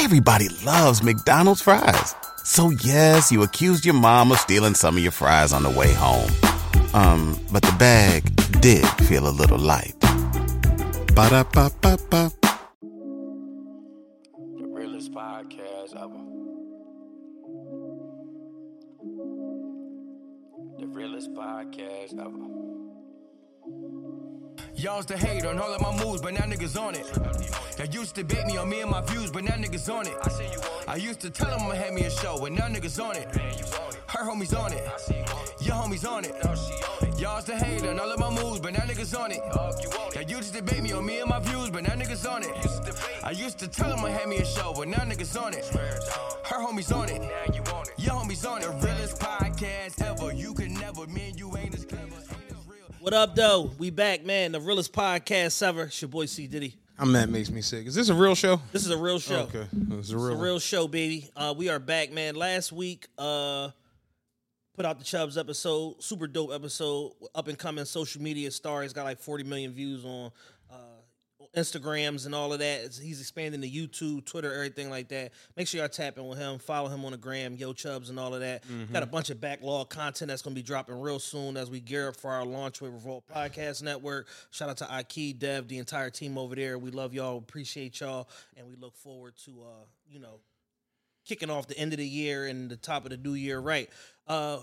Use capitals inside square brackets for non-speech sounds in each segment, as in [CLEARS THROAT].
Everybody loves McDonald's fries. So yes, you accused your mom of stealing some of your fries on the way home. Um, but the bag did feel a little light. Ba-da-ba-ba-ba. The realest podcast ever. The realest podcast ever. Y'all's the hate on all of my moves, but now niggas on it. Y'all used to bait me on me and my views, but now niggas on it. I used to tell them I'ma have me a show, but now niggas on it. Her homies on it. Your homies on it. Y'all's the hate on all of my moves, but now niggas on it. Y'all used to debate me on me and my views, but now niggas on it. I used to tell them I had me a show, but now niggas on it. Her homies on it. Now you on it. Your homies on it. The Realest podcast ever. You can never, man, you ain't as clever. What up, though? We back, man. The realest podcast ever. It's your boy C Diddy. I'm that makes me sick. Is this a real show? This is a real show. Okay, it's a It's real. a real show, baby. Uh, we are back, man. Last week, uh, put out the Chubbs episode, super dope episode. Up and coming social media star. He's got like 40 million views on Instagrams and all of that. He's expanding to YouTube, Twitter, everything like that. Make sure y'all tap in with him. Follow him on the gram, Yo Chubs, and all of that. Got a bunch of backlog content that's going to be dropping real soon as we gear up for our launch with Revolt Podcast Network. Shout out to Aki, Dev, the entire team over there. We love y'all, appreciate y'all, and we look forward to uh, you know kicking off the end of the year and the top of the new year right. Uh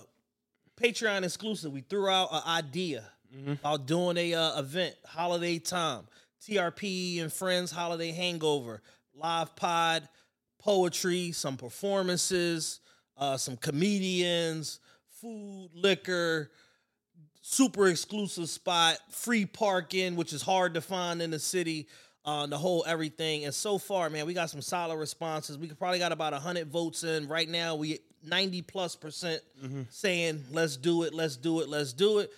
Patreon exclusive. We threw out an idea about doing a uh, event, holiday time, TRP and friends holiday hangover, live pod, poetry, some performances, uh, some comedians, food, liquor, super exclusive spot, free parking, which is hard to find in the city. Uh, the whole everything, and so far, man, we got some solid responses. We probably got about hundred votes in right now. We ninety plus percent saying let's do it, let's do it, let's do it.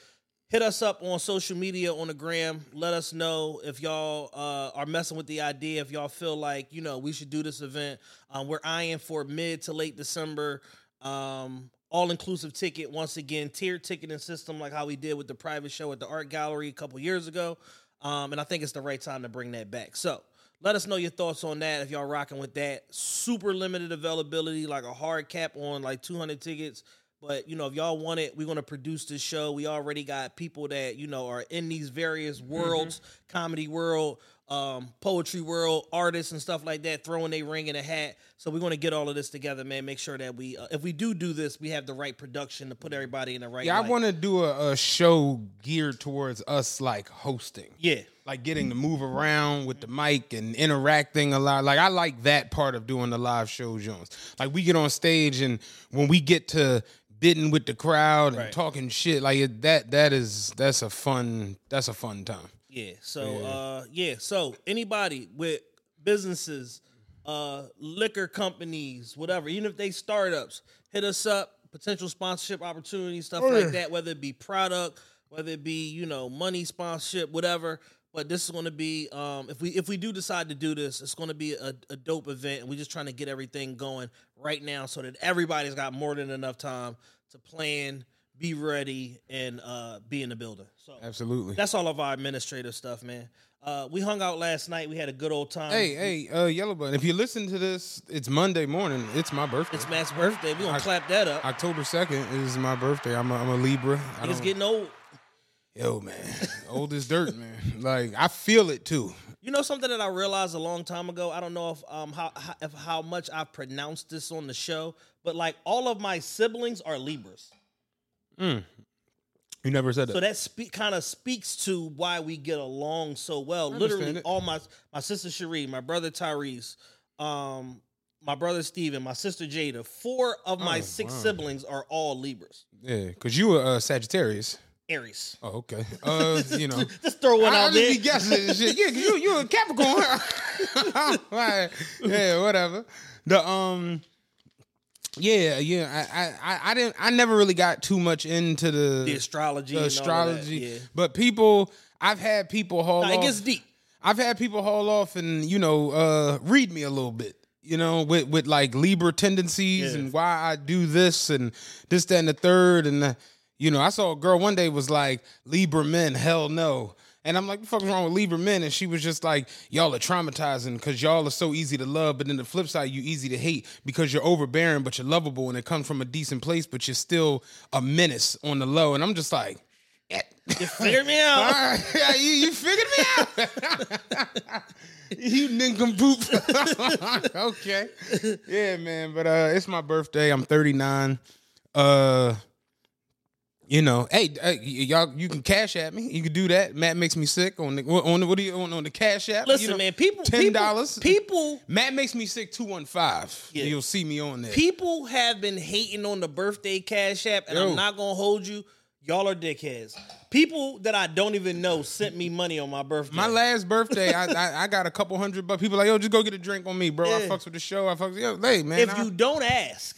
Hit us up on social media on the gram. Let us know if y'all uh, are messing with the idea. If y'all feel like you know we should do this event, um, we're eyeing for mid to late December. Um, all inclusive ticket once again, tiered ticketing system like how we did with the private show at the art gallery a couple years ago. Um, and I think it's the right time to bring that back. So let us know your thoughts on that if y'all rocking with that. Super limited availability, like a hard cap on like 200 tickets. But you know, if y'all want it, we're gonna produce this show. We already got people that you know are in these various worlds, comedy world, um, poetry world, artists and stuff like that, throwing their ring in a hat. So we're gonna get all of this together, man. Make sure that we, uh, if we do do this, we have the right production to put everybody in the right. Yeah, I want to do a, a show geared towards us like hosting. Yeah, Like getting to move around with the mic and interacting a lot. Like I like that part of doing the live show Jones. Like we get on stage and when we get to bidding with the crowd and Right. talking shit, like it, that that is that's a fun that's a fun time. Yeah. So uh yeah, so anybody with businesses, uh liquor companies, whatever, even if they startups, hit us up, potential sponsorship opportunities, stuff like that, whether it be product, whether it be, you know, money sponsorship, whatever. But this is going to be, um, if we if we do decide to do this, it's going to be a, a dope event, and we're just trying to get everything going right now, so that everybody's got more than enough time to plan, be ready, and uh, be in the building. So Absolutely. that's all of our administrative stuff, man. Uh, we hung out last night. We had a good old time. Hey, hey, uh, Yellow Button. If you listen to this, it's Monday morning. It's my birthday. It's Matt's birthday. We gonna I- clap that up. October second is my birthday. I'm a, I'm a Libra. I Niggas getting old. Yo, man, old as dirt, man. Like I feel it too. You know something that I realized a long time ago. I don't know if um how how, if how much I've pronounced this on the show, but like all of my siblings are Libras. You never said that. So that spe- kind of speaks to why we get along so well. Literally, it. all my my sister Cherie, my brother Tyrese, um, my brother Steven, my sister Jada. Four of my Oh, six wow. siblings are all Libras. yeah, because you were uh, Sagittarius. Aries. Oh, okay. Uh, you know. [LAUGHS] Just throw one I, I out just there. be guessing and shit. Yeah, you you a Capricorn. [LAUGHS] Right. Yeah, whatever. The um, yeah, yeah. I, I I I didn't. I never really got too much into the, The astrology. the all that, astrology. Yeah. But people, I've had people haul off. it gets deep. I've had people haul off and you know uh, read me a little bit. You know, with with like Libra tendencies Yeah. and why I do this and this, that, and the third. And uh, you know, I saw a girl one day was like Libra men, hell no. And I'm like, "The fuck is wrong with Libra men? And she was just like, "Y'all are traumatizing because y'all are so easy to love, but then the flip side, you easy to hate because you're overbearing, but you're lovable, and it comes from a decent place, but you're still a menace on the low." And I'm just like, You figured me out. [LAUGHS] right, yeah, you, you figured me out. [LAUGHS] you nincompoop. [LAUGHS] okay. Yeah, man. But uh it's my birthday. I'm 39. Uh you know, hey, hey, y'all, you can cash at me. You can do that. Matt makes me sick on the on the what do you on, on the cash app? Listen, you know, man, people, ten dollars. People, Matt makes me sick two one five. Yeah. You'll see me on there. people have been hating on the birthday cash app, and Yo. I'm not gonna hold you. Y'all are dickheads. People that I don't even know sent me money on my birthday. My last birthday, I, I I got a couple hundred bucks. People like, yo, just go get a drink on me, bro. I Yeah. fucks with the show. I fucks with yo, hey man. if I- you don't ask,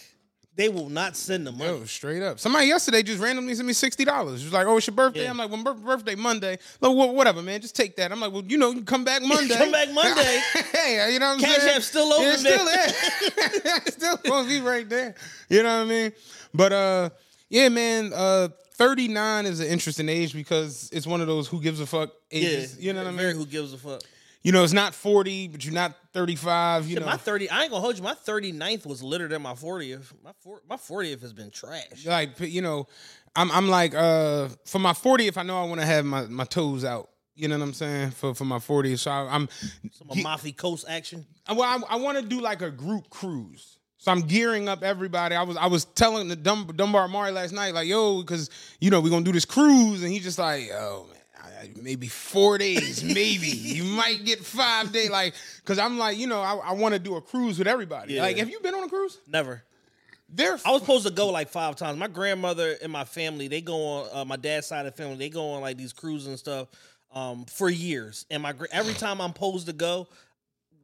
they will not send the money. Yo, straight up. Somebody yesterday just randomly sent me sixty dollars. Was like, "Oh, it's your birthday." Yeah. I'm like, "Well, bir- birthday Monday." Like, well, whatever, man. Just take that. I'm like, "Well, you know, you come back [LAUGHS] Monday. Come back Monday. [LAUGHS] hey, you know what I'm Cash saying? App's still open, Yeah, it's still there. [LAUGHS] Still gonna be right there. You know what I mean? But uh, yeah, man. Uh, 39 is an interesting age because it's one of those who gives a fuck Yeah, ages. you know what I very mean? Who gives a fuck? You know, it's not 40, but you're not 35. You Shit, know, my thirty. I ain't gonna hold you. My 39th was litter than my 40th. My four, my 40th has been trash. like you know i'm i'm like uh for my 40th i know i want to have my my toes out you know what i'm saying for for my 40th so I, i'm Some Amalfi Coast action. well i, I want to do like a group cruise so I'm gearing up everybody. I was I was telling the Dum- Dunbar Amari last night, like, yo, because you know we're gonna do this cruise, and he's just like, oh man, maybe four days, maybe you [LAUGHS] might get five days, like, because I'm like, you know, I, I want to do a cruise with everybody. Yeah. Like, have you been on a cruise? Never. They're I was supposed to go like five times. My grandmother and my family, they go on uh, my dad's side of the family. They go on like these cruises and stuff um, for years. And my every time I'm supposed to go,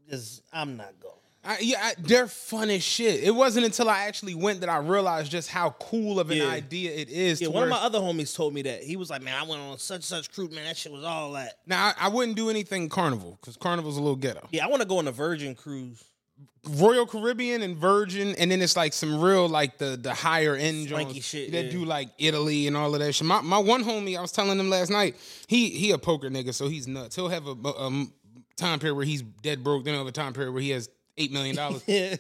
is I'm not going. I, yeah, I, they're fun as shit. It wasn't until I actually went that I realized just how cool of an Yeah. idea it is. Yeah, one of my other homies told me that he was like, "Man, I went on such such cruise, man. That shit was all that." now I, I wouldn't do anything Carnival because Carnival's a little ghetto. Yeah, I want to go on a Virgin cruise. Royal Caribbean and Virgin, and then it's like some real like the the higher end Swanky shit, that yeah. do like Italy and all of that shit. My my one homie, I was telling him last night, he he a poker nigga, so he's nuts. He'll have a, a, um, time period where he's dead broke, then he'll have a time period where he has eight million dollars. [LAUGHS] Yeah.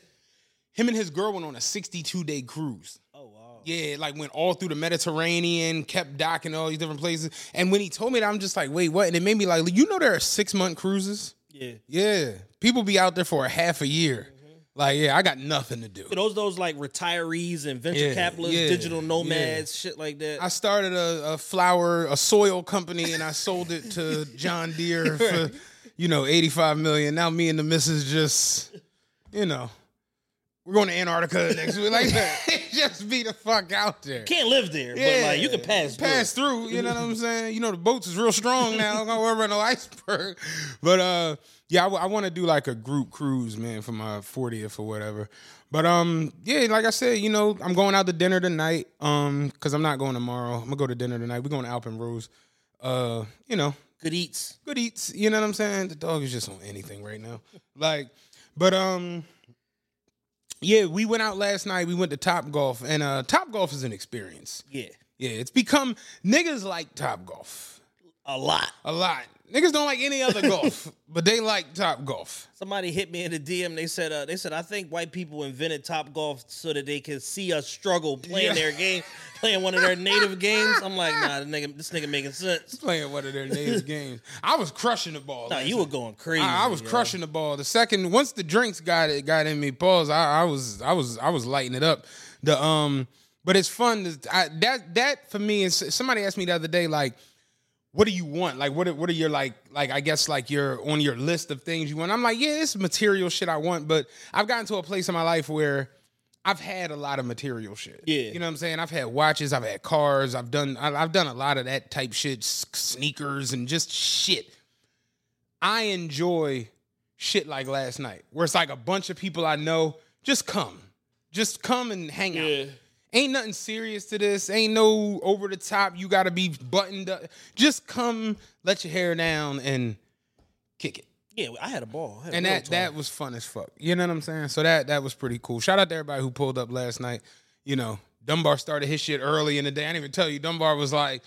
Him and his girl went on a sixty two day cruise. Oh wow. Yeah, like went all through the Mediterranean, kept docking all these different places. And when he told me that, I'm just like, wait, what? And it made me like, you know, there are six month cruises. Yeah. Yeah, people be out there for a half a year. Mm-hmm. Like, yeah, I got nothing to do. Those those like retirees and venture Yeah, capitalists, yeah, digital nomads, shit like that. I started a, a flower, a soil company, and I sold it to [LAUGHS] John Deere for, you know, 85 million. Now me and the missus just, you know, we're going to Antarctica next week. Like, [LAUGHS] [LAUGHS] just be the fuck out there. Can't live there, but like you can pass. through. pass through. You know what I'm saying? You know the boats is real strong now. [LAUGHS] Don't worry about no iceberg. But uh, yeah, I, want to do like a group cruise, man, for my 40th or whatever. But um, yeah, like I said, you know, I'm going out to dinner tonight. Um, because I'm not going tomorrow. I'm gonna go to dinner tonight. We're going to Alpen Rose. Uh, you know, Good eats. good eats. You know what I'm saying? The dog is just on anything right now. Like, but um, yeah, we went out last night. We went to Top Golf, and uh, Top Golf is an experience. Yeah. Yeah, it's become niggas like Top Golf A lot. a lot. Niggas don't like any other golf, [LAUGHS] but they like Top Golf. Somebody hit me in the DM. They said, uh, they said, I think white people invented Top Golf so that they could see us struggle playing Yeah. their game, playing one of their native [LAUGHS] games. I'm like, nah, this nigga, this nigga making sense. Playing one of their native [LAUGHS] games. I was crushing the ball. Nah, you were going crazy. I, I was yo. crushing the ball. The second, once the drinks got it, got in me. Pause. I, I was, I was, I was lighting it up. The um, but it's fun. to- I, that that for me is. Somebody asked me the other day, like, what do you want? Like, what are, what are your like, like I guess like your on your list of things you want? I'm like, yeah, it's material shit I want, but I've gotten to a place in my life where. I've had a lot of material shit. Yeah. you know what I'm saying. I've had watches, I've had cars, I've done, I've done a lot of that type shit, sneakers and just shit. I enjoy shit like last night, where it's like a bunch of people I know just come, just come and hang Yeah. out. Ain't nothing serious to this. Ain't no over the top. You got to be buttoned up. Just come, let your hair down, and kick it. Yeah, I had a ball. Had And real that that was fun as fuck. You know what I'm saying? So that that was pretty cool. Shout out to everybody who pulled up last night. You know, Dunbar started his shit early in the day. I didn't even tell you. Dunbar was like,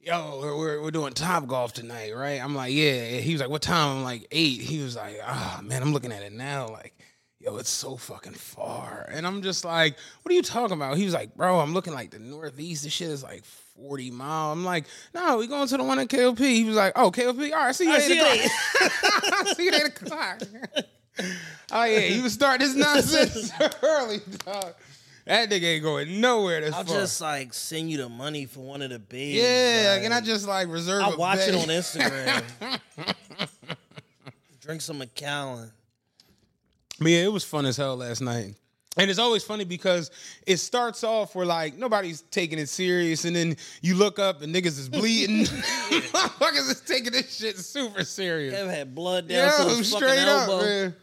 yo, we're, we're, we're doing top golf tonight, right? I'm like, yeah. He was like, what time? I'm like, eight. He was like, ah, man, I'm looking at it now. Like, yo, it's so fucking far. And I'm just like, what are you talking about? He was like, bro, I'm looking like the northeast. This shit is like 40 mile. I'm like, no, we going to the one at KOP. He was like, oh, KOP? All right, see you right, see you o'clock. [LAUGHS] see you at 8 oh, yeah, he was starting this nonsense [LAUGHS] early, dog. That nigga ain't going nowhere this I'll far. just like send you the money for one of the bids. yeah, like, and I just like reserve I watch it on Instagram. [LAUGHS] Drink some Macallan. But yeah, it was fun as hell last night. And it's always funny because it starts off where like nobody's taking it serious, and then you look up and niggas is bleeding. [LAUGHS] Motherfuckers is taking this shit super serious. Ever had blood down Yeah, to fucking straight elbow. up, man.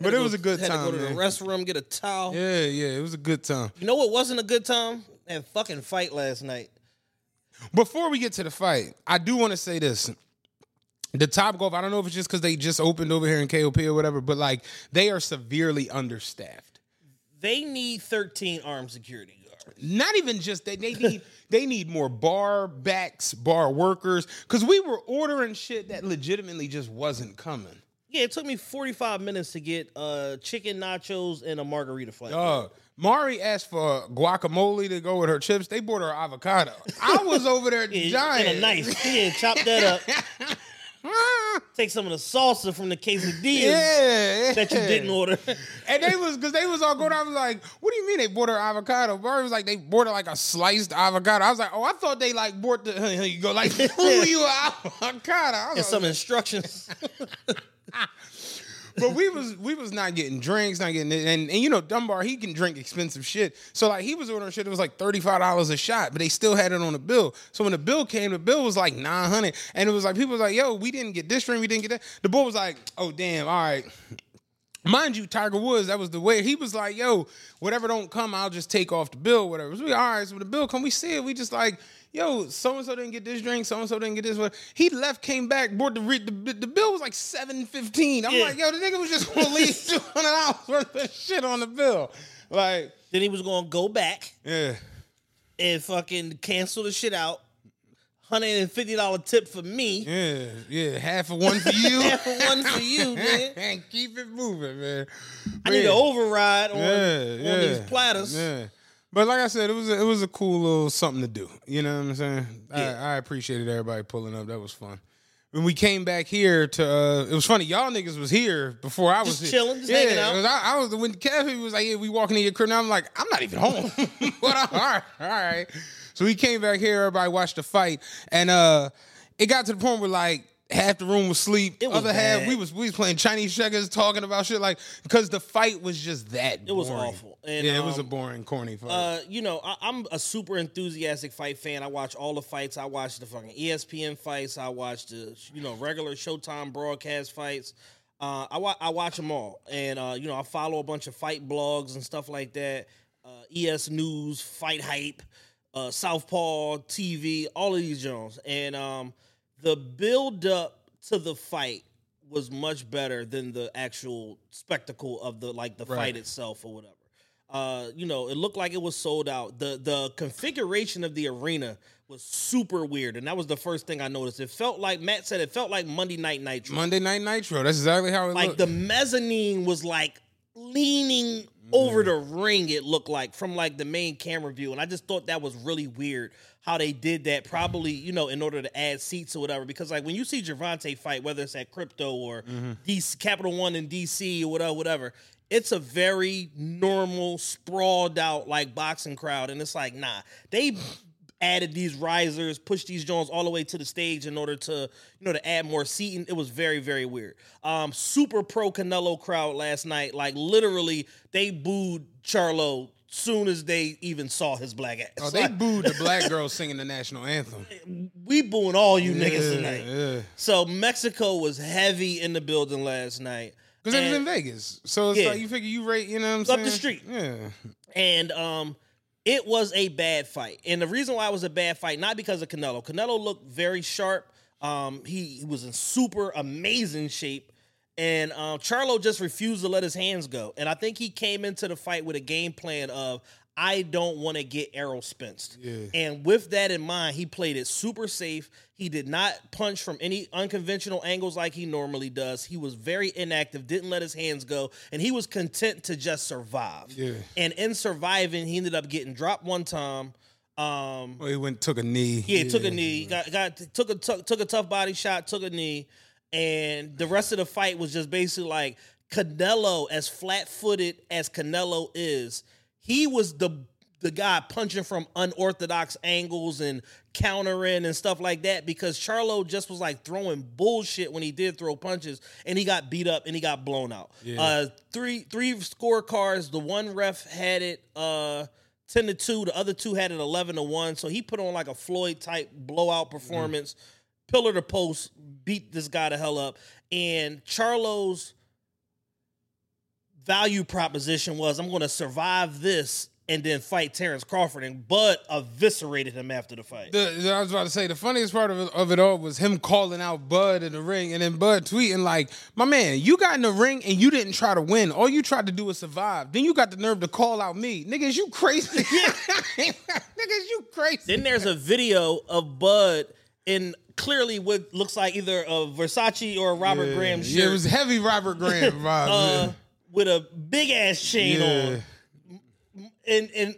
But it was a good had time, to go to man. the restroom, get a towel. Yeah, yeah, it was a good time. You know what wasn't a good time? That fucking fight last night. Before we get to the fight, I do want to say this. The Top Golf, I don't know if it's just because they just opened over here in KOP or whatever, but like they are severely understaffed. They need 13 armed security guards. not even just that they need [LAUGHS] they need more bar backs, bar workers. Cause we were ordering shit that legitimately just wasn't coming. Yeah, it took me 45 minutes to get uh, chicken nachos and a margarita flat. Uh, Mari asked for guacamole to go with her chips. They bought her avocado. I was over there [LAUGHS] Yeah, giant. and a knife. Yeah, chop that up. [LAUGHS] [LAUGHS] Take some of the salsa from the quesadillas yeah, that you didn't order. [LAUGHS] And they was because they was all going. I was like, "What do you mean they bought her avocado?" Mari was like, "They bought her like a sliced avocado." I was like, "Oh, I thought they like bought the." Here you go, like, [LAUGHS] "Who you avocado?" And like, some instructions. But we was we was not getting drinks, not getting and and you know Dunbar he can drink expensive shit. So like he was ordering shit that was like thirty five dollars a shot, but they still had it on the bill. So when the bill came, the bill was like nine hundred, and it was like people was like, "Yo, we didn't get this drink, we didn't get that." The boy was like, "Oh damn, all right." Mind you, Tiger Woods, that was the way he was like, "Yo, whatever don't come, I'll just take off the bill, whatever." So we all right. So the bill come, we see it. We just like, "Yo, so and so didn't get this drink, so and so didn't get this one." He left, came back, bought the re- the, the bill was like seven fifteen. I'm Yeah. like, "Yo, the nigga was just [LAUGHS] gonna leave two hundred dollars worth of shit on the bill." Like, then he was to go back yeah, and fucking cancel the shit out. $150 tip for me. yeah, yeah. Half of one for you, [LAUGHS] Half of one for you, [LAUGHS] man. and keep it moving, man. I need Yeah. an override on, yeah, on these platters. Yeah. But like I said, it was a, it was a cool little something to do. You know what I'm saying? Yeah. I, I appreciated everybody pulling up. That was fun. When we came back here to, uh, it was funny. Y'all niggas was here before I was Just here. chilling, just yeah, hanging out. I, I was when Kathy was like, "Yeah, we walking in your crib." Now I'm like, I'm not even home. [LAUGHS] [LAUGHS] but I'm, all right, all right. So we came back here. Everybody watched the fight, and uh, it got to the point where like. Half the room was asleep. It was Other half, we was we was playing Chinese checkers, talking about shit like because the fight was just that. It was awful. And, yeah, it was a um, boring, corny fight. Uh, you know, I, I'm a super enthusiastic fight fan. I watch all the fights. I watch the fucking ESPN fights. I watch the you know regular Showtime broadcast fights. Uh, I wa- I watch them all, and uh, you know I follow a bunch of fight blogs and stuff like that. Uh, ES News, Fight Hype, uh, Southpaw TV, all of these Jones, and um, the build up to the fight was much better than the actual spectacle of the like the Right. fight itself or whatever. Uh, you know, it looked like it was sold out. The the configuration of the arena was super weird, and that was the first thing I noticed. It felt like Matt said it felt like Monday Night Nitro. Monday Night Nitro. That's exactly how it looked like looked. the mezzanine was like leaning over the ring. It looked like from like the main camera view, and I just thought that was really weird how they did that. Probably you know in order to add seats or whatever. Because like when you see Gervonta fight, whether it's at Crypto or DC Capital One in DC or whatever, whatever. It's a very normal, sprawled out like boxing crowd, and it's like, nah, they added these risers, pushed these Jones all the way to the stage in order to, you know, to add more seating. It was very, very weird. Um, super pro Canelo crowd last night. Like literally, they booed Charlo soon as they even saw his black ass. oh, they Like, booed the black [LAUGHS] girl singing the national anthem. we booing all you niggas Yeah, tonight. yeah. So Mexico was heavy in the building last night. Because it was in Vegas. So it's Yeah. like you figure you rate, you know what I'm Up saying? the street. Yeah. And um, it was a bad fight. And the reason why it was a bad fight, not because of Canelo. Canelo looked very sharp. Um, he, he was in super amazing shape. And um, Charlo just refused to let his hands go. And I think he came into the fight with a game plan of I don't want to get arrow spinced. Yeah. And with that in mind, he played it super safe. He did not punch from any unconventional angles like he normally does. He was very inactive, didn't let his hands go, and he was content to just survive. Yeah. And in surviving, he ended up getting dropped one time. Um, Well, he went took a knee. yeah, took a knee, got got took a took, took a tough body shot, took a knee, and the rest of the fight was just basically like Canelo, as flat footed as Canelo is, he was the the guy punching from unorthodox angles and countering and stuff like that because Charlo just was like throwing bullshit when he did throw punches and he got beat up and he got blown out. Uh three three scorecards, the one ref had it uh 10 to 2, the other two had it 11 to 1. So he put on like a Floyd type blowout performance, pillar to post, beat this guy to hell up. And Charlo's value proposition was I'm going to survive this and then fight Terrence Crawford. And Bud eviscerated him after the fight. The, I was about to say the funniest part of it, of it all was him calling out Bud in the ring, and then Bud tweeting like, "My man, you got in the ring and you didn't try to win. All you tried to do was survive. Then you got the nerve to call out me, niggas. You crazy? [LAUGHS] niggas, you crazy? Then there's a video of Bud in clearly what looks like either a Versace or a Robert Graham shirt. Yeah, it was heavy Robert Graham [LAUGHS] vibes. uh, with a big ass chain yeah. on. And and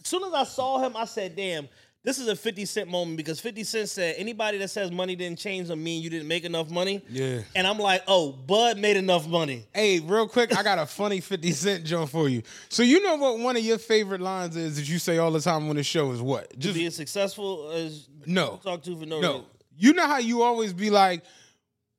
as soon as I saw him, I said, "Damn, this is a Fifty Cent moment." Because Fifty Cent said, "Anybody that says money didn't change them mean you didn't make enough money." Yeah. And I'm like, "Oh, Bud made enough money." Hey, real quick, I got a funny 50 Cent joke for you. So you know what one of your favorite lines is that you say all the time on the show is what? Just Be as successful as No. talk to for no, no. reason. You know how you always be like,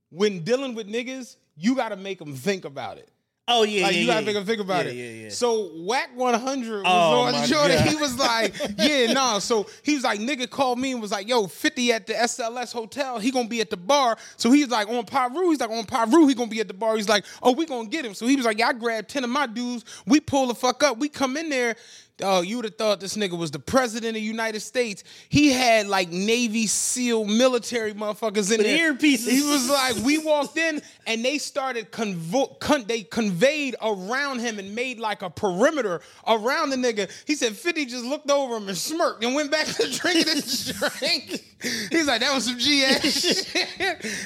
when dealing with niggas, you got to make them think about it. Oh yeah, Like yeah, you gotta make them think about yeah, it. Yeah, yeah. So Wack 100 was Oh, on my the show and he was like, [LAUGHS] yeah, nah. So he was like, nigga called me and was like, yo, 50 at the SLS hotel. He gonna be at the bar. So he's like on Pyru. He's like on Pyru. He gonna be at the bar. He's like, oh, we gonna get him. So he was like, yeah, I grabbed 10 of my dudes. We pull the fuck up. We come in there. Oh, you would have thought this nigga was the president of the United States. He had like Navy SEAL military motherfuckers in With there. earpieces. He was like, we walked in and they started convo- con- they conveyed around him and made like a perimeter around the nigga. He said 50 just looked over him and smirked and went back to [LAUGHS] drinking his drink. He's like, that was some G ass [LAUGHS] shit.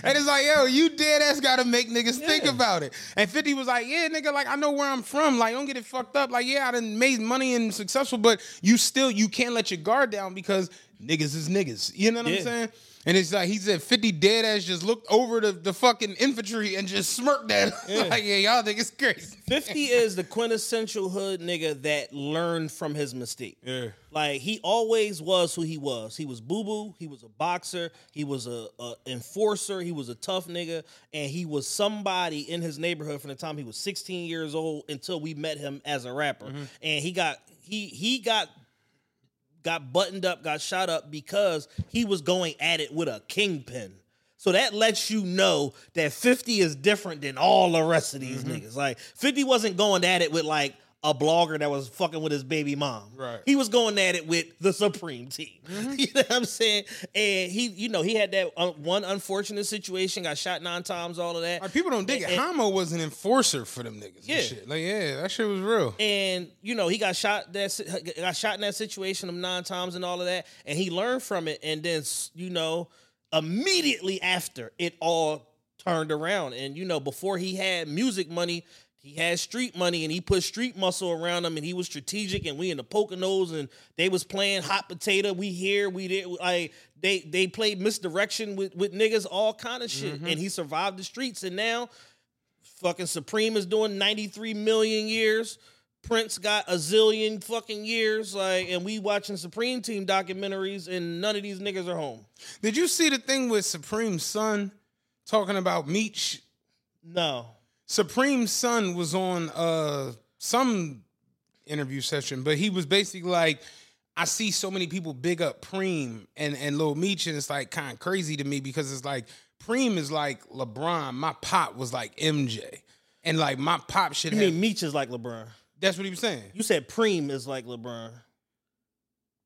And it's like, yo, you dead ass gotta make niggas think about it. And 50 was like, yeah, nigga, like I know where I'm from. Like, don't get it fucked up. Like, yeah, I done made money and successful, but you still you can't let your guard down because niggas is niggas. You know what Yeah. I'm saying? And it's like he said 50 dead ass just looked over the, the fucking infantry and just smirked at him. [LAUGHS] like, yeah, y'all think it's crazy. 50 [LAUGHS] is the quintessential hood nigga that learned from his mistake. Yeah. Like he always was who he was. He was boo boo. He was a boxer. He was a, a enforcer. He was a tough nigga, and he was somebody in his neighborhood from the time he was 16 years old until we met him as a rapper. Mm-hmm. And he got he he got got buttoned up, got shot up because he was going at it with a kingpin. So that lets you know that 50 is different than all the rest of these mm-hmm. niggas. Like 50 wasn't going at it with like a blogger that was fucking with his baby mom. Right. He was going at it with the Supreme team. [LAUGHS] You know what I'm saying? And he, you know, he had that uh, one unfortunate situation, got shot nine times, all of that. Like, people don't dig it. And- Hamo was an enforcer for them niggas. Yeah. Shit. Like, yeah, that shit was real. and you know he got shot that got shot in that situation them nine times and all of that and he learned from it and then you know immediately after it all turned around and you know before he had music money he had street money and he put street muscle around him and he was strategic and we in the Poconos and they was playing hot potato we here we did like they they played misdirection with with niggas all kind of shit mm-hmm. and he survived the streets and now Fucking Supreme is doing 93 million years. Prince got a zillion fucking years. Like, and we watching Supreme Team documentaries, and none of these niggas are home. Did you see the thing with Supreme's son talking about Meech? No. Supreme's son was on uh some interview session, but he was basically like, I see so many people big up Preem and and Lil Meech, and it's like kind of crazy to me because it's like Preem is like LeBron. My pop was like MJ, and like my pop should You have. mean Meech is like LeBron? that's what he was saying. You said Preem is like LeBron.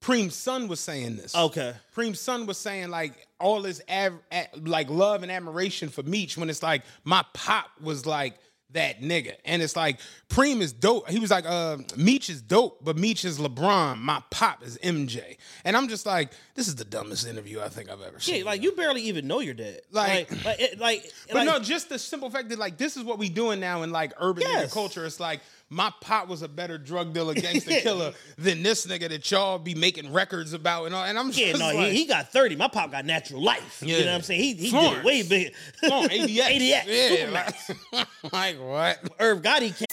Preem's son was saying this. Okay. Preem's son was saying like all this av- like love and admiration for Meech when it's like my pop was like that nigga. And it's like Preem is dope. He was like, uh, Meech is dope, but Meech is LeBron. My pop is MJ. And I'm just like, this is the dumbest interview I think I've ever seen. Yeah, like you barely even know your dad. Like- like, like, it- like, But like- no, just the simple fact that like this is what we doing now in like urban Yes. culture. It's like my pop was a better drug dealer, [LAUGHS] gangster killer than this nigga that y'all be making records about and all. And I'm just Yeah, no, like, he, he got 30. My pop got natural life. You know what I'm saying? He, he did Florence. it way bigger. [LAUGHS] Come on, ADX. ADX. Yeah, Supermax. like, [LAUGHS] like what? Irv Gotti came.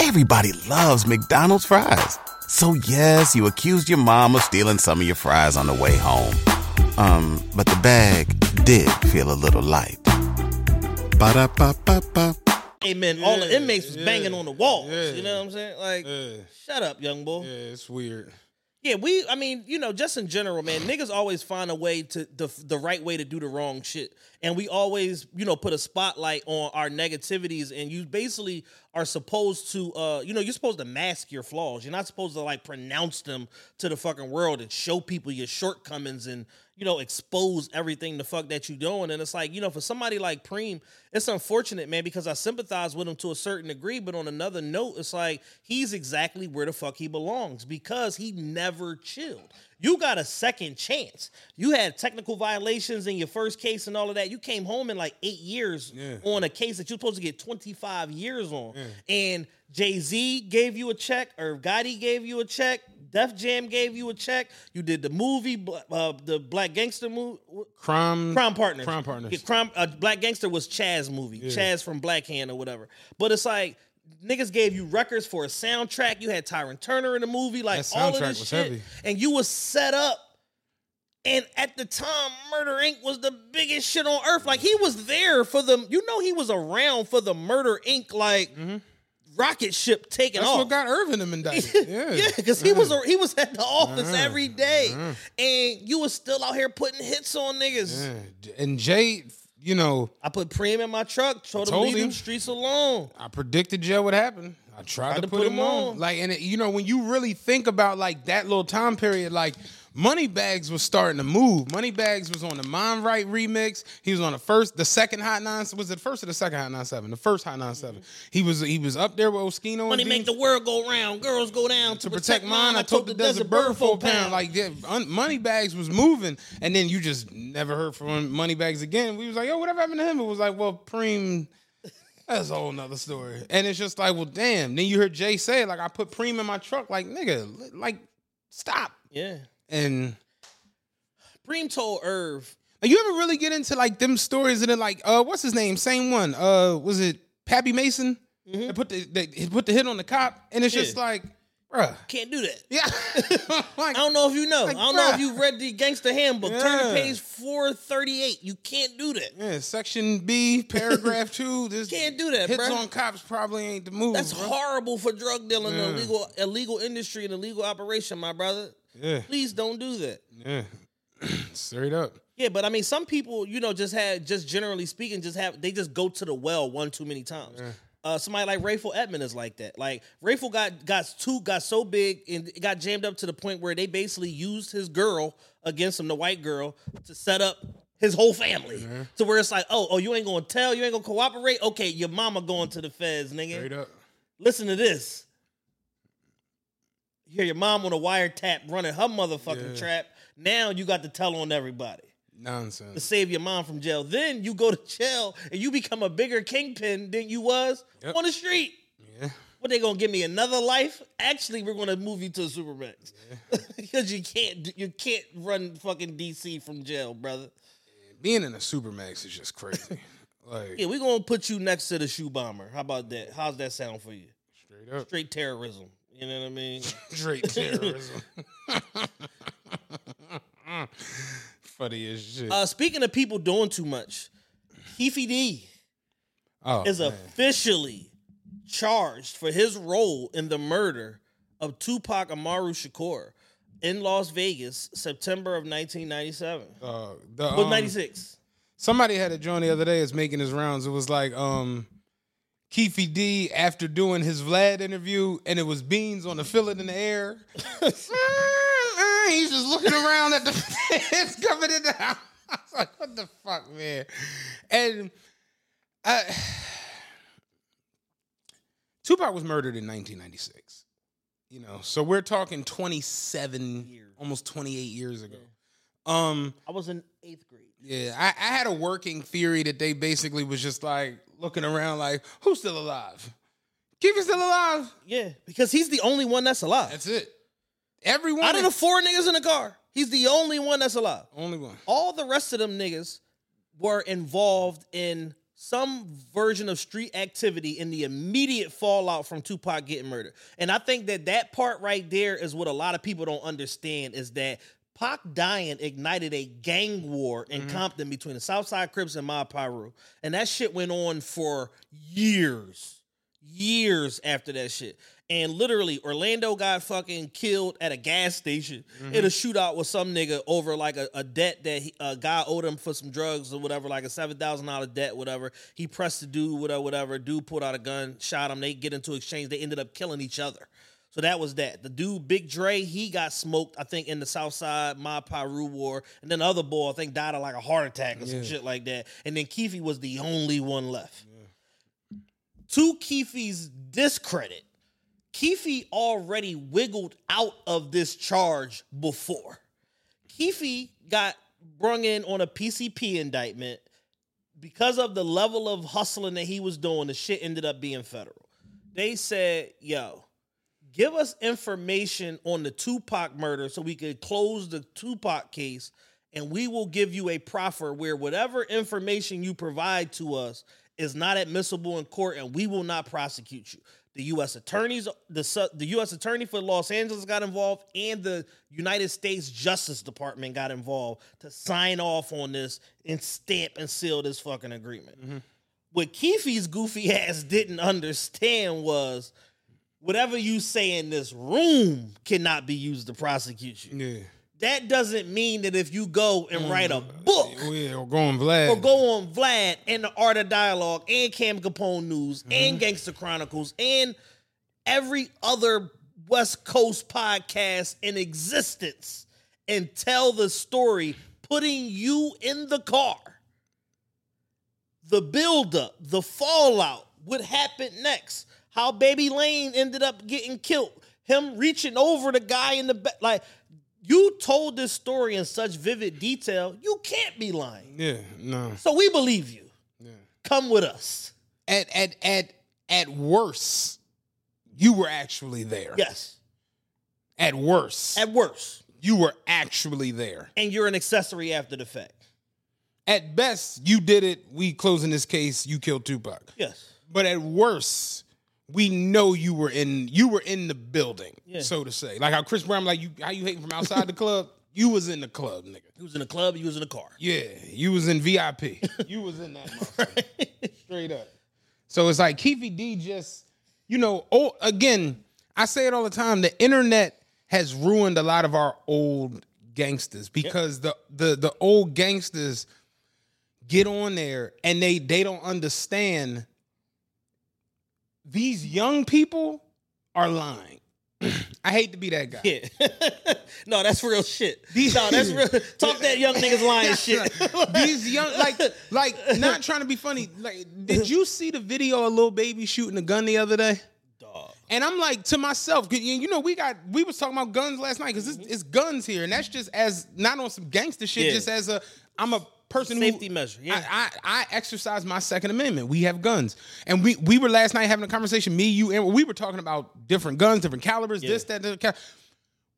Everybody loves McDonald's fries. So yes, you accused your mom of stealing some of your fries on the way home. Um, but the bag did feel a little light. Ba-da-ba-ba-ba. Came in, all the inmates was yeah, banging on the walls. yeah. You know what I'm saying? Like, Yeah, shut up, young boy. yeah, it's weird. Yeah, we. I mean, you know, just in general, man, niggas always find a way to the the right way to do the wrong shit, and we always, you know, put a spotlight on our negativities, and you basically are supposed to, uh, you know, you're supposed to mask your flaws. You're not supposed to like pronounce them to the fucking world and show people your shortcomings and you know expose everything the fuck that you're doing. And it's like, you know, for somebody like Preem, it's unfortunate, man, because I sympathize with him to a certain degree. But on another note, it's like he's exactly where the fuck he belongs because he never chilled. You got a second chance. You had technical violations in your first case and all of that. You came home in like eight years Yeah. on a case that you're supposed to get 25 years on. And Jay Z gave you a check, or Gotti gave you a check, Def Jam gave you a check. You did the movie, uh, the Black Gangster movie. Crime, Crime Partners. Crime Partners. Yeah, Crime, uh, Black Gangster was Chaz movie. Chaz from Black Hand or whatever. But it's like niggas gave you records for a soundtrack. You had Tyrin Turner in the movie. Like That all of this was shit. heavy. And you was set up. And at the time, Murder Inc. was the biggest shit on earth. Like he was there for the, you know, he was around for the Murder Inc. like rocket ship taking. That's off. what got Irvin them indicted. [LAUGHS] Yeah, Yeah, because he was he was at the office Uh-huh. every day, and you was still out here putting hits on niggas. Yeah. And Jay, you know, I put Preem in my truck, told him told leave him. them streets alone. I predicted Joe would happen. I tried, to, put, him on. on. Like, and it, you know, when you really think about like that little time period, like Moneybags was starting to move. Moneybags was on the Mind Right remix. He was on the first, the second Hot Nine. Was it the first or the second Hot Nine Seven? The first Hot Nine Seven. He was he was up there with Oskino. Money make the world go round, girls go down to protect mine. I told the desert bird for a pound. Like yeah, un- Moneybags was moving, and then you just never heard from Moneybags again. We was like, yo, whatever happened to him? It was like, well, Preem. That's a whole nother story. And it's just like, well, damn. Then you heard Jay say, like, I put Preem in my truck. Like, nigga, like, stop. yeah. And Preem told Irv, you ever really get into like them stories and then like, uh, what's his name? Same one. Uh, was it Pappy Mason? They put the they, he put the hit on the cop, and it's just Mm-hmm. Like, bruh, can't do that. yeah. [LAUGHS] like, I don't know if you know. Like, I don't know if you've read the Gangster Handbook. Turn to page 438. You can't do that. Yeah, section B, paragraph [LAUGHS] two. This Can't do that, hits bruh. on cops probably ain't the move. That's bro. horrible for drug dealing, Yeah. illegal illegal industry, and illegal operation, my brother. Yeah, Please don't do that. yeah, [CLEARS THROAT] straight up. Yeah, but I mean, some people, you know, just had, just generally speaking, just have they just go to the well one too many times. Uh, somebody like Rayful Edmond is like that. Like Rayful got got too got so big and it got jammed up to the point where they basically used his girl against him, the white girl, to set up his whole family. To where it's like, oh, oh, you ain't gonna tell, you ain't gonna cooperate. Okay, your mama going to the feds, nigga. Straight up. Listen to this. You hear your mom on a wiretap running her motherfucking Yeah. trap. Now you got to tell on everybody Nonsense. to save your mom from jail. Then you go to jail and you become a bigger kingpin than you was Yep. on the street. Yeah. What they gonna give me another life? Actually, we're gonna move you to the Supermax because [LAUGHS] you can't you can't run fucking DC from jail, brother. Being in a supermax is just crazy. [LAUGHS] like Yeah, we're gonna put you next to the shoe bomber. How about that? How's that sound for you? straight up, Straight terrorism. You know what I mean? [LAUGHS] straight [LAUGHS] terrorism. Funny as shit. Uh, speaking of people doing too much, Keefy D oh, is man. officially charged for his role in the murder of Tupac Amaru Shakur in Las Vegas, September of 1997. Uh, the, um, 96. Somebody had a joint the other day. Is making his rounds. It was like um, Keefy D after doing his Vlad interview, and it was beans on the fillet in the air. [LAUGHS] He's just looking around at the [LAUGHS] feds coming in the house. I was like, what the fuck, man? And [SIGHS] Tupac was murdered in 1996. You know, so we're talking 27, Years. almost 28 years ago. Um, I was in eighth grade. yeah, I, I had a working theory that they basically was just like looking around, like, who's still alive? Keith still alive. Yeah, because he's the only one that's alive. That's it. Everyone, Out of the four niggas in the car, he's the only one that's alive. only one. All the rest of them niggas were involved in some version of street activity in the immediate fallout from Tupac getting murdered. And I think that that part right there is what a lot of people don't understand is that Pac dying ignited a gang war in mm-hmm. Compton between the Southside Crips and Mob. And that shit went on for years. Years after that shit. And literally, Orlando got fucking killed at a gas station mm-hmm. in a shootout with some nigga over like a, a debt that he, a guy owed him for some drugs or whatever, like a seven thousand dollar debt, whatever. He pressed the dude, whatever, whatever. Dude pulled out a gun, shot him. They get into exchange. They ended up killing each other. So that was that. The dude, Big Dre, he got smoked, I think, in the Southside Mob Pyru War. And then the other boy, I think, died of like a heart attack or some shit like that. And then Keefe was the only one left. To Keefe's discredit, Keefe already wiggled out of this charge before. Keefe got brung in on a PCP indictment because of the level of hustling that he was doing. The shit ended up being federal. They said, "Yo, give us information on the Tupac murder so we could close the Tupac case, and we will give you a proffer where whatever information you provide to us is not admissible in court, and we will not prosecute you." The U.S. attorneys, the the U.S. attorney for Los Angeles got involved, and the United States Justice Department got involved to sign off on this and stamp and seal this fucking agreement. Mm-hmm. What Keefe's goofy [LAUGHS] ass didn't understand was whatever you say in this room cannot be used to prosecute you. Yeah. That doesn't mean that if you go and mm. write a book Oh, yeah, or going Vlad. or go on Vlad and the Art of Dialogue and Cam Capone News mm-hmm. and Gangster Chronicles and every other West Coast podcast in existence and tell the story, putting you in the car. The buildup, the fallout, what happened next, how Baby Lane ended up getting killed, him reaching over the guy in the back. Like, you told this story in such vivid detail, you can't be lying. Yeah, no. So we believe you. Yeah. Come with us. At at at at worst, you were actually there. Yes. At worst, At worst. you were actually there. And you're an accessory after the fact. At best, you did it. We closing this case. You killed Tupac. Yes. But at worst, we know you were in you were in the building, Yeah. so to say. Like how Chris Brown, like you, how you hating from outside the club. [LAUGHS] You was in the club, nigga. He was in the club, he was in the car. Yeah, you was in VIP. [LAUGHS] you was in that. [LAUGHS] Straight up. So it's like Keefy D just, you know, oh again, I say it all the time. The internet has ruined a lot of our old gangsters because the the the old gangsters get on there and they they don't understand these young people are lying. [CLEARS THROAT] I hate to be that guy. Yeah. [LAUGHS] no, that's real shit. These- no, that's real. [LAUGHS] Talk that young niggas lying shit. These young, like, like, not trying to be funny. Like, did you see the video of Lil Baby shooting a gun the other day? Dog. And I'm like to myself, you know, we got we was talking about guns last night because it's, it's guns here, and that's just as not on some gangster shit, Yeah. just as a I'm a person Safety who measure, yeah. I, I I exercise my Second Amendment. We have guns, and we we were last night having a conversation. Me, you, and we were talking about different guns, different calibers, this, that, that. that.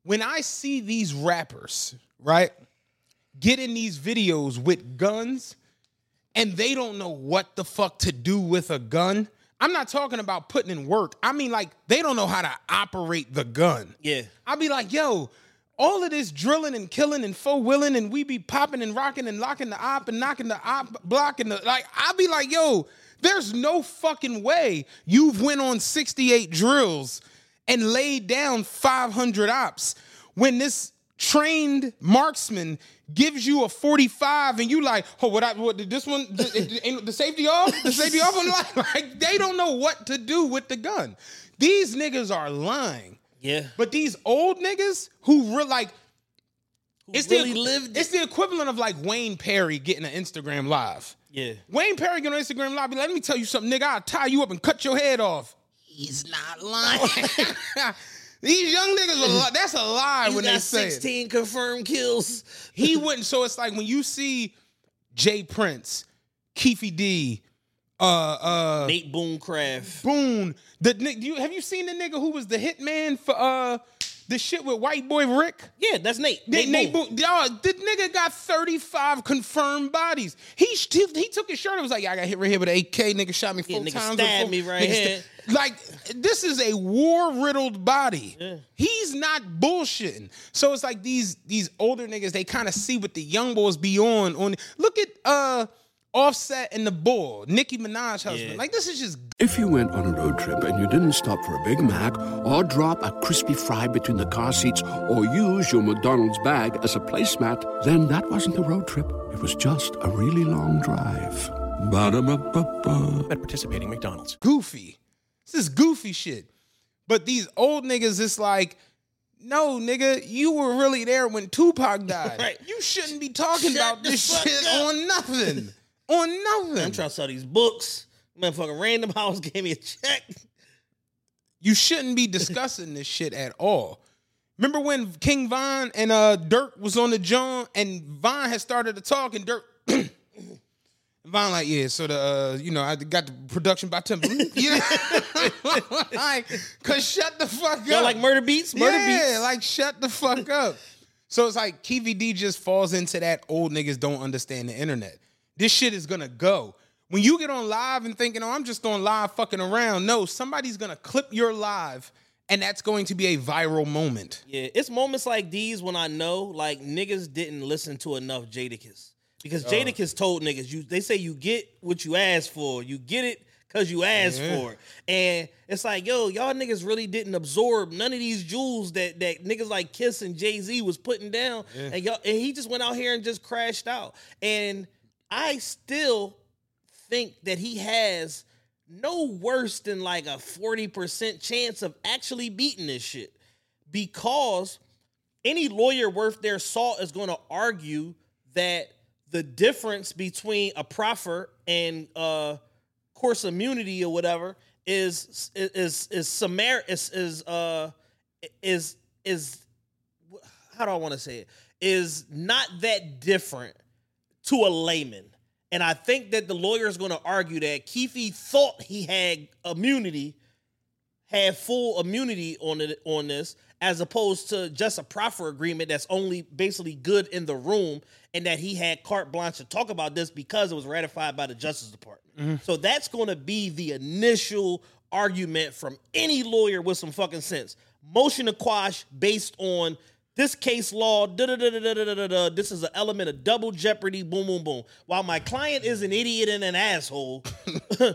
When I see these rappers, right, get in these videos with guns, and they don't know what the fuck to do with a gun. I'm not talking about putting in work. I mean, like, they don't know how to operate the gun. Yeah. I'll be like, yo, all of this drilling and killing and faux willing, and we be popping and rocking and locking the op and knocking the op block and the like. I'll be like, yo, there's no fucking way you've went on 68 drills and laid down 500 ops when this trained marksman gives you a 45 and you like, oh, what I what did this one th- it- ain't the safety off? The safety off on like, [LAUGHS] like they don't know what to do with the gun. These niggas are lying. Yeah. But these old niggas who real like It's really the lived it's the equivalent of like Wayne Perry getting an Instagram live. Yeah. Wayne Perry getting on Instagram live. Like, let me tell you something, nigga. I'll tie you up and cut your head off. He's not lying. [LAUGHS] These young niggas, are li- that's a lie He's when they got say it. 16 confirmed kills. He wouldn't. So it's like when you see J. Prince, Keefy D, uh, uh, Nate Boomcraft. Boone. The you have you seen the nigga who was the hitman for uh the shit with white boy Rick? Yeah, that's Nate. Nate, Nate, Boone. Boone. Y'all, the nigga got 35 confirmed bodies. He, he he took his shirt and was like, yeah, I got hit right here with an AK. Nigga shot me four nigga times. stabbed before- me right nigga here. sta- Like, this is a war-riddled body. He's not bullshitting. So it's like these these older niggas, they kind of see what the young boys be on. on. Look at uh Offset and the Bull, Nicki Minaj husband. Yeah. Like, this is just If you went on a road trip and you didn't stop for a Big Mac or drop a crispy fry between the car seats or use your McDonald's bag as a placemat, then that wasn't a road trip. It was just a really long drive. Ba-da-ba-ba-ba. At participating McDonald's. goofy. This is goofy shit. But these old niggas, it's like, no, nigga, you were really there when Tupac died. [LAUGHS] Right. You shouldn't be talking Shut about this shit up. on nothing. On nothing. I'm trying to sell these books. Motherfucking Random House [LAUGHS] gave me a check. you shouldn't be discussing this shit at all. Remember when King Von and uh Durk was on the John and Von had started to talk and Durk [CLEARS THROAT] Von like, yeah, so the uh, you know, I got the production by Timber. know? [LAUGHS] [LAUGHS] like, cause shut the fuck up. like murder beats? Murder yeah, beats? like shut the fuck up. So it's like KVD just falls into that old niggas don't understand the internet. This shit is gonna go. When you get on live and thinking, oh, I'm just on live fucking around, no, somebody's gonna clip your live and that's going to be a viral moment. Yeah, it's moments like these when I know like niggas didn't listen to enough Jadakiss. Because uh. Jadakiss told niggas, you they say you get what you ask for. You get it because you asked for it. And it's like, yo, y'all niggas really didn't absorb none of these jewels that that niggas like Kiss and Jay-Z was putting down. And y'all and he just went out here and just crashed out. And I still think that he has no worse than like a 40% chance of actually beating this shit. Because any lawyer worth their salt is going to argue that the difference between a proffer and uh course immunity or whatever is is is summar is is uh is is how do I want to say it? Is not that different to a layman. And I think that the lawyer is going to argue that Keefe thought he had immunity, had full immunity on it on this, as opposed to just a proffer agreement that's only basically good in the room, and that he had carte blanche to talk about this because it was ratified by the Justice Department. Mm-hmm. So that's going to be the initial argument from any lawyer with some fucking sense. Motion to quash based on this case law, da da da. This is an element of double jeopardy. Boom, boom, boom. While my client is an idiot and an asshole, [LAUGHS]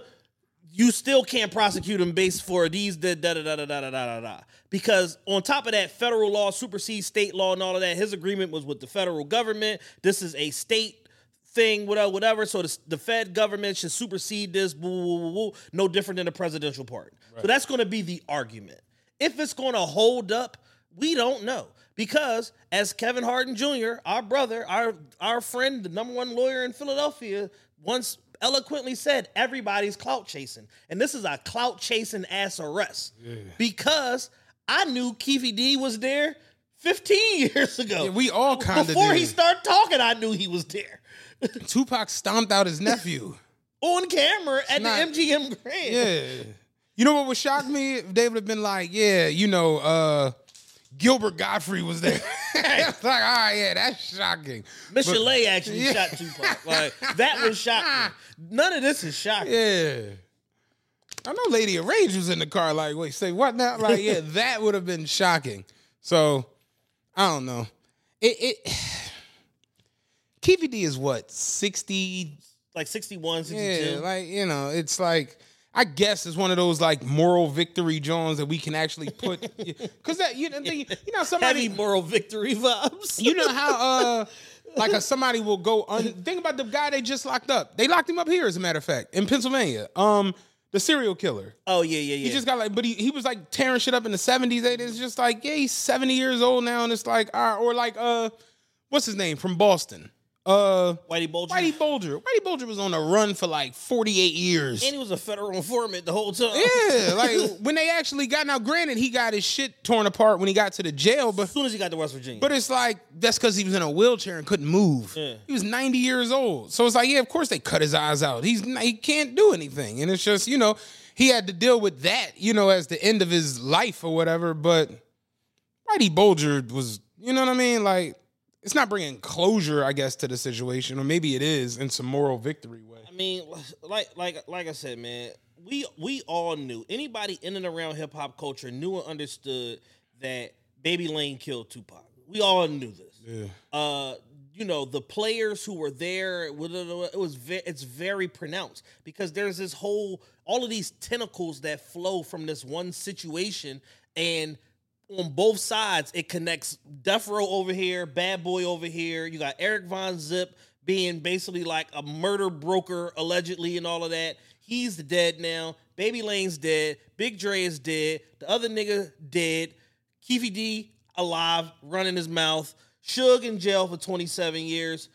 you still can't prosecute him based for these da da da da da da da da. Because on top of that, federal law supersedes state law and all of that. His agreement was with the federal government. This is a state thing, whatever, whatever. So the, the Fed government should supersede this. Boo, boo, boo. No different than the presidential pardon. So that's going to be the argument. If it's going to hold up, we don't know because as Kevin Harden Jr., our brother, our our friend, the number one lawyer in Philadelphia, once eloquently said, everybody's clout chasing, and this is a clout chasing ass arrest because I knew Keefe D was there 15 [LAUGHS] years ago. Yeah, we all kinda before he started talking, I knew he was there [LAUGHS] Tupac stomped out his nephew. on camera at not- the MGM Grand. Yeah. You know what would shock me if they would have been like, yeah, you know, uh Gilbert Gottfried was there. [LAUGHS] [LAUGHS] it's like, all right, yeah, that's shocking. Chalet actually [LAUGHS] Yeah. shot Tupac. Like that was shocking. None of this is shocking. Yeah. I know Lady of Rage was in the car, like, wait, say what now? Like, yeah, that would have been shocking. So, I don't know. It it [SIGHS] Keefe is what, 60 Like 61, 62. Yeah, like you know, it's like I guess it's one of those like moral victory Jones that we can actually put [LAUGHS] because that you know you know somebody Heavy moral victory vibes. you know how uh [LAUGHS] like a, somebody will go un- think about the guy they just locked up. They locked him up here as a matter of fact in Pennsylvania. Um, the serial killer. oh yeah, yeah, yeah. He just got like, but he, he was like tearing shit up in the seventies. It's just like, yeah, he's seventy years old now, and it's like, all right, or like, uh, what's his name from Boston? Uh, Whitey Bulger. Whitey Bulger. Whitey Bulger was on a run for like 48 years. and he was a federal informant the whole time. Yeah, [LAUGHS] like when they actually got now, granted, he got his shit torn apart when he got to the jail, but as soon as he got to West Virginia. but it's like that's because he was in a wheelchair and couldn't move. Yeah. He was 90 years old. So it's like, yeah, of course they cut his eyes out. He's he can't do anything. And it's just, you know, he had to deal with that, you know, as the end of his life or whatever. But Whitey Bulger was, you know what I mean? Like, it's not bringing closure, I guess, to the situation, or maybe it is in some moral victory way. I mean, like like like I said, man, we we all knew anybody in and around hip hop culture knew and understood that Baby Lane killed Tupac. We all knew this. Yeah. Uh, you know, the players who were there, it was ve- it's very pronounced because there's this whole all of these tentacles that flow from this one situation and on both sides, it connects Death Row over here, Bad Boy over here. You got Eric Von Zip being basically like a murder broker, allegedly, and all of that. He's dead now. Baby Lane's dead. Big Dre is dead. The other nigga dead. Keefy D alive, running his mouth. Suge in jail for 27 years.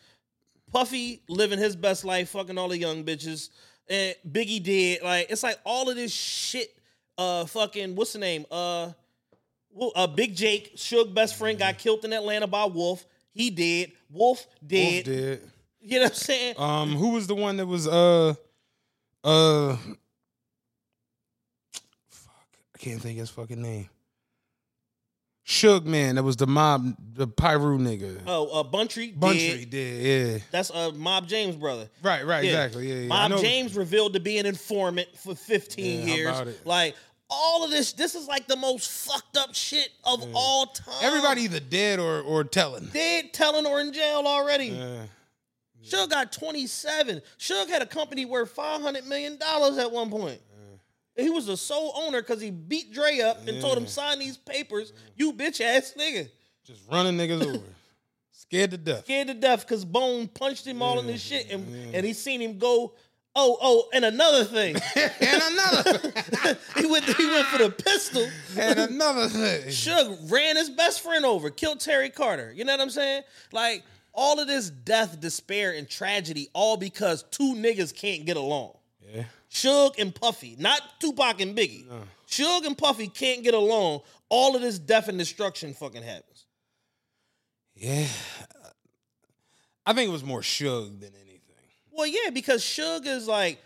Puffy living his best life, fucking all the young bitches. And Biggie dead. Like, it's like all of this shit. Uh, fucking, what's the name? Uh, uh, Big Jake, Suge best friend, got killed in Atlanta by Wolf. He did. Wolf dead. Wolf did. You know what I'm saying? Um, who was the one that was uh uh fuck, I can't think of his fucking name. Suge man, that was the mob, the Pyru nigga. oh, uh, Buntry, Buntry dead. did, yeah. That's uh, Mob James' brother. Right, right, Yeah. exactly. Yeah, yeah. Mob James revealed to be an informant for 15 Yeah, years. about it? Like all of this, this is like the most fucked up shit of all time. Everybody either dead or or telling. dead, telling, or in jail already. Yeah. Suge got 27. Suge had a company worth 500 million dollars at one point. He was the sole owner because he beat Dre up and told him sign these papers. You bitch ass nigga. Just running niggas over. [LAUGHS] Scared to death. Scared to death because Bone punched him all in this shit and, and he seen him go. Oh, oh, and another thing. [LAUGHS] and another [LAUGHS] he went he went for the pistol. and another thing. Suge ran his best friend over, killed Terry Carter. You know what I'm saying? Like all of this death, despair, and tragedy, all because two niggas can't get along. Yeah. Suge and Puffy, not Tupac and Biggie. Suge and Puffy can't get along. All of this death and destruction fucking happens. Yeah. I think it was more Suge than anything. Well, yeah, because Suge is like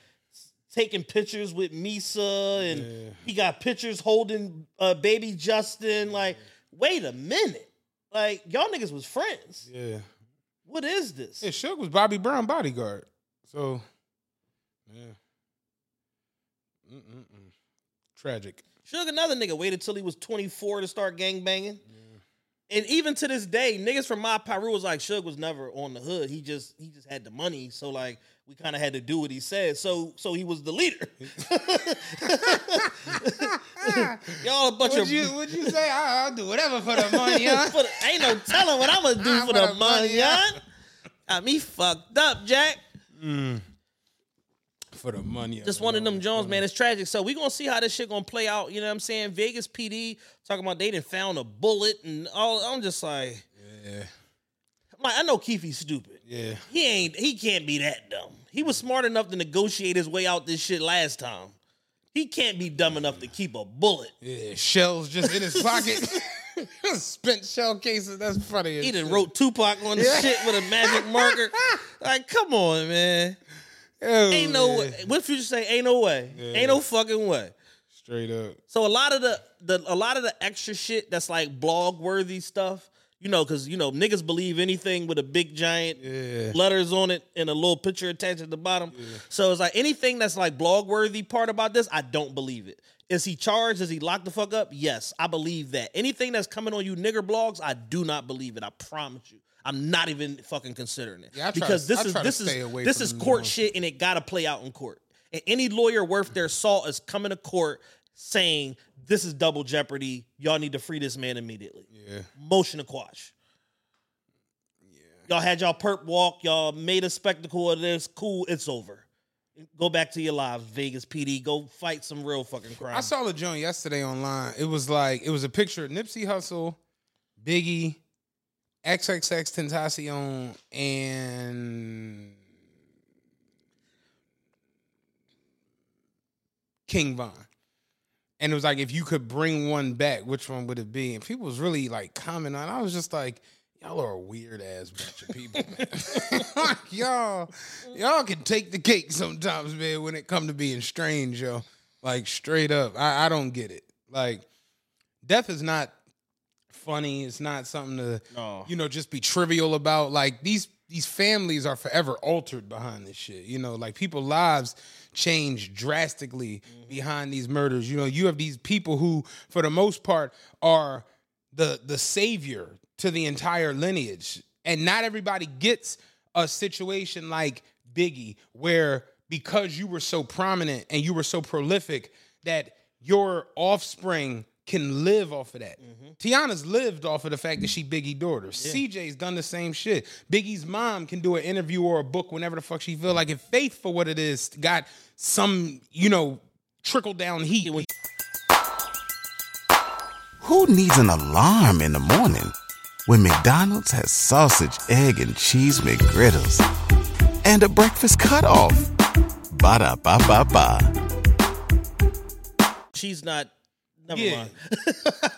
taking pictures with Misa, and he got pictures holding uh, baby Justin. Like, wait a minute, like y'all niggas was friends. Yeah. What is this? Yeah, Suge was Bobby Brown bodyguard. So, yeah. Mm-mm-mm. Tragic. Suge, another nigga, waited till he was 24 to start gang banging. And even to this day, niggas from my Piru was like, Suge was never on the hood. He just he just had the money. So like we kind of had to do what he said. So so he was the leader. [LAUGHS] Y'all a bunch Would of you would you say I, will do whatever for the money? [LAUGHS] Huh? for the- ain't no telling what [LAUGHS] I'm gonna do for the money, huh? Got me fucked up, Jack. Mm. For the money. Just one of them Jones, man. It's tragic. So we gonna see how this shit gonna play out. You know what I'm saying? Vegas PD talking about they didn't found a bullet and all. I'm just like, Yeah. Like, I know Keefe's stupid. Yeah. He ain't. He can't be that dumb. He was smart enough to negotiate his way out this shit last time. He can't be dumb enough to keep a bullet. Yeah. Shells just in his pocket. [LAUGHS] [LAUGHS] Spent shell cases. That's funny. He done shit. wrote Tupac on the shit with a magic marker. [LAUGHS] Like, come on, man. Oh, Ain't no way. What Future say? Ain't no way. Ain't no fucking way. Straight up. So a lot of the, the a lot of the extra shit that's like blog worthy stuff, you know, because you know niggas believe anything with a big giant Yeah. letters on it and a little picture attached at the bottom. So it's like anything that's like blog worthy part about this, I don't believe it. Is he charged? Is he locked the fuck up? Yes, I believe that. Anything that's coming on you nigger blogs, I do not believe it. I promise you. I'm not even fucking considering it Yeah, I because to- this is this is this is court shit and it got to play out in court. And any lawyer worth their salt is coming to court saying this is double jeopardy. Y'all need to free this man immediately. Yeah. Motion to quash. Y'all had y'all perp walk. Y'all made a spectacle of this. Cool. It's over. Go back to your lives, Vegas PD. Go fight some real fucking crime. I saw the joint yesterday online. It was like it was a picture of Nipsey Hussle, Biggie, XXXTentacion and King Von. And it was like, if you could bring one back, which one would it be? And people was really like commenting on. I was just like, y'all are a weird ass bunch of people, man. [LAUGHS] Like, y'all, y'all can take the cake sometimes, man. When it come to being strange, yo, like straight up, I, I don't get it. Like, death is not funny. It's not something to, No. you know, just be trivial about. Like these these families are forever altered behind this shit. You know, like people lives change drastically mm-hmm. behind these murders. You know, you have these people who, for the most part, are the the savior to the entire lineage, and not everybody gets a situation like Biggie, where because you were so prominent and you were so prolific that your offspring can live off of that. Mm-hmm. T'yanna's lived off of the fact that she Biggie daughter. CJ's done the same shit. Biggie's mom can do an interview or a book whenever the fuck she feel like. If Faith, for what it is, got some, you know, trickle down heat. Who needs an alarm in the morning when McDonald's has sausage, egg, and cheese McGriddles and a breakfast cutoff? Ba da ba ba ba. She's not. Never Yeah. mind. [LAUGHS]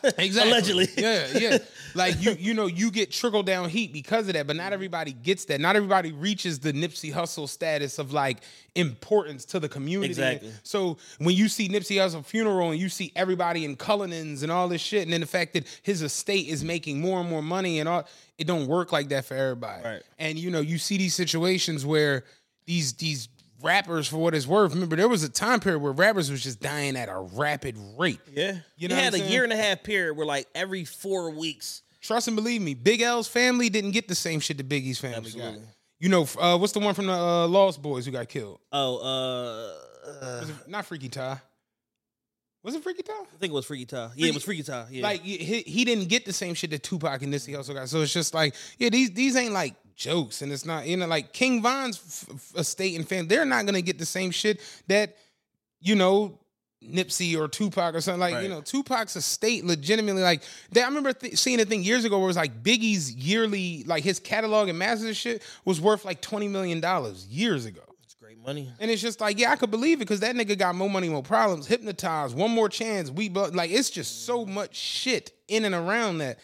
[LAUGHS] Exactly. Allegedly. Yeah, yeah. Like you, you know, you get trickle down heat because of that, but not everybody gets that. Not everybody reaches the Nipsey Hussle status of like importance to the community. Exactly. So when you see Nipsey Hussle funeral and you see everybody in Cullinans and all this shit, and then the fact that his estate is making more and more money and all, it don't work like that for everybody. Right. And you know, you see these situations where these these rappers, for what it's worth, remember there was a time period where rappers was just dying at a rapid rate. Yeah. You know what had a saying? year and a half period where like every four weeks. Trust and believe me, Big L's family didn't get the same shit that Biggie's family got. You know, uh, what's the one from the uh, Lost Boyz who got killed? Oh, uh, uh not Freaky Tah? Was it Freaky Tah? I think it was Freaky Tah. Yeah, it was Freaky Tah. Yeah. Like he, he didn't get the same shit that Tupac and Nipsey also got. So it's just like, yeah, these these ain't like jokes, and it's not you know like King Von's f- f- estate and fam. They're not gonna get the same shit that you know Nipsey or Tupac or something like you know Tupac's estate legitimately like that. I remember th- seeing a thing years ago where it was like Biggie's yearly like his catalog and masters shit was worth like twenty million dollars years ago. Money. And it's just like, yeah, I could believe it because that nigga got more money, more problems. Hypnotized, one more chance. We but like it's just so much shit in and around that.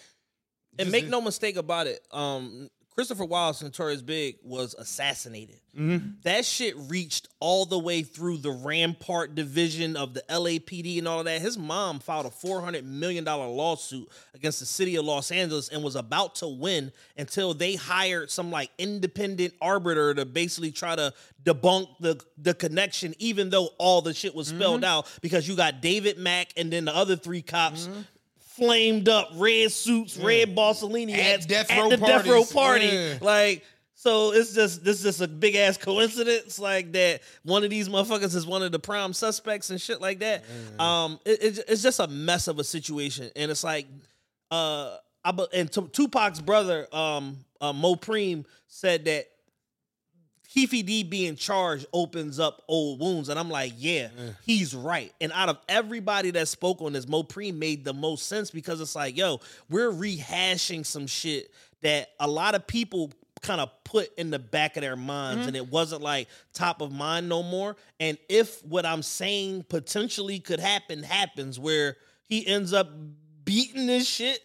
And Just- make no mistake about it, um, Christopher Wallace, Notorious Big, was assassinated. Mm-hmm. That shit reached all the way through the Rampart division of the LAPD and all of that. His mom filed a four hundred million dollar lawsuit against the city of Los Angeles and was about to win until they hired some like independent arbiter to basically try to debunk the the connection, even though all the shit was spelled Mm-hmm. out because you got David Mack and then the other three cops flamed up red suits, red Bossolini At death at the death row party. Yeah. Like, so it's just this is just a big ass coincidence, like that. One of these motherfuckers is one of the prime suspects and shit like that. Um, it- it- it's just a mess of a situation, and it's like, uh, I and Tu- Tupac's brother, um, uh, Mopreme said that Keefy D being charged opens up old wounds. And I'm like, yeah, he's right. And out of everybody that spoke on this, Mopreme made the most sense because it's like, yo, we're rehashing some shit that a lot of people kind of put in the back of their minds mm-hmm. and it wasn't like top of mind no more. And if what I'm saying potentially could happen happens where he ends up beating this shit,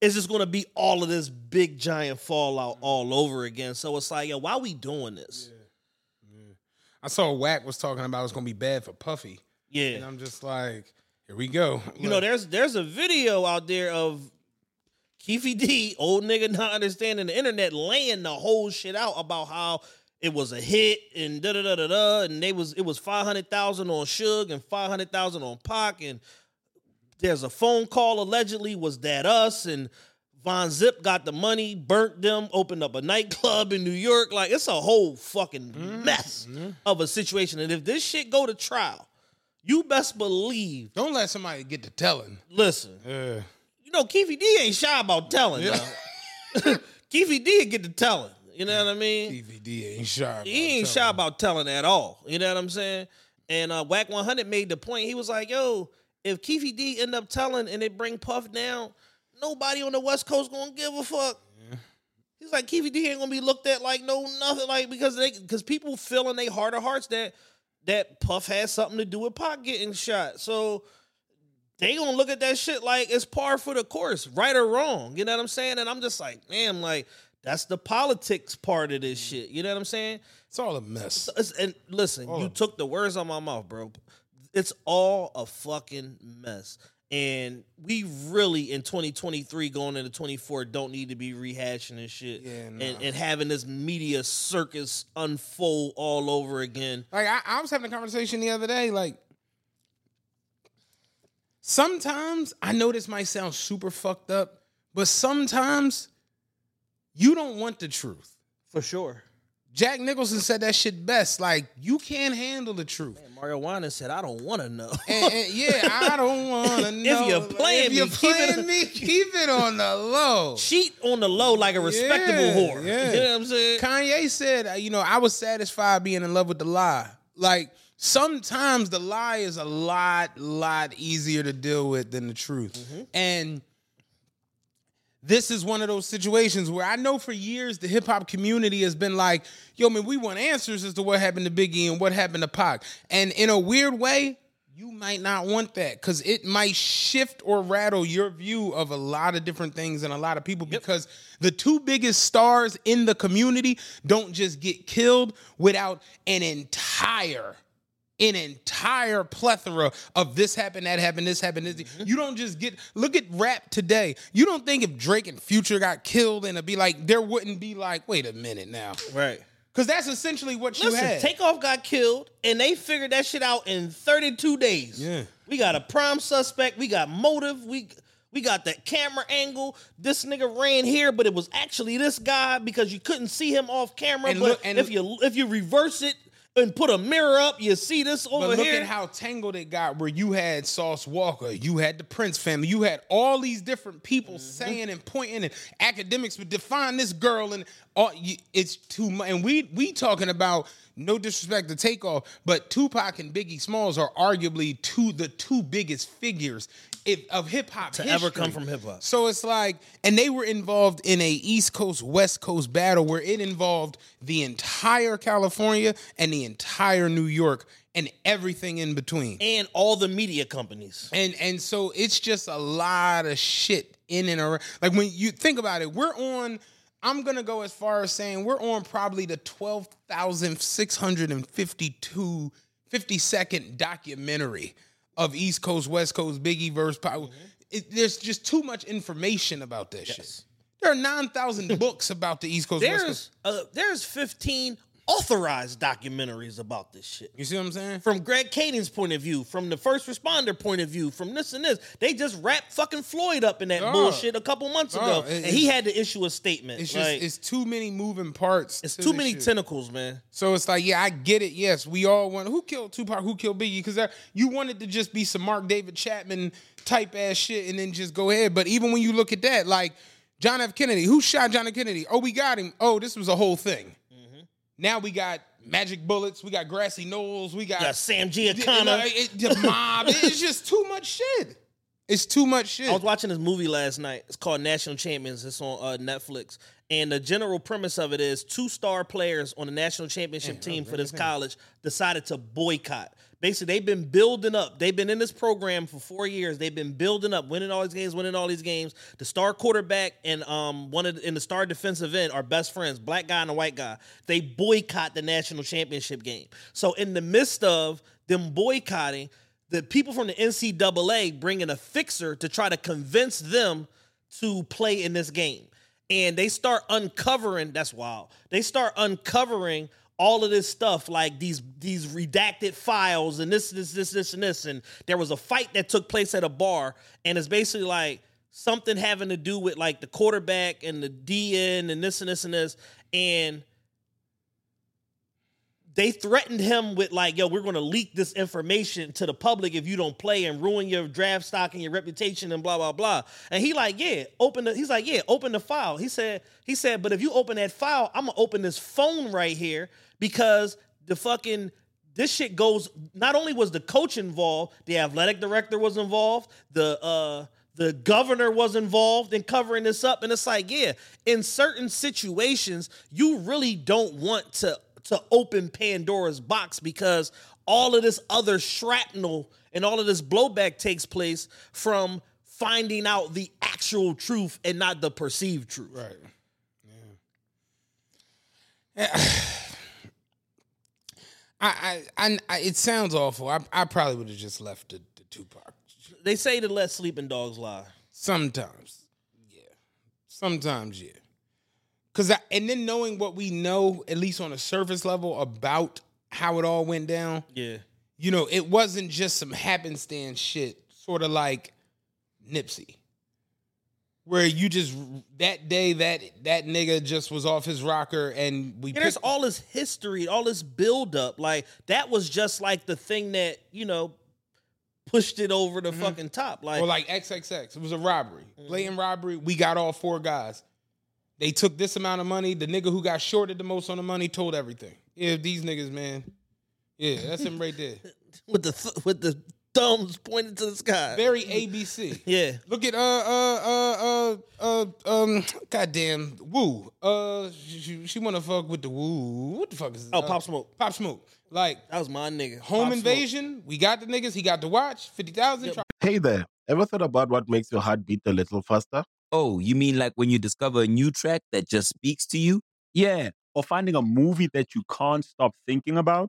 it's just gonna be all of this big giant fallout all over again. So it's like, yo, why we doing this? yeah I saw Wack was talking about it's gonna be bad for Puffy, Yeah. and I'm just like, here we go. You know, there's there's a video out there of Keefy D, old nigga not understanding the internet, laying the whole shit out about how it was a hit and da da da da da, and they was it was five hundred thousand on Suge and five hundred thousand on Pac, and there's a phone call allegedly was that us and Von Zip got the money, burnt them, opened up a nightclub in New York. Like it's a whole fucking mess of a situation. And if this shit go to trial, you best believe. don't let somebody get to telling. Listen, Yeah. you know, Keefy D ain't shy about telling. Yeah. [LAUGHS] Keefy D get to telling. You know what I mean? DVD ain't shy. about he ain't shy telling. about telling at all. You know what I'm saying? And uh, Wack 100 made the point. He was like, "Yo, if Keefy D end up telling and they bring Puff down, nobody on the West Coast gonna give a fuck." He's like Keefe D ain't gonna be looked at like no nothing like because they because people feel in their heart of hearts that that Puff has something to do with Pac getting shot. So they gonna look at that shit like it's par for the course, right or wrong. You know what I'm saying? And I'm just like, man, like that's the politics part of this mm. shit. You know what I'm saying? It's all a mess. It's- and listen, you took the words on my mouth, bro. It's all a fucking mess. And we really in 2023 going into 24 don't need to be rehashing this shit Yeah, and, and having this media circus unfold all over again. Like I, I was having a conversation the other day. Like sometimes I know this might sound super fucked up, but sometimes you don't want the truth. For sure. Jack Nicholson said that shit best. Like you can't handle the truth. And Mario Winans said, I don't want to know. And, and yeah, I [LAUGHS] don't want to know. you're playing if you're me, keep it- playing me, [LAUGHS] keep it on the low. Cheat on the low like a respectable Yeah, whore. yeah. [LAUGHS] You know what I'm saying? Kanye said, uh, you know, I was satisfied being in love with the lie. Like sometimes the lie is a lot, lot easier to deal with than the truth. Mm-hmm. And this is one of those situations where I know for years the hip hop community has been like, yo, man, we want answers as to what happened to Biggie and what happened to Pac. And in a weird way, you might not want that because it might shift or rattle your view of a lot of different things and a lot of people because the two biggest stars in the community don't just get killed without an entire an entire plethora of this happened, that happened, this happened, this. Mm-hmm. You don't just get look at rap today. You don't think if Drake and Future got killed and it'd be like there wouldn't be like, wait a minute now. Right. Cause that's essentially what you Listen, had. Takeoff got killed, and they figured that shit out in 32 days. Yeah. we got a prime suspect. We got motive. We we got that camera angle. This nigga ran here, but it was actually this guy because you couldn't see him off camera. And but look- and- if you if you reverse it and put a mirror up, you see this over But look here. at how tangled it got where you had Sauce Walka, you had the Prince family, you had all these different people Mm-hmm. saying and pointing and academics would define this girl and all it's too much. And we we talking about no disrespect to Takeoff, but Tupac and Biggie Smalls are arguably two the two biggest figures if, of hip hop To ever come from hip-hop. So it's like, and they were involved in a East Coast West Coast battle where it involved the entire California and the entire New York and everything in between. and all the media companies. And and so it's just a lot of shit in and around. Like when you think about it, we're on. I'm gonna go as far as saying we're on probably the twelve thousand six hundred and fifty-two 50 second documentary of East Coast West Coast Biggie verse. Power. It, there's just too much information about that shit. There are nine thousand [LAUGHS] books about the East Coast West Coast. There's uh, there's 15 authorized documentaries about this shit. You see what I'm saying? From Greg Kading's point of view, from the first responder point of view, from this and this, they just wrapped fucking Floyd up in that bullshit a couple months ago, and he had to issue a statement. It's just it's too many moving parts. it's to too many shit. tentacles, man. So it's like, yeah, I get it. Yes, we all want who killed Tupac, who killed Biggie, because you wanted to just be some Mark David Chapman type ass shit and then just go ahead. But even when you look at that, like John F. Kennedy, who shot John F. Kennedy? Oh, we got him. Oh, this was a whole thing. Now we got magic bullets, we got grassy knolls, we got, Got Sam You know, Giancana. it- the [LAUGHS] mob. it's just too much shit. It's too much shit. I was watching this movie last night. It's called National Champions. It's on uh, Netflix. And the general premise of it is two star players on the national championship team for this college decided to boycott. Basically, they've been building up. They've been in this program for four years. They've been building up, winning all these games, winning all these games. The star quarterback and um one of the, the star defensive end are best friends, black guy and a white guy. They boycott the national championship game. So in the midst of them boycotting, the people from the NCAA bring in a fixer to try to convince them to play in this game. And they start uncovering, that's wild. They start uncovering all of this stuff, like these these redacted files and this, this, this, this, and this. And there was a fight that took place at a bar, and it's basically like something having to do with like the quarterback and the DN and this and this and this. And they threatened him with like, yo, we're gonna leak this information to the public if you don't play and ruin your draft stock and your reputation and blah blah blah. And he like, yeah, open the he's like, yeah, open the file. He said, he said, but if you open that file, I'm gonna open this phone right here because the fucking this shit goes not only was the coach involved, the athletic director was involved, the uh the governor was involved in covering this up. And it's like, yeah, in certain situations, you really don't want to to open Pandora's box because all of this other shrapnel and all of this blowback takes place from finding out the actual truth and not the perceived truth. Right. Yeah. [SIGHS] I, I, I, I, it sounds awful. I, I probably would have just left the, the Tupac. They say to let sleeping dogs lie. Sometimes, yeah. Sometimes, yeah. Cause I, and then knowing what we know, at least on a surface level, about how it all went down. Yeah. You know, it wasn't just some happenstance shit, sort of like Nipsey where you just that day that that nigga just was off his rocker and we and there's all this history all this build up like that was just like the thing that you know pushed it over the mm-hmm. fucking top. Like or like xxx it was a robbery. Mm-hmm. blatant robbery. We got all four guys. They took this amount of money. The nigga who got shorted the most on the money told everything. Yeah these niggas man. Yeah that's him right there. [LAUGHS] With the th- with the thumbs pointing to the sky. Very ABC. [LAUGHS] yeah. Look at uh uh uh uh uh um goddamn woo. Uh she, she wanna fuck with the woo. What the fuck is this? Oh, uh, Pop Smoke. Pop Smoke. Like that was my nigga. Home Pop invasion. Smoke. We got the niggas. He got the watch. Fifty thousand. Yep. Hey there. Ever thought about what makes your heart beat a little faster? Oh, you mean like when you discover a new track that just speaks to you? Yeah. Or finding a movie that you can't stop thinking about?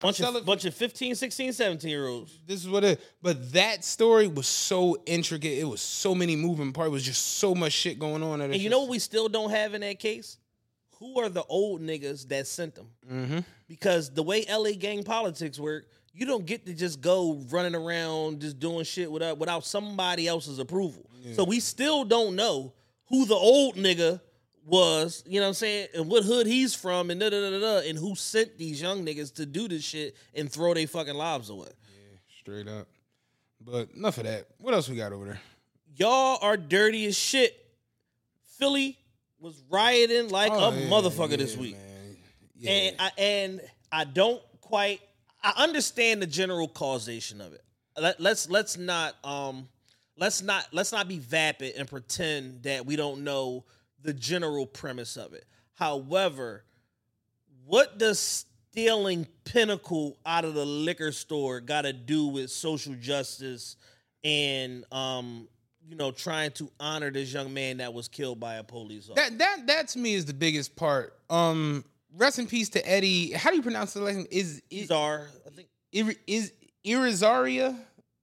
Bunch of, bunch of 15, 16, 17 year olds. This is what it but that story was so intricate. It was so many moving parts. It was just so much shit going on. And you just... know what we still don't have in that case? Who are the old niggas that sent them? Mm-hmm. Because the way LA gang politics work, you don't get to just go running around just doing shit without without somebody else's approval. Yeah. So we still don't know who the old nigga was, you know what I'm saying, and what hood he's from, and da da da da, and who sent these young niggas to do this shit and throw their fucking lives away. Yeah, straight up. But enough of that. What else we got over there? Y'all are dirty as shit. Philly was rioting like oh, a yeah, motherfucker yeah, this week, yeah. and I and I don't quite. I understand the general causation of it. Let, let's let's not um let's not let's not be vapid and pretend that we don't know the general premise of it. However, what does stealing Pinnacle out of the liquor store got to do with social justice and um you know trying to honor this young man that was killed by a police officer? That that that to me is the biggest part. Um rest in peace to Eddie. How do you pronounce the name? Is Izar, I think is, is Irizaria?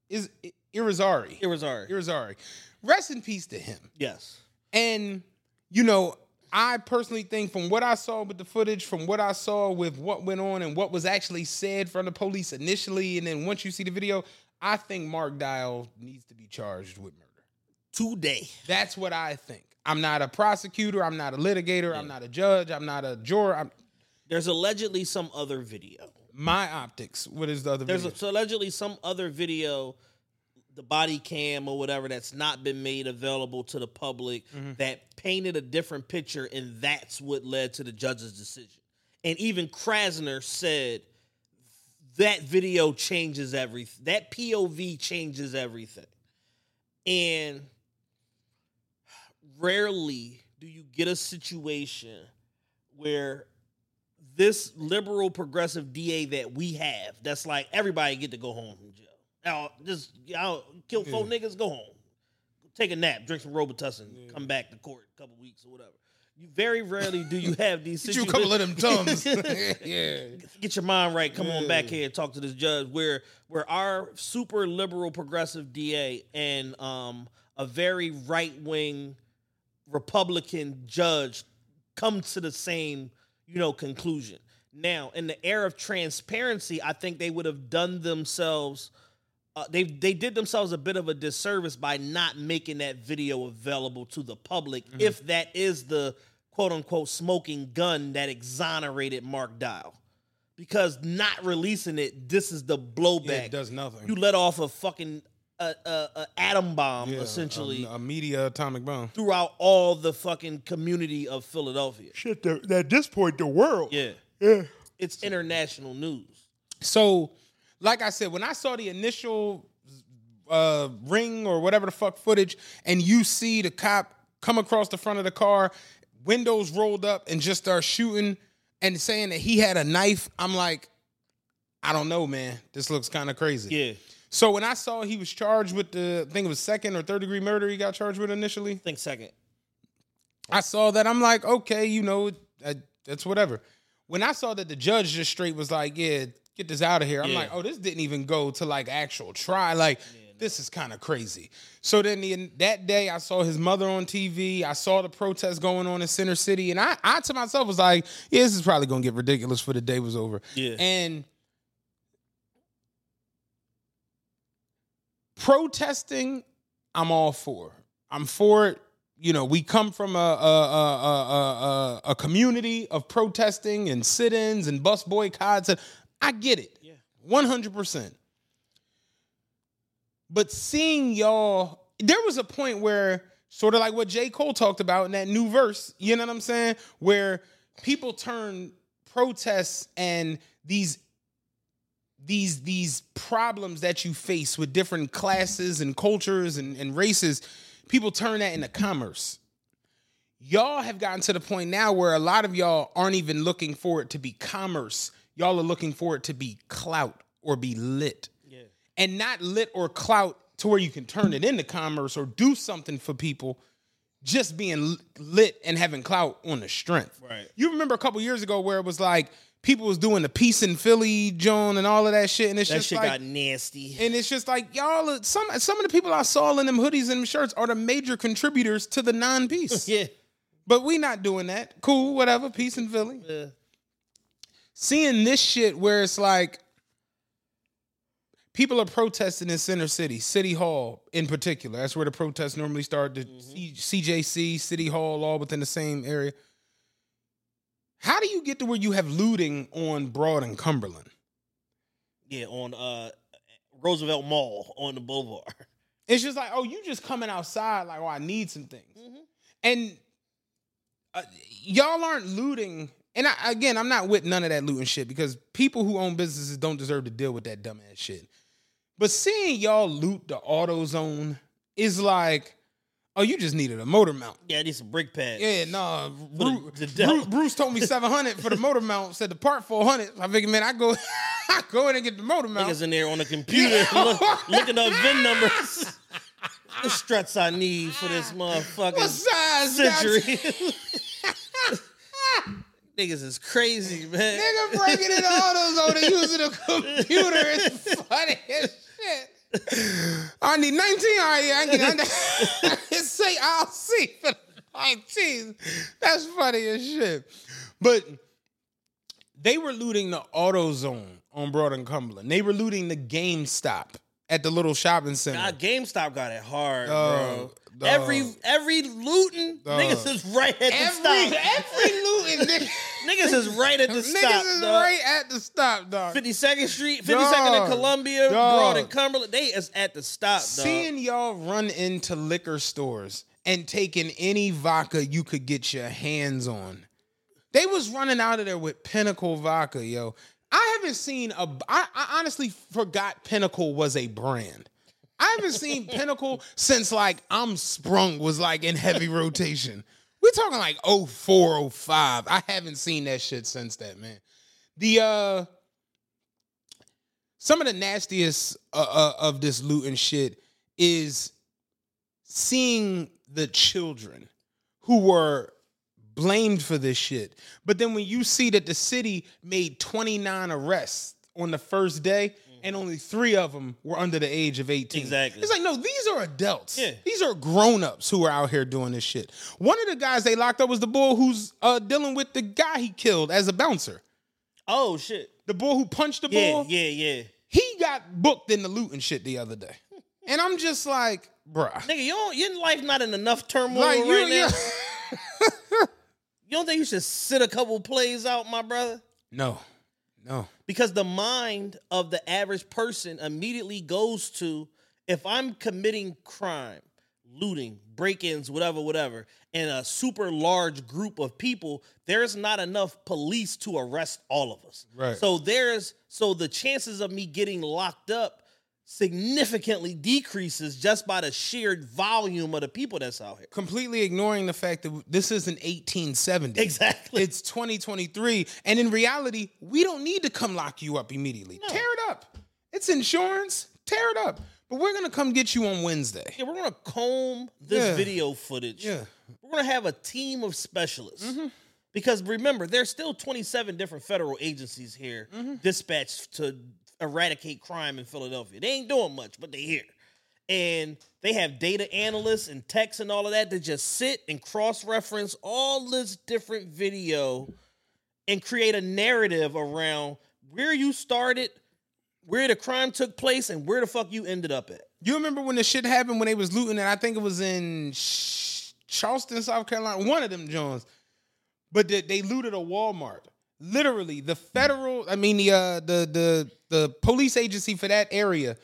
Is Irizarry. Irizarry. Irizarry. Rest in peace to him. Yes. And you know, I personally think from what I saw with the footage, from what I saw with what went on and what was actually said from the police initially, and then once you see the video, I think Mark Dial needs to be charged with murder. Today. That's what I think. I'm not a prosecutor, I'm not a litigator, yeah. I'm not a judge, I'm not a juror. I'm... There's allegedly some other video. My optics. What is the other There's? A, so allegedly some other video the body cam or whatever that's not been made available to the public mm-hmm. that painted a different picture and that's what led to the judge's decision. And even Krasner said that video changes everything. That POV changes everything. And rarely do you get a situation where this liberal progressive DA that we have, that's like everybody get to go home from jail. I'll just I'll kill four yeah. niggas, go home, take a nap, drink some Robitussin, yeah. come back to court a couple weeks or whatever. You very rarely do you have these. Get you a couple of them tums. [LAUGHS] [LAUGHS] yeah. Get your mind right. Come on back here and talk to this judge. Where where our super liberal progressive DA and um a very right wing Republican judge come to the same you know conclusion. Now, in the era of transparency, I think they would have done themselves. Uh, they they did themselves a bit of a disservice by not making that video available to the public, if that is the quote unquote smoking gun that exonerated Mark Dial. Because not releasing it, this is the blowback. Yeah, it does nothing. You let off a fucking uh, uh, uh, atom bomb, Yeah, essentially, a, a media atomic bomb. throughout all the fucking community of Philadelphia. Shit, at this point, the world. Yeah, Yeah. it's international news. So, like I said, when I saw the initial uh, ring or whatever the fuck footage, and you see the cop come across the front of the car, windows rolled up, and just start shooting and saying that he had a knife, I'm like, I don't know, man. This looks kind of crazy. Yeah, So when I saw he was charged with the, I think it was second or third degree murder, he got charged with initially. I think second. I saw that. I'm like, okay, you know, that's whatever. When I saw that the judge just straight was like, yeah, get this out of here. I'm Yeah. like, oh, this didn't even go to like actual try. Like, this is kind of crazy. So then the, that day, I saw his mother on TV. I saw the protest going on in Center City, and I, I to myself was like, yeah, this is probably gonna get ridiculous for the day was over. Yeah. And protesting, I'm all for. I'm for it. You know, we come from a a, a, a, a, a community of protesting and sit-ins and bus boycotts. I get it. Yeah. 100%. But seeing y'all, there was a point where, sort of like what J. Cole talked about in that new verse, you know what I'm saying? Where people turn protests and these these these problems that you face with different classes and cultures and, and races, people turn that into commerce. Y'all have gotten to the point now where a lot of y'all aren't even looking for it to be commerce. Y'all are looking for it to be clout or be lit. Yeah. And not lit or clout to where you can turn it into commerce or do something for people. Just being lit and having clout on the strength. Right. You remember a couple years ago where it was like people was doing the peace in Philly, Joan, and all of that shit, and it's That just shit like, got nasty. and it's just like y'all. Some some of the people I saw in them hoodies and them shirts are the major contributors to the non-peace. [LAUGHS] yeah. But we not doing that. Cool, whatever. Peace in Philly. Yeah. Seeing this shit where it's like people are protesting in Center City, City Hall in particular. That's where the protests normally start. The C- CJC, City Hall, all within the same area. How do you get to where you have looting on Broad and Cumberland? Yeah, on uh Roosevelt Mall on the boulevard. [LAUGHS] It's just like, oh, you just coming outside like, oh, I need some things. And uh, y'all aren't looting. And I, again, I'm not with none of that looting shit because people who own businesses don't deserve to deal with that dumbass shit. But seeing y'all loot the auto zone is like, oh, you just needed a motor mount. Yeah, I need some brake pads. Yeah, no. Bruce, devil. Bruce, Bruce told me 700 for the [LAUGHS] motor mount. Said the part 400. I figured, man, I go, [LAUGHS] I go in and get the motor mount. Niggas in there on the computer [LAUGHS] look, looking up VIN numbers. the struts I need for this motherfucking What size? century. Niggas is crazy, man. Nigga breaking into AutoZone and using a computer is funny as shit. I need 19. All right, yeah, I get [LAUGHS] it say I'll see for the 19. That's funny as shit. But they were looting the AutoZone on Broad and Cumberland. They were looting the GameStop at the little shopping center. God, GameStop got it hard, Dog, bro. Dog. Every every looting, Dog. niggas is right at the every, stop. every looting, nigga, [LAUGHS] niggas is right at the stop. niggas is dog. right at the stop, dog. 52nd Street, 52nd and Columbia. Broad and Cumberland. They is at the stop, dog. Seeing y'all run into liquor stores and taking any vodka you could get your hands on. They was running out of there with Pinnacle vodka, yo. I haven't seen a. I, I honestly forgot Pinnacle was a brand. I haven't seen Pinnacle since like I'm Sprung was like in heavy rotation. We're talking like 04, 05. I haven't seen that shit since that, man. The uh some of the nastiest uh, uh, of this loot and shit is seeing the children who were blamed for this shit. But then when you see that the city made 29 arrests on the first day and only three of them were under the age of 18. Exactly. It's like, no, these are adults. Yeah. These are grown-ups who are out here doing this shit. One of the guys they locked up was the boy who's uh, dealing with the guy he killed as a bouncer. Oh shit. The boy who punched the Yeah, boy. yeah, yeah. He got booked in the looting shit the other day. And I'm just like, bruh. Nigga, you don't, your life not in enough turmoil Like, you- right now. you- [LAUGHS] You don't think you should sit a couple plays out, my brother? No. No. Because the mind of the average person immediately goes to if I'm committing crime, looting, break ins, whatever, whatever, in a super large group of people, there's not enough police to arrest all of us. Right. So there's so the chances of me getting locked up significantly decreases just by the sheer volume of the people that's out here. Completely ignoring the fact that this isn't 1870. Exactly. It's 2023. And in reality, we don't need to come lock you up immediately. Tear it up. It's insurance. Tear it up. But we're going to come get you on Wednesday. Yeah, we're gonna comb this Yeah. video footage. Yeah. We're gonna have a team of specialists. Mm-hmm. Because remember, there's still 27 different federal agencies here Mm-hmm. dispatched to eradicate crime in Philadelphia. They ain't doing much, but they're here. And they have data analysts and techs and all of that to just sit and cross-reference all this different video and create a narrative around where you started, where the crime took place, and where the fuck you ended up at. You remember when the shit happened when they was looting and I think it was in Charleston, South Carolina, one of them Jones. But they, they looted a Walmart. Literally, the federal, I mean the uh the the the police agency for that area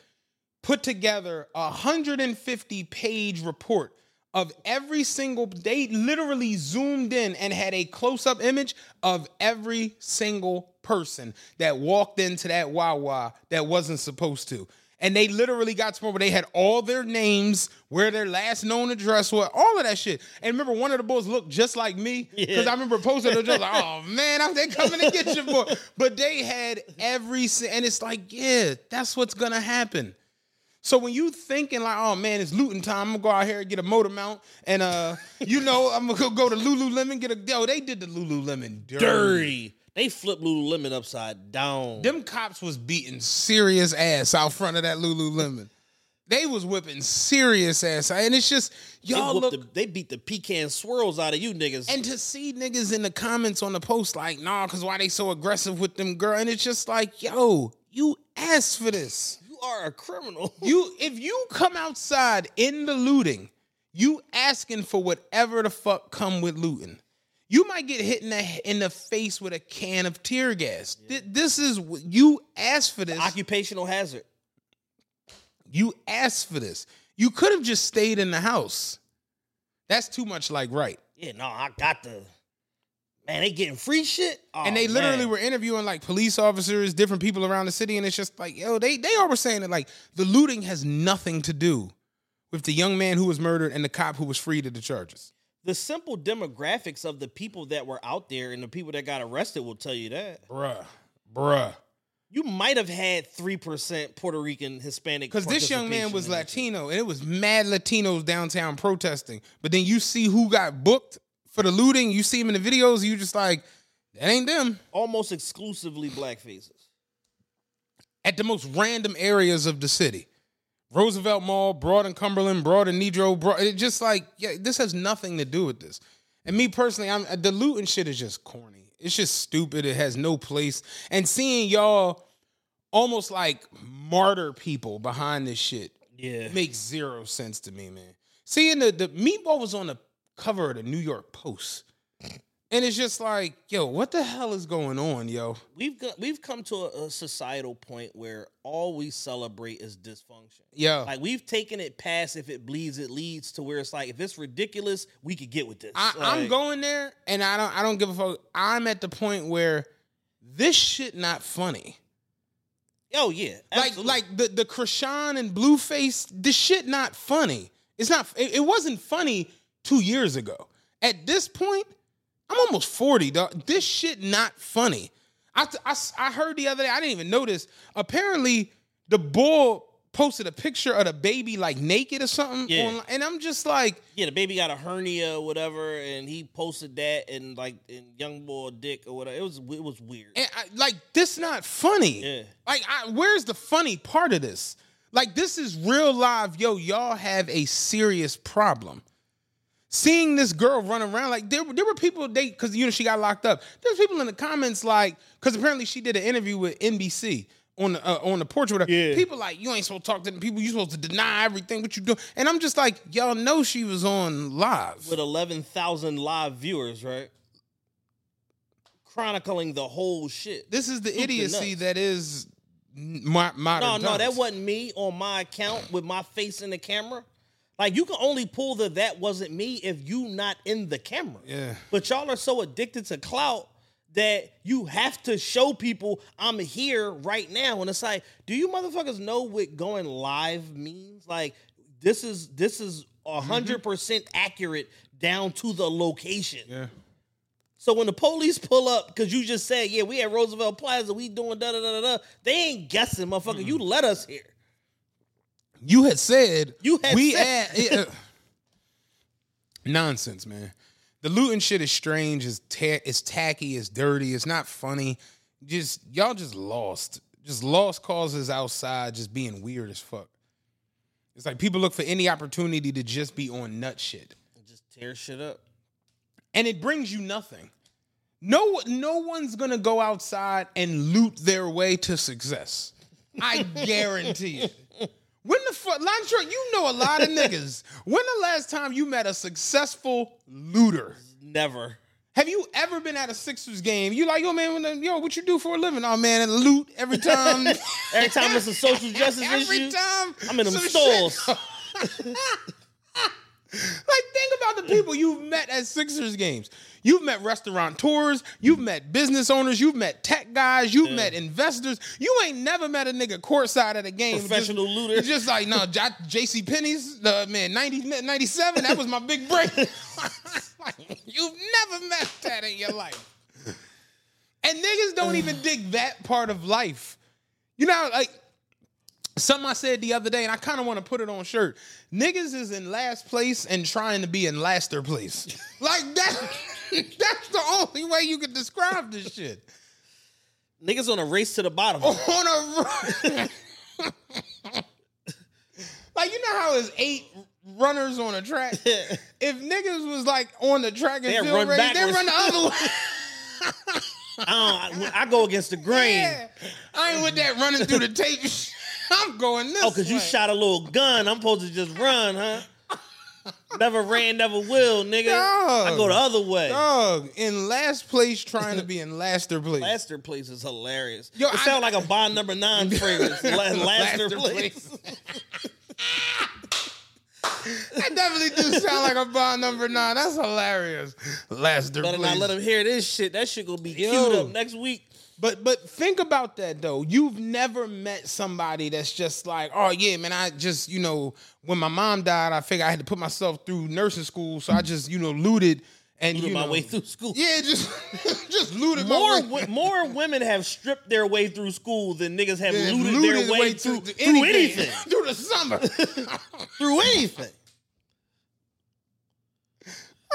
put together a 150 page report of every single they literally zoomed in and had a close-up image of every single person that walked into that Wawa that wasn't supposed to. And they literally got to the point where they had all their names, where their last known address was, all of that shit. And remember, one of the boys looked just like me [LAUGHS] because I remember posting. Just like, oh [LAUGHS] man, I'm they coming to get you, boy. But they had every, and it's like, yeah, that's what's gonna happen. So when you thinking like, oh man, it's looting time, I'm gonna go out here and get a motor mount, and uh, you know, I'm gonna go, go to Lululemon, get a yo. They did the Lululemon dirty. dirty. They flipped Lululemon upside down. Them cops was beating serious ass out front of that Lululemon. They was whipping serious ass, and it's just y'all whooped look. the, they beat the pecan swirls out of you niggas. and to see niggas in the comments on the post like, nah, cause why they so aggressive with them girl, and it's just like, yo, you asked for this. you are a criminal. [LAUGHS] You if you come outside in the looting, you asking for whatever the fuck come with looting. You might get hit in the in the face with a can of tear gas. Th- This is what- you asked for this. Occupational hazard. You asked for this. You could have just stayed in the house. That's too much like right. Yeah, no, I got the man. They getting free shit, Oh, and they literally man. were interviewing like police officers, different people around the city, and it's just like, yo, they they all were saying that like the looting has nothing to do with the young man who was murdered and the cop who was freed of the charges. The simple demographics of the people that were out there and the people that got arrested will tell you that. Bruh. Bruh. You might have had three percent Puerto Rican Hispanic Because this young man was in that shit. Latino and it was mad Latinos downtown protesting. But then you see who got booked for the looting, you see him in the videos, you just like, that ain't them. almost exclusively black faces. At the most random areas of the city. Roosevelt Mall, Broad and Cumberland, Broad and Nedro, Broad, it just like, yeah, this has nothing to do with this. And me personally, I'm the looting shit is just corny. It's just stupid. It has no place. And seeing y'all almost like martyr people behind this shit Yeah, makes zero sense to me, man. Seeing the the meatball was on the cover of the New York Post, and it's just like, yo, what the hell is going on, yo? we've got we've come to a, a societal point where all we celebrate is dysfunction. Yeah, Like we've taken it past if it bleeds, it leads to where it's like if it's ridiculous, we could get with this. I, I'm going there, and I don't I don't give a fuck. I'm at the point where this shit not funny. Oh yeah, Like like the the Chrisean and Blueface, this shit not funny. It's not. It, it wasn't funny two years ago. At this point, I'm almost forty. Dog. This shit not funny. I, I I heard the other day. I didn't even notice. Apparently, the bull posted a picture of the baby like naked or something. Yeah. online, and I'm just like, Yeah, the baby got a hernia or whatever, and he posted that and like in young boy dick or whatever. It was it was weird. and I, like this not funny. Yeah. Like, I, where's the funny part of this? Like, this is real live. Yo, y'all have a serious problem. Seeing this girl run around, like there, there were people they because you know she got locked up. There's people in the comments like because apparently she did an interview with NBC on the uh, on the porch with her. Yeah. People like you ain't supposed to talk to them people. You supposed to deny everything what you do. And I'm just like y'all know she was on live. with 11,000 live viewers, right? Chronicling the whole shit. This is the Stupid idiocy nuts. that is my modern. No, no, that wasn't me on my account with my face in the camera. Like you can only pull the that wasn't me if you not in the camera. Yeah. But y'all are so addicted to clout that you have to show people I'm here right now. And it's like, do you motherfuckers know what going live means? Like this is this is a mm-hmm. hundred percent accurate down to the location. Yeah. So when the police pull up, because you just said, yeah, we at Roosevelt Plaza, we doing da da da da da, they ain't guessing, motherfucker. You let us here. You had said You had we said- at yeah. Uh, [LAUGHS] nonsense, man. The looting shit is strange. It's ta- it's tacky. It's dirty. It's not funny. Just y'all just lost. Just lost causes outside. Just being weird as fuck. It's like people look for any opportunity to just be on nut shit, Just tear shit up. and it brings you nothing. No, no one's gonna go outside and loot their way to success. I [LAUGHS] guarantee it. When the fuck, Lantra, you know a lot of [LAUGHS] niggas. When the last time you met a successful looter? Never. Have you ever been at a Sixers game? You like, yo, man, when the- yo, what you do for a living? Oh man, loot every time. [LAUGHS] Every time it's a social [LAUGHS] justice every issue, Every time. I'm in them stalls. Like, think about the people you've met at Sixers games. You've met restaurateurs, you've met business owners, you've met tech guys, you've met investors. You ain't never met a nigga courtside at a game. Professional just, looter. [LAUGHS] Just like, no, J- JC Penney's, the man, 90, 97, that was my big break. [LAUGHS] Like, you've never met that in your life. And niggas don't even [SIGHS] dig that part of life. You know, like, Something I said the other day, and I kind of want to put it on shirt. Niggas is in last place and trying to be in laster place. [LAUGHS] like that. [LAUGHS] That's the only way you can describe this shit. Niggas on a race to the bottom. [LAUGHS] On a like you know how there's eight runners on a track. if niggas was like on the track and They'd run race, they run the other way. I, don't, I, I go against the grain. Yeah. I ain't with that running through the tape. [LAUGHS] I'm going this. Oh, because you shot a little gun. I'm supposed to just run, huh? never ran, never will, nigga. Dog. I go the other way. Dog, in last place, trying to be in laster place. [LAUGHS] Laster Place is hilarious. Yo, it I- sound like a Bond number nine [LAUGHS] fragrance. Laster, Place. That definitely do sound like a bond number nine. That's hilarious. Laster Better place. not let him hear this shit. That shit gonna be Yo. queued up next week. But but think about that though. You've never met somebody that's just like, oh yeah, man. I just you know when my mom died, I figured I had to put myself through nursing school, so I just you know looted and Looted you my know, way through school. Yeah, just [LAUGHS] just looted More my way. more women have stripped their way through school than niggas have Yeah, looted, looted their way, through, to through anything. [LAUGHS] through the summer. [LAUGHS] through anything.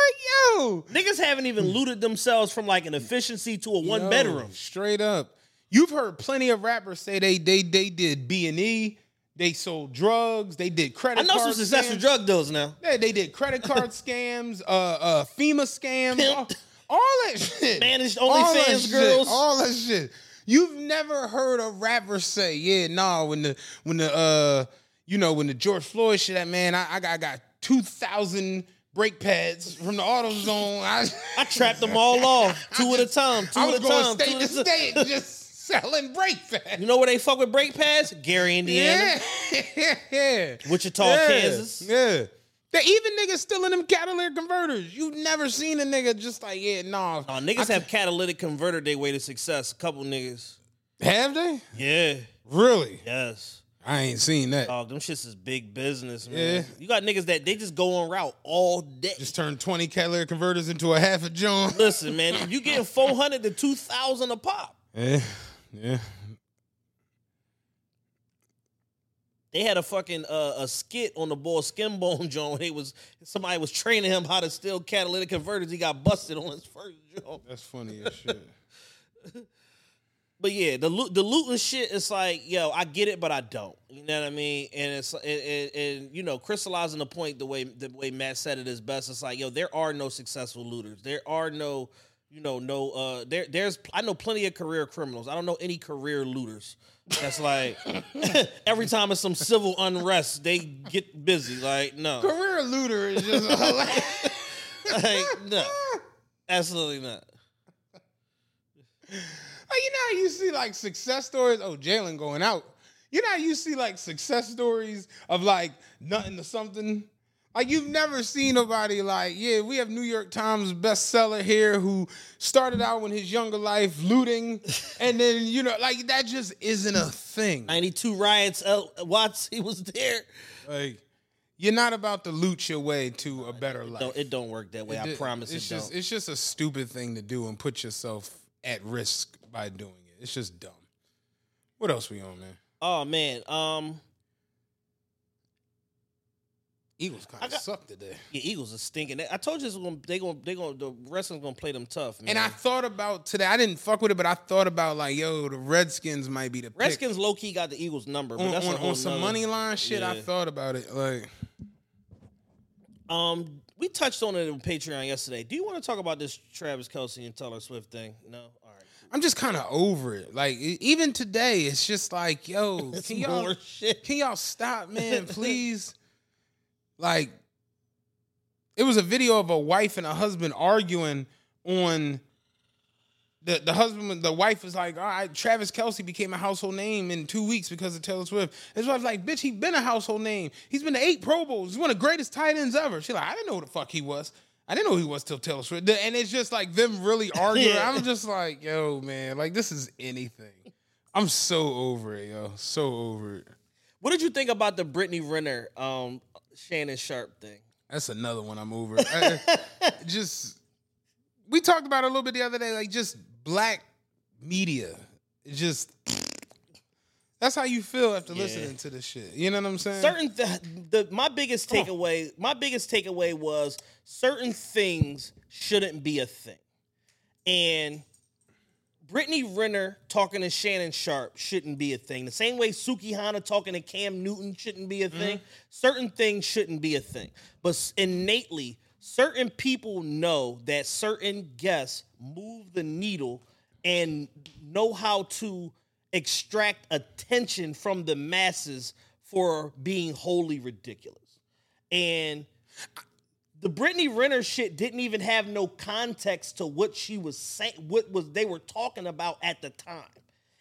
Like yo, Niggas haven't even looted themselves from like an efficiency to a one Yo, bedroom. Straight up. You've heard plenty of rappers say they they they did B and E, they sold drugs, they did credit I know some successful scams. drug dealers now. Yeah, they did credit card [LAUGHS] scams, uh uh FEMA scams, all, all that shit. Managed OnlyFans shit, girls. All that shit. You've never heard a rapper say, yeah, nah, when the when the uh you know, when the George Floyd shit, that man, I, I got I got two thousand brake pads from the auto zone. I, I trapped them all off, [LAUGHS] two at a time, two at a time. state to state just selling brake pads. You know where they fuck with brake pads? Gary, Indiana, Yeah, [LAUGHS] yeah. Wichita, yeah. Kansas. Yeah. They even niggas still in them catalytic converters. You've never seen a nigga just like, yeah, nah. Oh, niggas have catalytic converted their way to success. A couple niggas. Have they? Yeah. Really? Yes. I ain't seen that. Dog, them shits is big business, man. Yeah. You got niggas that they just go on route all day. Just turn 20 catalytic converters into a half a John. Listen, man, you getting 400 to 2,000 a pop. Yeah. Yeah. They had a fucking uh, a skit on the boy Skin Bone [LAUGHS] joint. It was somebody was training him how to steal catalytic converters. He got busted on his first joint. That's funny as shit. [LAUGHS] But yeah, the loot, the looting shit is like, yo, I get it, but I don't. You know what I mean? And it's and, and, and you know, crystallizing the point the way the way Matt said it is best. It's like, yo, there are no successful looters. There are no, you know, no. uh There, there's I know plenty of career criminals. I don't know any career looters. That's like [LAUGHS] [LAUGHS] every time it's some civil unrest, they get busy. Like no, Career looter is just hilarious. [LAUGHS] like no, absolutely not. Like, you know how you see like success stories? Oh, Jalen going out. You know how you see like success stories of like nothing to something? Like you've never seen nobody like, yeah, we have New York Times bestseller here who started out in his younger life looting, [LAUGHS] and then you know, like that just isn't a thing. Ninety two riots. L- Watts, he was there. Like you're not about to loot your way to a better life. Don't, it don't work that way. I It- promise it's it just don't. it's just a stupid thing to do and put yourself at risk by doing it. It's just dumb. What else we on, man? Oh man, um, Eagles kind I of suck today. the Eagles are stinking. I told you it's gonna, they gonna they gonna the wrestling's gonna play them tough. Man. And I thought about today. I didn't fuck with it, but I thought about like, yo, the Redskins might be the pick. Redskins low key got the Eagles number, but on, that's on, on some money line shit. I thought about it. Like, Um, we touched on it on Patreon yesterday. Do you want to talk about this Travis Kelce and Taylor Swift thing? No. I'm just kind of over it. Like, even today, it's just like, yo, [LAUGHS] It's can y'all shit. can y'all stop, man, [LAUGHS] please? like, it was a video of a wife and a husband arguing on the the husband. The wife was like, "All right, Travis Kelce became a household name in two weeks because of Taylor Swift." His wife's like, "Bitch, he been a household name. He's been to eight Pro Bowls. He's one of the greatest tight ends ever." She's like, "I didn't know who the fuck he was." I didn't know who he was till Taylor Swift. And it's just like them really [LAUGHS] arguing. Yeah. I'm just like, yo, man, like this is anything. I'm so over it, yo. So over it. What did you think about the Brittany Renner, um, Shannon Sharpe thing? That's another one I'm over. I- [LAUGHS] just we talked about it a little bit the other day, like just black media. It just that's how you feel after Yeah. listening to this shit. You know what I'm saying? certain th- the my biggest Come on. takeaway my biggest takeaway was certain things shouldn't be a thing and Brittany Renner talking to Shannon Sharpe shouldn't be a thing. The same way Sukihana talking to Cam Newton shouldn't be a mm-hmm. thing. Certain things shouldn't be a thing. But innately, certain people know that certain guests move the needle and know how to extract attention from the masses for being wholly ridiculous. And the Brittany Renner shit didn't even have no context to what she was saying, what was they were talking about at the time.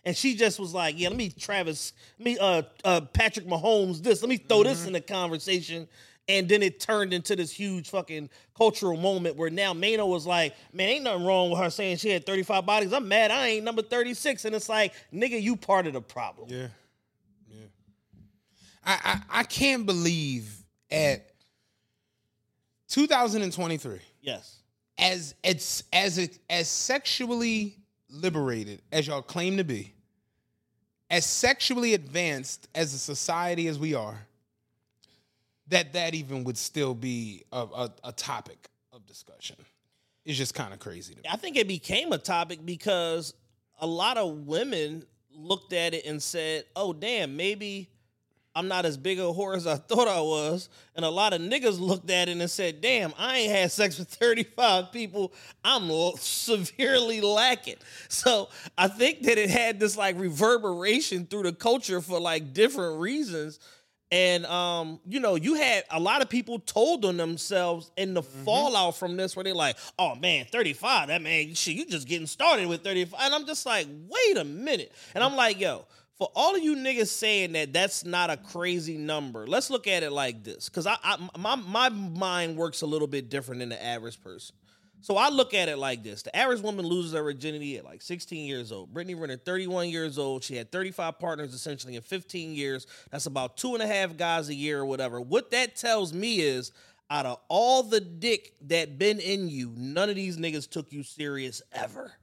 And she just was like, "Yeah, let me Travis, let me uh, uh Patrick Mahomes this, let me throw this in the conversation." And then it turned into this huge fucking cultural moment where now Maino was like, "Man, ain't nothing wrong with her saying she had 35 bodies. I'm mad I ain't number 36." And it's like, "Nigga, you part of the problem." Yeah. Yeah. I, I I can't believe at 2023 Yes. as it's as it as sexually liberated as y'all claim to be, as sexually advanced as a society as we are, that that even would still be a, a, a topic of discussion. It's just kind of crazy to me. I think it became a topic because a lot of women looked at it and said, "Oh, damn, maybe I'm not as big a whore as I thought I was." And a lot of niggas looked at it and said, "Damn, I ain't had sex with 35 people. I'm severely lacking." So I think that it had this like reverberation through the culture for like different reasons. And um, you know, you had a lot of people told on themselves in the fallout from this, where they're like, "Oh man, thirty five, that man, shit, you just getting started with 35. And I'm just like, "Wait a minute!" And I'm like, "Yo, for all of you niggas saying that that's not a crazy number, let's look at it like this, because I, I my my mind works a little bit different than the average person. So I look at it like this: the average woman loses her virginity at like 16 years old. Brittany Renner, 31 years old. She had 35 partners essentially in 15 years. That's about two and a half guys a year or whatever. What that tells me is, out of all the dick that been in you, none of these niggas took you serious ever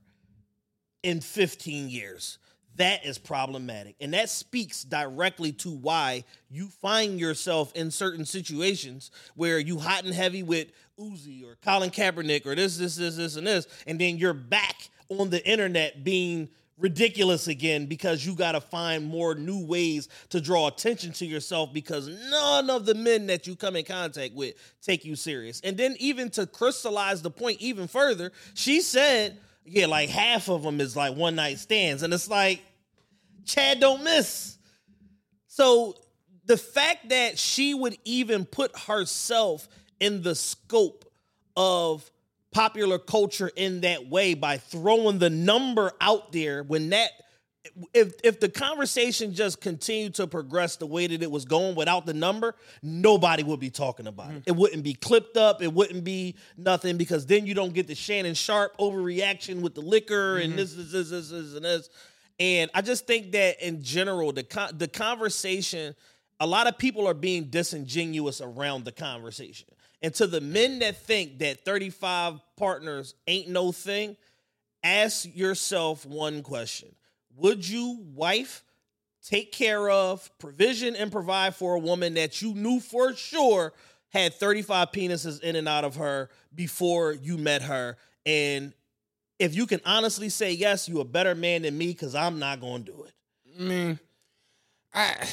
in 15 years. That is problematic. And that speaks directly to why you find yourself in certain situations where you hot and heavy with Uzi or Colin Kaepernick or this, this, this, this, and this, and then you're back on the internet being ridiculous again because you got to find more new ways to draw attention to yourself because none of the men that you come in contact with take you serious. And then even to crystallize the point even further, she said, yeah, like half of them is like one night stands and it's like Chad don't miss. So the fact that she would even put herself in the scope of popular culture in that way by throwing the number out there when that if if the conversation just continued to progress the way that it was going without the number, nobody would be talking about it. Mm-hmm. It wouldn't be clipped up. It wouldn't be nothing because then you don't get the Shannon Sharpe overreaction with the liquor and mm-hmm. this, this, this, this, this, and this. And I just think that in general, the con- the conversation, a lot of people are being disingenuous around the conversation. And to the men that think that 35 partners ain't no thing, ask yourself one question. Would you, wife, take care of, provision, and provide for a woman that you knew for sure had 35 penises in and out of her before you met her? And if you can honestly say yes, you a better man than me because I'm not going to do it. I mean, I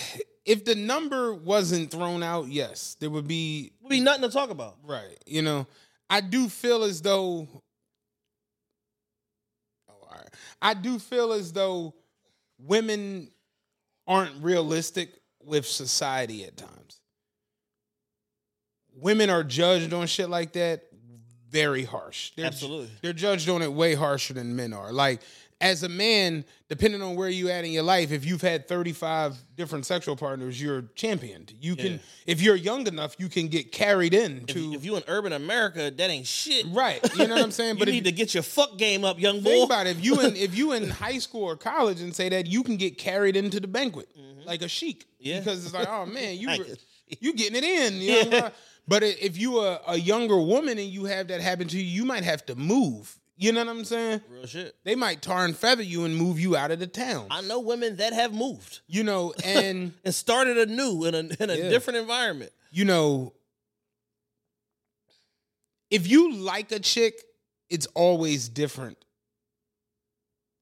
if the number wasn't thrown out, yes, there would be Would be nothing to talk about. right. You know, I do feel as though. I do feel as though women aren't realistic with society at times. Women are judged on shit like that very harsh. They're, Absolutely. They're judged on it way harsher than men are. Like as a man, depending on where you at in your life, if you've had 35 different sexual partners, you're championed. You can Yeah. if you're young enough, you can get carried in If, to you, if you in urban America, that ain't shit. Right. You know what I'm saying? [LAUGHS] you But if need to get your fuck game up, young boy. Think about it. If you in if you in [LAUGHS] high school or college and say that, you can get carried into the banquet like a sheik. Mm-hmm. Yeah. Because it's like, oh man, you [LAUGHS] you getting it in. You know? But i- if you are a younger woman and you have that happen to you, you might have to move. You know what I'm saying? Real shit. They might tar and feather you and move you out of the town. I know women that have moved You know, [LAUGHS] and and started anew in a in a Yeah. different environment. you know, if you like a chick, it's always different.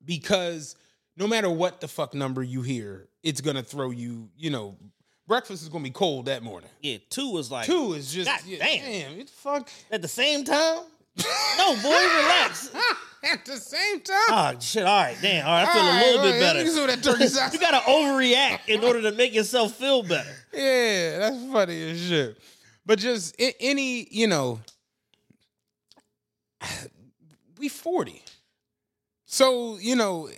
Because no matter what the fuck number you hear, it's gonna throw you, you know, breakfast is gonna be cold that morning. Yeah, two was like Two is just God yeah, damn. damn, fuck? at the same time. No, boy, relax. [LAUGHS] At the same time. Oh shit! All right, damn. All right, I feel All a little bit better. let me see what that turkey sauce- [LAUGHS] you gotta overreact in order to make yourself feel better. Yeah, that's funny as shit. But just any, you know, we 40. So, you know,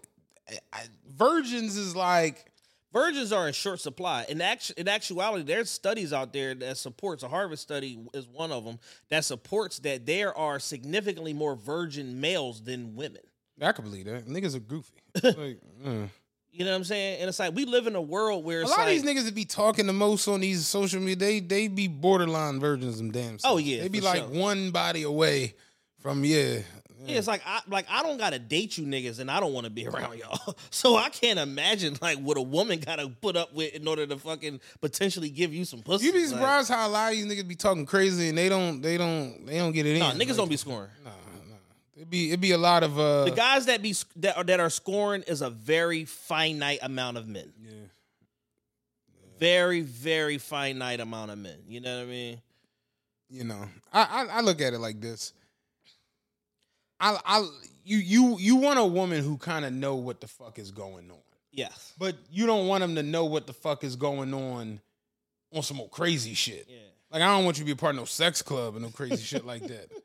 I- virgins is like, Virgins are in short supply. In actu- in actuality, there's studies out there that supports a Harvard study is one of them that supports that there are significantly more virgin males than women. I can believe that. Niggas are goofy. [LAUGHS] Like, uh. You know what I'm saying? And it's like we live in a world where A lot like, of these niggas that be talking the most on these social media, they they be borderline virgins them damn. Oh, yeah, They be like sure. one body away from yeah. Yeah, it's like I like I don't gotta date you niggas, and I don't want to be [LAUGHS] around y'all. So I can't imagine like what a woman gotta put up with in order to fucking potentially give you some pussy. You be Like, surprised how a lot of these niggas be talking crazy and they don't they don't they don't get it in. Niggas Like, don't be scoring. Nah, nah. It be it be a lot of uh The guys that be that are, that are scoring is a very finite amount of men. Yeah. Very very finite amount of men. You know what I mean? you know. I, I I look at it like this. I I you you you want a woman who kind of know what the fuck is going on. Yes. But you don't want them to know what the fuck is going on on some old crazy shit. Yeah. Like I don't want you to be a part of no sex club and no crazy shit like that. [LAUGHS]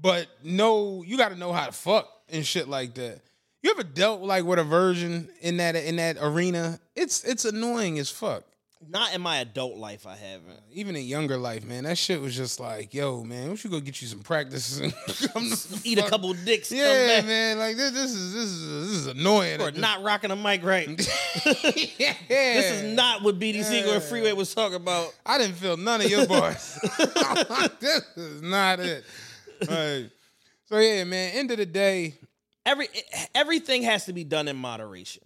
But no, you got to know how to fuck and shit like that. You ever dealt like with a virgin in that in that arena? It's it's annoying as fuck. Not in my adult life, I haven't. Even in younger life, man, that shit was just like, yo, man, we should go get you some practice and [LAUGHS] [LAUGHS] Eat a fuck- couple dicks. Yeah, man, like this, this is this is this is annoying. Or not rocking a mic right. [LAUGHS] yeah. This is not what BDC or Freeway was talking about. I didn't feel none of your bars. this is not it. Right. So yeah, man. End of the day, Every everything has to be done in moderation.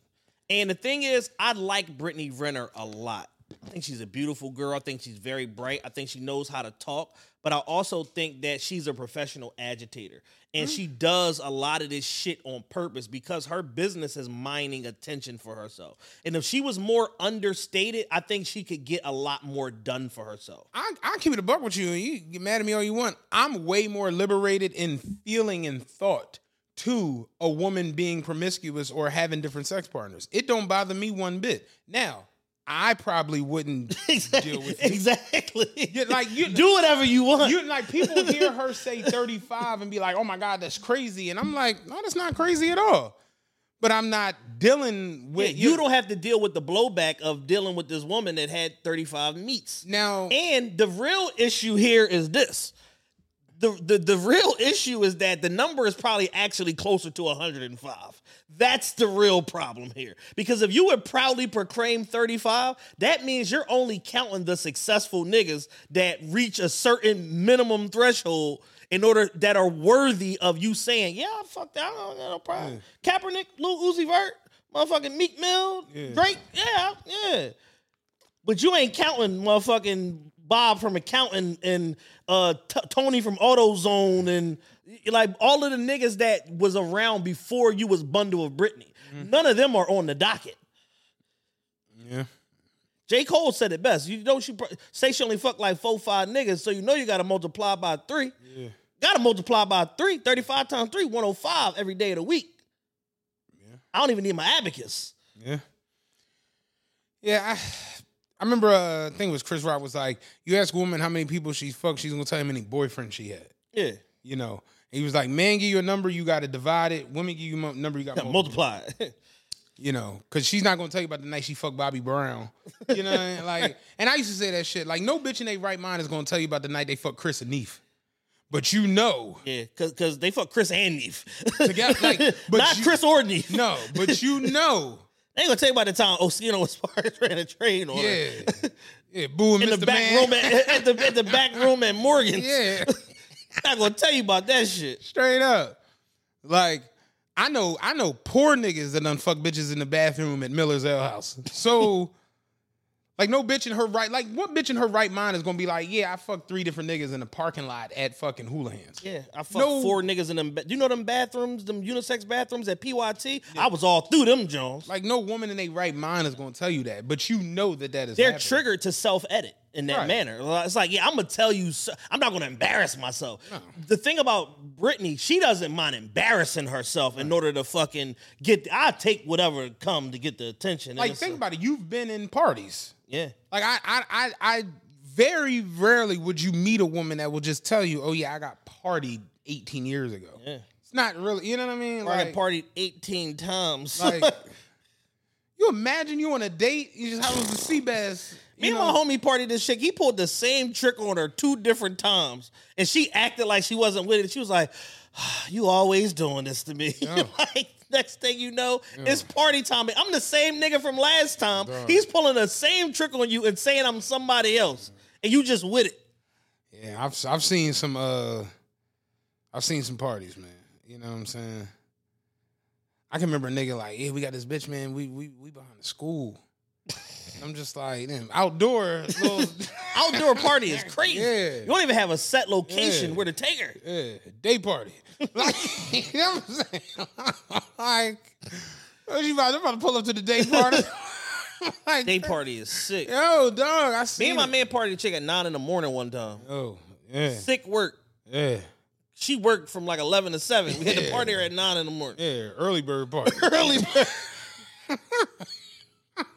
And the thing is, I like Brittany Renner a lot. I think she's a beautiful girl. I think she's very bright. I think she knows how to talk. But I also think that she's a professional agitator. And she mm. does a lot of this shit on purpose because her business is mining attention for herself. And if she was more understated, I think she could get a lot more done for herself. I I keep it a buck with you, and you get mad at me all you want. I'm way more liberated in feeling and thought to a woman being promiscuous or having different sex partners. It don't bother me one bit. Now, I probably wouldn't [LAUGHS] deal with it. Exactly. Yeah, like you [LAUGHS] Do whatever you want. You like people [LAUGHS] hear her say 35 and be like, "Oh my god, that's crazy," and I'm like, "No, that's not crazy at all." But I'm not dealing Yeah, with you don't have to deal with the blowback of dealing with this woman that had 35 meats. now. And the real issue here is this. The, the the real issue is that the number is probably actually closer to 105. That's the real problem here. Because if you would proudly proclaim 35, that means you're only counting the successful niggas that reach a certain minimum threshold in order that are worthy of you saying, yeah, I fuck that. I don't got no problem. Kaepernick, Lil Uzi Vert, motherfucking Meek Mill, Drake, yeah, yeah. But you ain't counting motherfucking Bob from accounting and uh T- Tony from AutoZone and like all of the niggas that was around before you was bundle of Britney. None of them are on the docket. Yeah. J. Cole said it best. You know she say she only fucked like four, five niggas, so you know you gotta multiply by three. Yeah. Gotta multiply by three. 35 times three, 105 every day of the week. Yeah. I don't even need my abacus. Yeah. Yeah, I I remember uh, I think it was Chris Rock was like, you ask a woman how many people she's fucked, she's gonna tell you how many boyfriends she had. Yeah. You know. He was like, man, give you a number, you gotta divide it. Women give you a number, you gotta Gotta multiply. multiply. [LAUGHS] You know, cause she's not gonna tell you about the night she fucked Bobby Brown. You know, what I mean? [LAUGHS] like, and I used to say that shit. Like, no bitch in their right mind is gonna tell you about the night they fucked Chris and Neef. But you know, yeah, cause, cause they fucked Chris and Neef. Together, [LAUGHS] like, but Not you- Chris or Neef. no, but you know, They ain't gonna tell you about the time Osino was ran a train on her. yeah, yeah, boo and In Mr. the back Man. room at, at the at the back room at Morgan's. yeah. I'm [LAUGHS] not gonna tell you about that shit. Straight up. Like, I know, I know poor niggas that done fuck bitches in the bathroom at Miller's Ale House. So, [LAUGHS] like, no bitch in her right, like, what bitch in her right mind is gonna be like, yeah, I fucked three different niggas in the parking lot at fucking Houlihan's. Yeah, I fucked No- four niggas in them. Ba- Do you know them bathrooms, them unisex bathrooms at PYT? I was all through them, Jones. Like, no woman in their right mind is gonna tell you that, but you know that that is. They're happening. triggered to self edit in that Right. manner. It's like, yeah, I'm gonna tell you. So, I'm not gonna embarrass myself. The thing about Brittany, she doesn't mind embarrassing herself in order to fucking get. I take whatever come to get the attention. Like, think a- about it. You've been in parties. yeah. Like, I, I, I, I very rarely would you meet a woman that will just tell you, "Oh yeah, I got partied 18 years ago." Yeah. It's not really, you know what I mean? Or I Like, partied 18 times. like [LAUGHS] you imagine you on a date, you just having the sea bass. Me and my homie partied this shit. He pulled the same trick on her two different times, and she acted like she wasn't with it. She was like, "Ah, [SIGHS] "You always doing this to me." [LAUGHS] like next thing you know, it's party time. I'm the same nigga from last time. He's pulling the same trick on you and saying I'm somebody else, and you just with it. Yeah, I've I've seen some uh I've seen some parties, man. You know what I'm saying? I can remember a nigga like, yeah, we got this bitch, man. We we we behind the school. [LAUGHS] I'm just like, damn, outdoor little [LAUGHS] Outdoor party is [LAUGHS] crazy. Yeah. You don't even have a set location Yeah. where to take her. yeah, day party. [LAUGHS] Like, you know what I'm saying? like, oh, what you about, I'm about to pull up to the day party. like, Day party is sick. Yo, dog, I see Me and my man partied a chick at nine in the morning one time. Oh, yeah, Sick work. yeah, She worked from like eleven to seven. We had to Yeah. party at nine in the morning. yeah, early bird party. Early.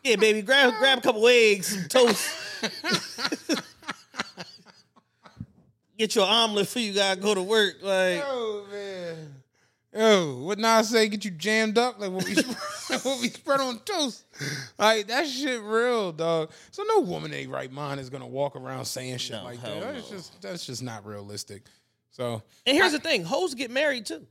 Yeah, baby, grab grab a couple eggs, some toast. [LAUGHS] Get your omelet for you gotta go to work. Like, Oh man. Yo, what Nas say? Get you jammed up like what we spread, [LAUGHS] what we spread on toast. Like that shit real, dog. So no woman in their right mind is gonna walk around saying shit No, like that. That's no. just that's just not realistic. So and here's the thing: hoes get married too.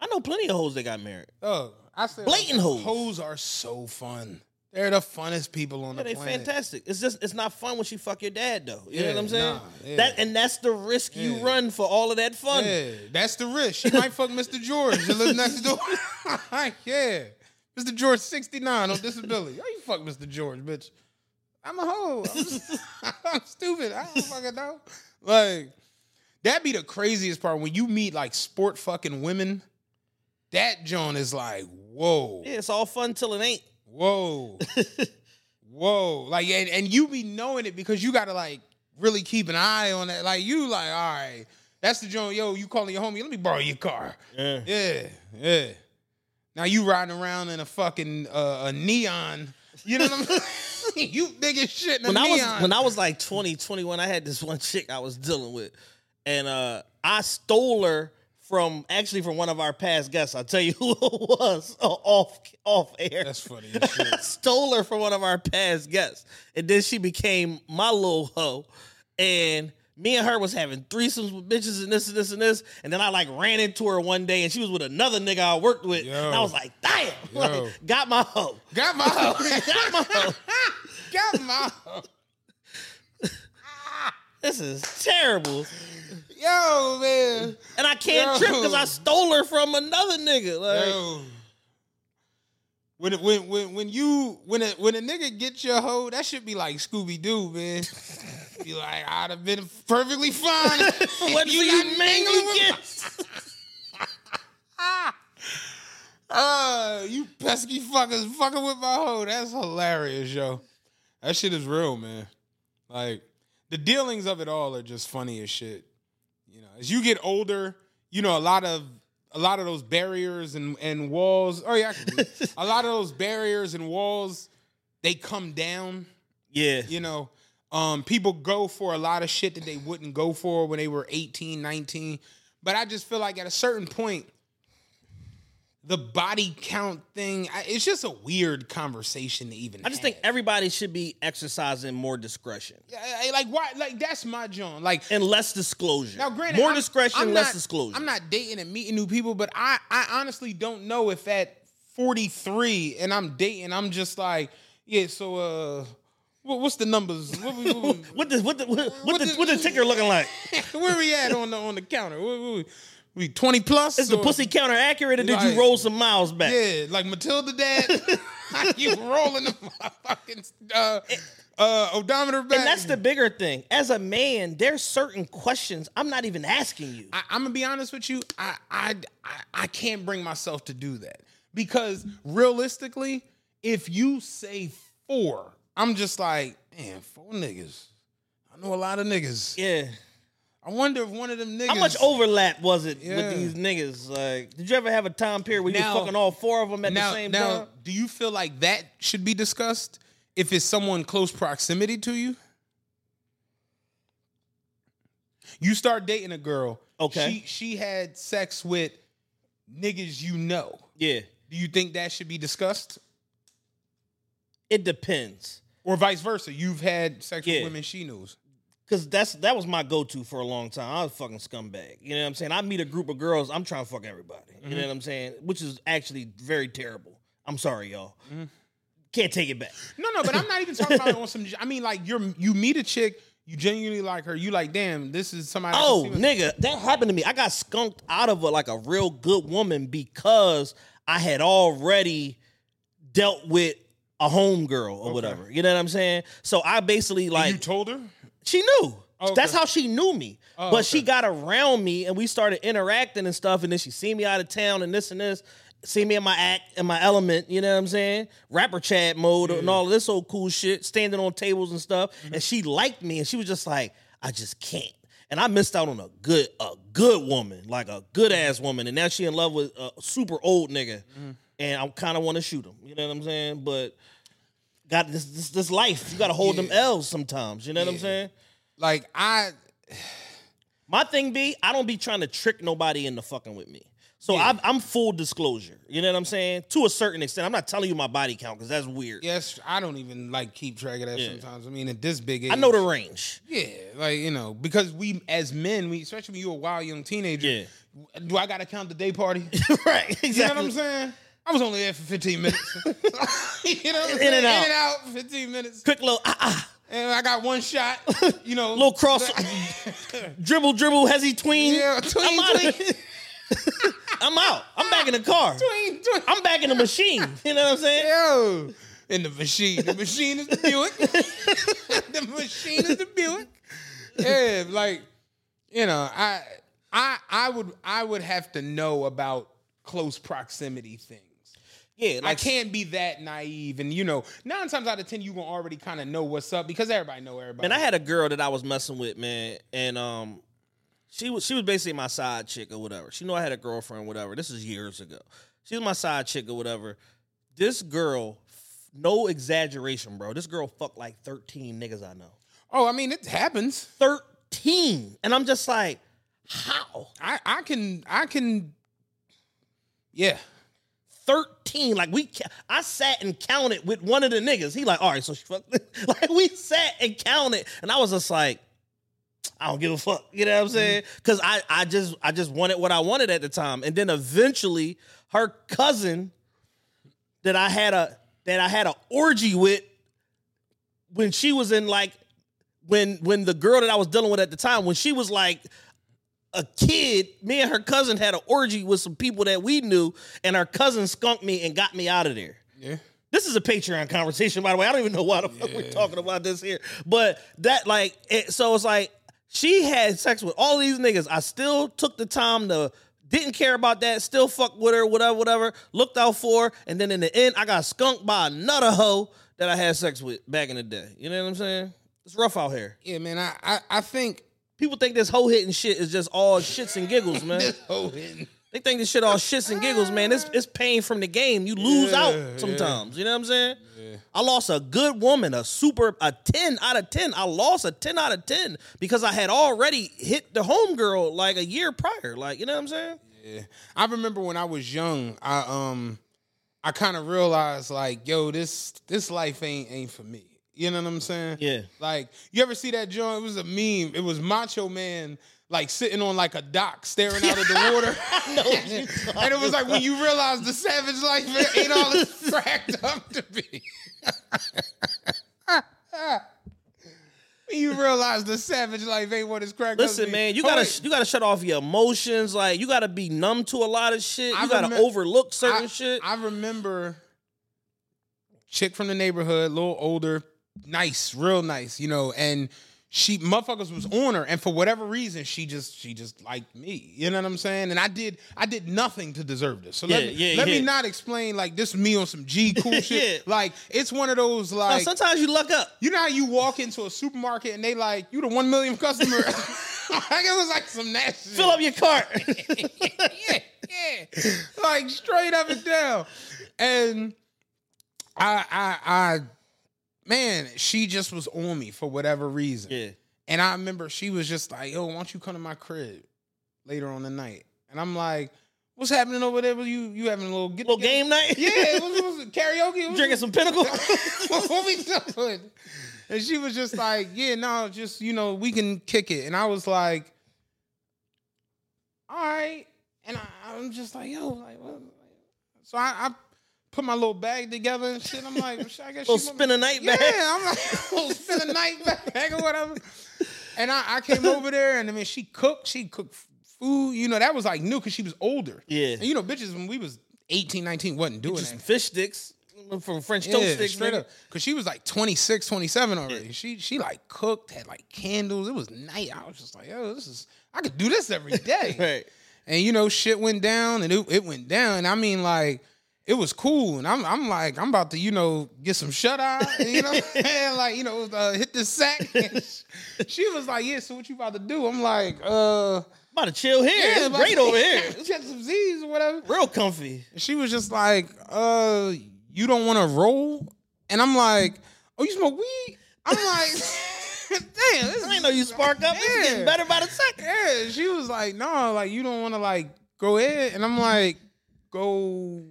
I know plenty of hoes that got married. oh, I said Blatant hoes. Hoes are so fun. They're the funnest people on Yeah, the they planet. fantastic. It's just it's not fun when she fuck your dad though. You know what I'm saying? nah, yeah. That and that's the risk you run for all of that fun. Yeah, that's the risk. She might fuck Mr. George that lives next door. [LAUGHS] yeah. Mr. George 69 on disability. How you fuck Mr. George, bitch? I'm a hoe. I'm, [LAUGHS] I'm stupid. I don't fucking know. Like, that'd be the craziest part when you meet like sport fucking women. That John is like, whoa, Yeah, it's all fun till it ain't. Whoa, [LAUGHS] whoa. Like, and, and you be knowing it because you gotta like really keep an eye on that. Like, you like, all right, that's the John. Yo, you calling your homie? Let me borrow your car. Yeah. Yeah, yeah. Now you riding around in a fucking uh, a neon. You know what I'm saying? [LAUGHS] you big as shit in a when I neon. was when I was like 20, 21, I had this one chick I was dealing with, and uh, I stole her from actually from one of our past guests. I'll tell you [LAUGHS] who it was uh, off off air. That's funny [LAUGHS] stole her from one of our past guests, and then she became my little hoe, and. Me and her was having threesomes with bitches and this and this and this, and then I like ran into her one day, and she was with another nigga I worked with. Yo. And I was like, "Damn!" Like, got my hoe. Got my [LAUGHS] hoe. got my hoe. Got my hoe. This is terrible. Yo, man. And I can't Yo. trip because I stole her from another nigga. Like, Yo. When when when when you when a when a nigga gets your hoe, that should be like Scooby Doo, man. [LAUGHS] be like, I'd have been perfectly fine. [LAUGHS] what you you not you mingling you with get? Uh, [LAUGHS] you pesky fuckers fucking with my hoe. That's hilarious, yo. That shit is real, man. Like the dealings of it all are just funny as shit. As you get older, you know a lot of a lot of those barriers and and walls. Oh yeah, [LAUGHS] a lot of those barriers and walls they come down. Yeah. You know, um, people go for a lot of shit that they wouldn't go for when they were 18, 19. But I just feel like at a certain point, the body count thing, I- it's just a weird conversation to even I just have. think everybody should be exercising more discretion I- like why like that's my joint. Like and less disclosure. now granted more I'm- discretion, I'm less not- disclosure. I'm not dating and meeting new people, but I I honestly don't know if at 43 and I'm dating, I'm just like, yeah, so uh what, what's the numbers? What, we- what we- [LAUGHS] what the what the what, what the the- what the ticker looking like? [LAUGHS] Where we at on the on the counter? What- what we, we twenty plus? Is the or- pussy counter accurate, or did Like- you roll some miles back? Yeah, like Matilda dad. [LAUGHS] you rolling the fucking uh, uh, odometer back? And that's the bigger thing. As a man, there's certain questions I'm not even asking you. I, I'm gonna be honest with you. I, I I I can't bring myself to do that because realistically, if you say four, I'm just like, man, four niggas. I know a lot of niggas. yeah. I wonder if one of them niggas. How much overlap was it Yeah. with these niggas? Like, did you ever have a time period where you Now- were fucking all four of them at now, the same now, time? do you feel like that should be discussed if it's someone close proximity to you? You start dating a girl. Okay. She she had sex with niggas you know. Yeah. Do you think that should be discussed? It depends. Or vice versa. You've had sex Yeah. with women she knows. Cause that's that was my go-to for a long time. I was a fucking scumbag. You know what I'm saying? I meet a group of girls, I'm trying to fuck everybody. You Mm-hmm. know what I'm saying? Which is actually very terrible. I'm sorry, y'all. Mm-hmm. Can't take it back. No, no, but I'm not even talking about on some I mean like you're you meet a chick, you genuinely like her, you like, damn, this is somebody Oh, nigga, that happened to me. I got skunked out of a, like a real good woman because I had already dealt with a homegirl or whatever. You know what I'm saying? So I basically like you told her? She knew. Oh, That's how she knew me. Oh, but she got around me and we started interacting and stuff. And then she see me out of town and this and this. See me in my act, in my element, you know what I'm saying? Rapper chat mode and all of this old cool shit, standing on tables and stuff. Mm-hmm. And she liked me and she was just like, I just can't. And I missed out on a good, a good woman, like a good ass woman. And now she in love with a super old nigga. Mm-hmm. And I kind of want to shoot him. You know what I'm saying? But got this this, this life. You got to hold them L's sometimes. You know what I'm saying? Like I My thing be, I don't be trying to trick nobody into fucking with me. So I'm, I'm full disclosure. You know what I'm saying? To a certain extent. I'm not telling you my body count because that's weird. Yes, I don't even like keep track of that Yeah. sometimes. I mean, at this big age, I know the range. Yeah, like you know, because we as men, we especially when you're a wild young teenager. Yeah. Do I got to count the day party? [LAUGHS] right. Exactly. You know what I'm saying? I was only there for 15 minutes. [LAUGHS] [LAUGHS] you know, what I'm In and out. in and out, 15 minutes, Quick little ah ah. and I got one shot. You know, [LAUGHS] Little cross dribble dribble hezzy tween. Yeah, tween, I'm out tween. I'm out. I'm back in the car. Twing, twing. I'm back in the machine. You know what I'm saying? Yo, in the machine. The machine is the Buick. the machine is the Buick. Yeah, like you know, I I I would I would have to know about close proximity things. Yeah, I can't be that naive, and you know, nine times out of ten, you gonna already kind of know what's up because everybody know everybody. And I had a girl that I was messing with, man, and um, she was she was basically my side chick or whatever. She knew I had a girlfriend, whatever. This is years ago. She was my side chick or whatever. This girl, no exaggeration, bro. This girl fucked like thirteen niggas I know. oh, I mean, it happens. Thirteen, and I'm just like, how? I I can I can. Yeah, 13. Like we, I sat and counted with one of the niggas. He like, all right, so she fucked. [LAUGHS] like we sat and counted, and I was just like, I don't give a fuck. You know what I'm saying? Mm-hmm. Because I, I just, I just wanted what I wanted at the time, and then eventually, her cousin that I had a that I had an orgy with when she was in like when when the girl that I was dealing with at the time when she was like a kid, me and her cousin had an orgy with some people that we knew, and her cousin skunked me and got me out of there. yeah. This is a Patreon conversation, by the way. I don't even know why the fuck we're talking about this here. But that, like, it, so it's like she had sex with all these niggas. I still took the time to, didn't care about that, still fuck with her, whatever, whatever, looked out for her. And then in the end, I got skunked by another hoe that I had sex with back in the day. You know what I'm saying? It's rough out here. Yeah, man. I I, I think People think this whole hitting shit is just all shits and giggles, man. [LAUGHS] this whole hitting. They think this shit all shits and giggles, man. It's it's pain from the game. You lose Yeah, out sometimes. You know what I'm saying? I lost a good woman, a super a 10 out of 10. I lost a 10 out of 10 because I had already hit the homegirl like a year prior. Like, you know what I'm saying? Yeah. I remember when I was young, I um I kind of realized like, yo, this this life ain't ain't for me. You know what I'm saying? Yeah. Like, you ever see that joint? It was a meme. It was Macho Man like sitting on like a dock staring out at the [LAUGHS] water. [LAUGHS] and it was like when you realize the savage life ain't all [LAUGHS] it's cracked up to be. when you realize the savage life ain't what it's cracked up to Listen, man, you Oh, gotta wait. you gotta shut off your emotions. Like you gotta be numb to a lot of shit. You I gotta remem- overlook certain I, shit. I remember chick from the neighborhood, a little older, nice, real nice, you know, and she motherfuckers was on her, and for whatever reason, she just she just liked me. You know what I'm saying? And I did I did nothing to deserve this. So let, Yeah, me, yeah, let yeah. me not explain like this is me on some G cool [LAUGHS] shit. Like it's one of those No, like sometimes you luck up. you know how you walk into a supermarket and they like you the one million customer. [LAUGHS] like it was like some nasty. Fill up your cart. [LAUGHS] yeah, yeah, like straight up and down. And I, I, I, man, she just was on me for whatever reason. yeah. And I remember she was just like, "Yo, why don't you come to my crib later on the night?" And I'm like, "What's happening over there? Was you you having a little Little game night? Yeah, what, [LAUGHS] what was it, karaoke? Drinking some pinnacle. [LAUGHS] what we doing? And she was just like, yeah, no, just you know, we can kick it. And I was like, all right. And I, I'm just like, yo, like, what? So I, I put my little bag together and shit. I'm like, I guess [LAUGHS] Little she want spin a night yeah, bag. I'm like, [LAUGHS] little spin a night bag or whatever. And I, I came over there, and I mean, she cooked. She cooked food. You know, that was like new because she was older. Yeah. And you know, bitches when we was 18, 19, wasn't doing Just that. fish sticks from French toast sticks. straight nigga. up. Cause she was like 26, 27 already. She she like cooked, had like candles. It was night. I was just like, yo, this is I could do this every day. [LAUGHS] Right. And you know, shit went down and it, it went down. And I mean, like, it was cool. And I'm I'm like, I'm about to, you know, get some shut eye. You know, and [LAUGHS] like, you know, uh, hit the sack. [LAUGHS] she was like, Yeah, so what you about to do? I'm like, uh About to chill here. yeah, it's great to- over [LAUGHS] here. Let's get some Z's or whatever. Real comfy. And she was just like, uh, you don't want to roll? And I'm like, oh, you smoke weed? I'm like, damn, this I didn't know you spark up. It's Yeah. getting better by the second. Yeah, she was like, no, like you don't want to like go ahead. And I'm like, go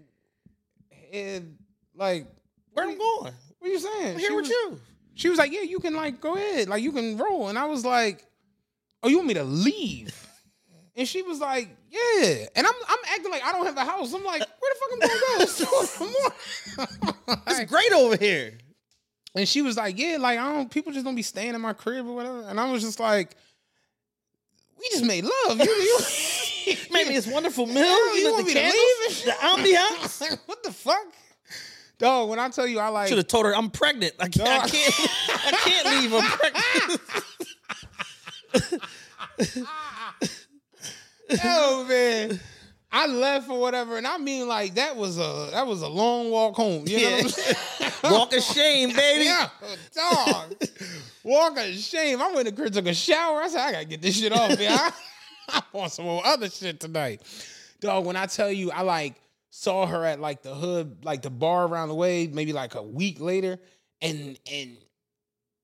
ahead, like Where I'm going? what are you saying? I'm here She with was- you. She was like, yeah, you can like go ahead, like you can roll. And I was like, oh, you want me to leave? [LAUGHS] And she was like, yeah. And I'm I'm acting like I don't have a house. I'm like, where the fuck am I'm gonna go? It's two in the morning. [LAUGHS] It's great over here. And she was like, "Yeah, like I don't. People just don't be staying in my crib or whatever." And I was just like, "We just made love. You, you, [LAUGHS] Made it's wonderful meal. Yo, you lit want the me to candles, leave? The ambiance. [LAUGHS] Like, what the fuck? Dog, when I tell you I like Should have told her I'm pregnant. I can't. I can't, I can't leave. I'm pregnant. [LAUGHS] Yo, man. I left or whatever, and I mean like that was a that was a long walk home. You know what I'm saying? Walk of shame, baby. Yeah, dog. Walk of shame. I went to crib, took a shower. I said, I gotta get this shit off, man. I, [LAUGHS] I want some other shit tonight. Dog, when I tell you I like saw her at like the hood, like the bar around the way, maybe like a week later, and and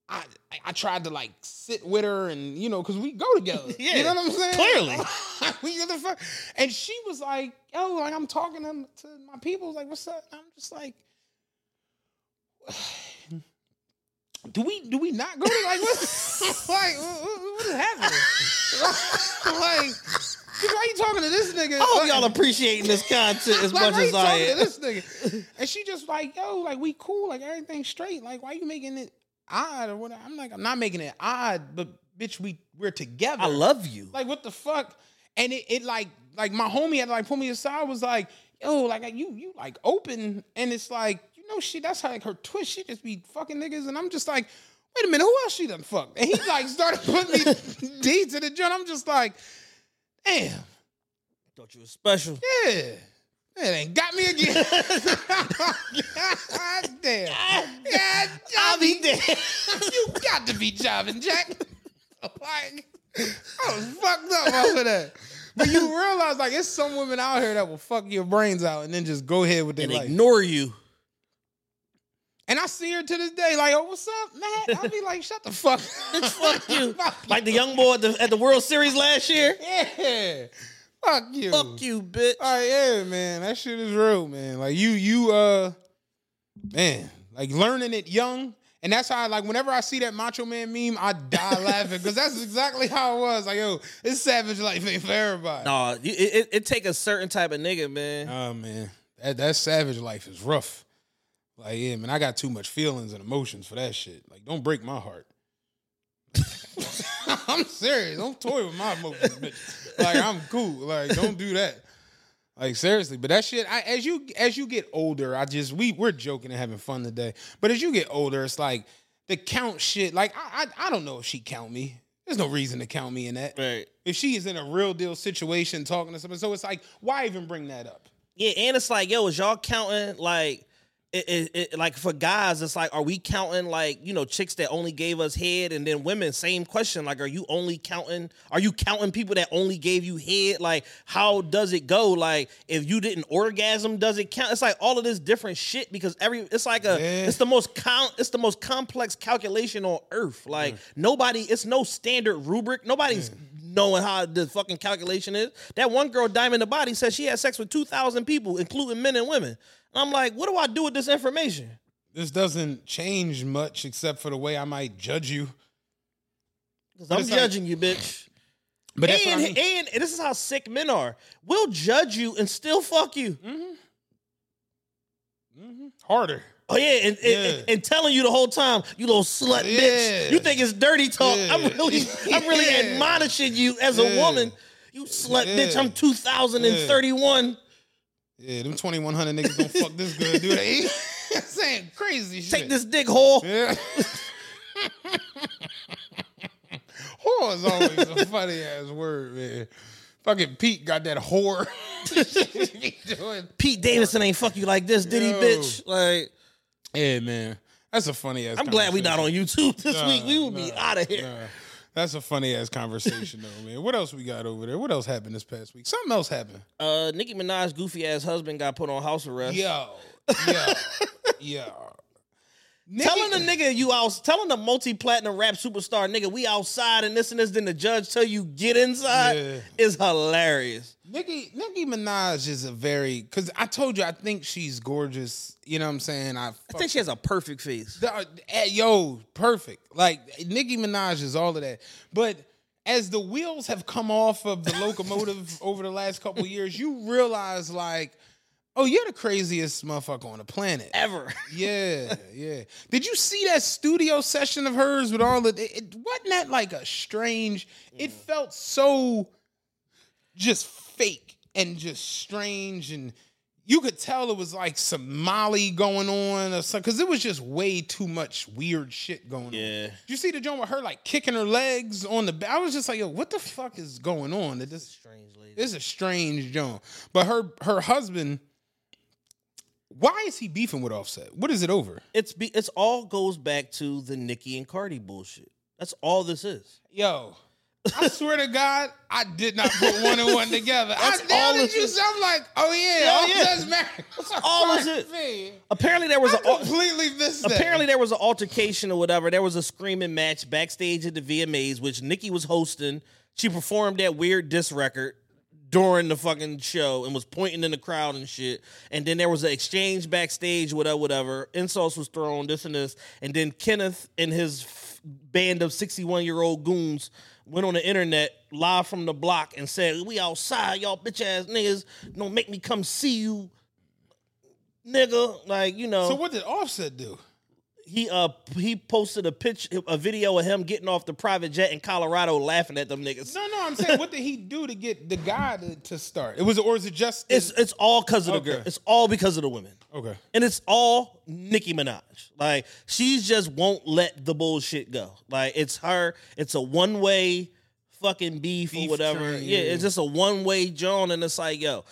I I tried to like sit with her and you know, cause we go together. Yeah, [LAUGHS] you know what I'm saying? clearly. [LAUGHS] we the fuck. And she was like, yo, like I'm talking to, to my people, like, what's up? I'm just like, do we do we not go to like what [LAUGHS] like what, is happening? [LAUGHS] like, why are you talking to this nigga? I hope Like- y'all appreciating this content as [LAUGHS] like, much why as you I am. this nigga? And she just like, yo, like we cool, like everything's straight. Like, why are you making it odd or whatever? I'm like, I'm not making it odd, but bitch, we we're together. I love you. Like, what the fuck? And it, it like like my homie had to like pull me aside, was like, yo, like you you like open, and it's like, know, she that's how like her twist, she just be fucking niggas, and I'm just like, wait a minute, who else she done fucked? And he like started [LAUGHS] putting me [LAUGHS] D to the joint. I'm just like, damn. Thought you was special. Yeah. It ain't got me again. [LAUGHS] God damn. God, I'll be dead. you got to be jobbing, Jack. like, I was fucked up over that. But you realize, like, it's some women out here that will fuck your brains out and then just go ahead with their and life. ignore you. And I see her to this day, like, oh, what's up, Matt? I'll be like, shut the fuck up. [LAUGHS] Fuck you. [LAUGHS] Like the young boy at the, at the World Series last year. Yeah. Fuck you. Fuck you, bitch. All right, yeah, man. That shit is real, man. Like you, you, uh, man, like learning it young, and that's how, I, like, whenever I see that Macho Man meme, I die [LAUGHS] laughing because that's exactly how it was. Like, yo, it's savage life ain't for everybody. No, it, it, it take a certain type of nigga, man. Oh man, that that savage life is rough. Like, yeah, man, I got too much feelings and emotions for that shit. Like, don't break my heart. [LAUGHS] I'm serious. Don't toy with my emotions, bitch. Like, I'm cool. Like, don't do that. Like seriously, but that shit. I, as you as you get older, I just we we're joking and having fun today. But as you get older, it's like the count shit. Like I I, I don't know if she count me. There's no reason to count me in that. Right. If she is in a real deal situation talking to someone, so it's like why even bring that up? Yeah, and it's like, yo, is y'all counting like it, it, it, like for guys, it's like, are we counting like you know chicks that only gave us head, and then women, same question, like, are you only counting? Are you counting people that only gave you head? Like, how does it go? Like, if you didn't orgasm, does it count? It's like all of this different shit because every it's like a Yeah. it's the most count it's the most complex calculation on earth. Like nobody, it's no standard rubric. Nobody's knowing how the fucking calculation is. That one girl, Diamond the Body, says she had sex with two thousand people, including men and women. And I'm like, what do I do with this information? This doesn't change much except for the way I might judge you. 'Cause I'm it's like- judging you, bitch. But and, I mean. and this is how sick men are. We'll judge you and still fuck you. Mm-hmm. Mm-hmm. Harder. Oh yeah, and, and- Yeah. and, telling you the whole time, you little slut Yeah. bitch. You think it's dirty talk? Yeah. I'm really, [LAUGHS] I'm really admonishing you as a woman. You slut bitch. I'm 2031. Yeah, them 2100 niggas don't fuck this good, do they? [LAUGHS] Saying crazy shit. Take this dick hole. Yeah. [LAUGHS] whore is always a [LAUGHS] funny ass word, man. Fucking Pete got that whore. Pete Davidson ain't fuck you like this, did he, Yo. bitch? Like, yeah, man. That's a funny ass I'm glad we not on YouTube this Nah, week. We would be out of here. Nah. That's a funny ass conversation though, man. What else we got over there? What else happened this past week? Something else happened. Uh, Nicki Minaj's goofy ass husband got put on house arrest. Yo, yo, [LAUGHS] yo. Telling the nigga you out, telling the multi platinum rap superstar nigga we outside and this and this, then the judge tell you get inside Yeah. is hilarious. Nicki Nicki Minaj is a very because I told you I think she's gorgeous. You know what I'm saying? I, I think she has a perfect face. The- uh, eh, yo, perfect. Like Nicki Minaj is all of that. But as the wheels have come off of the locomotive [LAUGHS] over the last couple years, you realize like, oh, you're the craziest motherfucker on the planet. Ever. Yeah, [LAUGHS] yeah. Did you see that studio session of hers with all the? It, it- wasn't that like a strange? It felt so just fake and just strange and you could tell it was like some Molly going on or something because it was just way too much weird shit going on. Yeah. Did you see the joint with her like kicking her legs on the? ba- I was just like, yo, what the fuck is going on? That this Strange lady. this is a strange joint. But her her husband, why is he beefing with Offset? What is it over? It's be, it's all goes back to the Nicki and Cardi bullshit. That's all this is. Yo, I swear to God, I did not put one and one together. That's I, all that you said, I'm like, oh yeah, Oh, yeah. Offset's married. That's all is it. [LAUGHS] Man, Apparently there was I a completely missed that. apparently there was an altercation or whatever. There was a screaming match backstage at the VMAs, which Nicki was hosting. She performed that weird diss record during the fucking show and was pointing in the crowd and shit. And then there was an exchange backstage, whatever, whatever. Insults was thrown, this and this. And then Kenneth and his f- band of 61 year old goons went on the internet live from the block and said, We outside, y'all bitch ass niggas. Don't make me come see you, nigga. Like, you know So what did Offset do? He uh he posted a pitch a video of him getting off the private jet in Colorado laughing at them niggas. No, no, I'm saying, what did he do to get the guy to, to start? It was, or is it just? It's it's all because of the Okay. girl. It's all because of the women. okay. And it's all Nicki Minaj. Like she just won't let the bullshit go. Like it's her. It's a one way fucking beef, Beef or whatever. train, yeah, yeah. it's just a one way John, and it's like yo,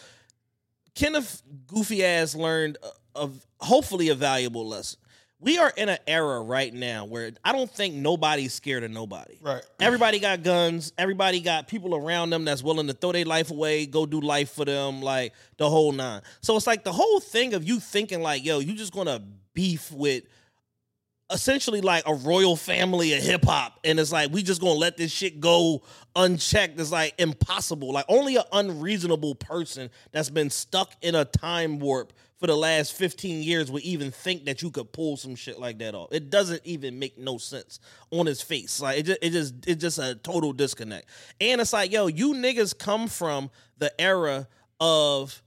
Kenneth goofy ass learned a hopefully a valuable lesson. We are in an era right now where I don't think nobody's scared of nobody. Right. Everybody got guns. Everybody got people around them that's willing to throw their life away, go do life for them, like the whole nine. So it's like the whole thing of you thinking like, yo, you just gonna beef with essentially like a royal family of hip hop, and it's like we just gonna let this shit go unchecked. It's like impossible. Like only an unreasonable person that's been stuck in a time warp for the last 15 years would even think that you could pull some shit like that off. It doesn't even make no sense on his face. Like it just it just it's just a total disconnect. And it's like, yo, you niggas come from the era of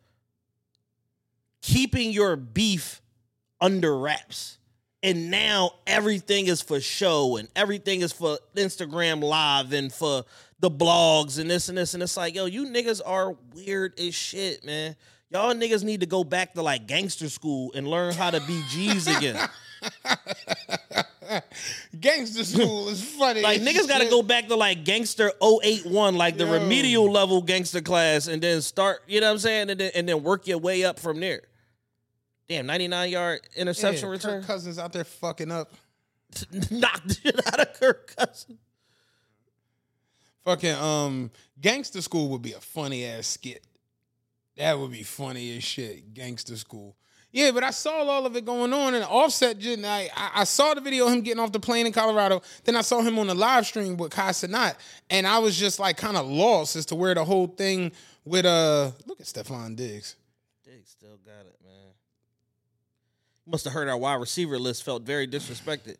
keeping your beef under wraps. And now everything is for show and everything is for Instagram live and for the blogs and this and this. And it's like, yo, you niggas are weird as shit, man. Y'all niggas need to go back to like gangster school and learn how to be G's again. [LAUGHS] Gangster school is funny. Like as niggas gotta go back to like gangster 081, like the Yo. remedial level gangster class, and then start, you know what I'm saying? And then and then work your way up from there. Damn, 99 yard interception Yeah, return. Kirk Cousins out there fucking up. [LAUGHS] Knocked the shit out of Kirk Cousins. Fucking um, gangster school would be a funny ass skit. That would be funny as shit. Gangster school. Yeah, but I saw all of it going on, and Offset didn't. I, I saw the video of him getting off the plane in Colorado. Then I saw him on the live stream with Kai Cenat, and I was just like kind of lost as to where the whole thing with uh. Look at Stefon Diggs. Diggs still got it, man. Must have heard our wide receiver list felt very disrespected.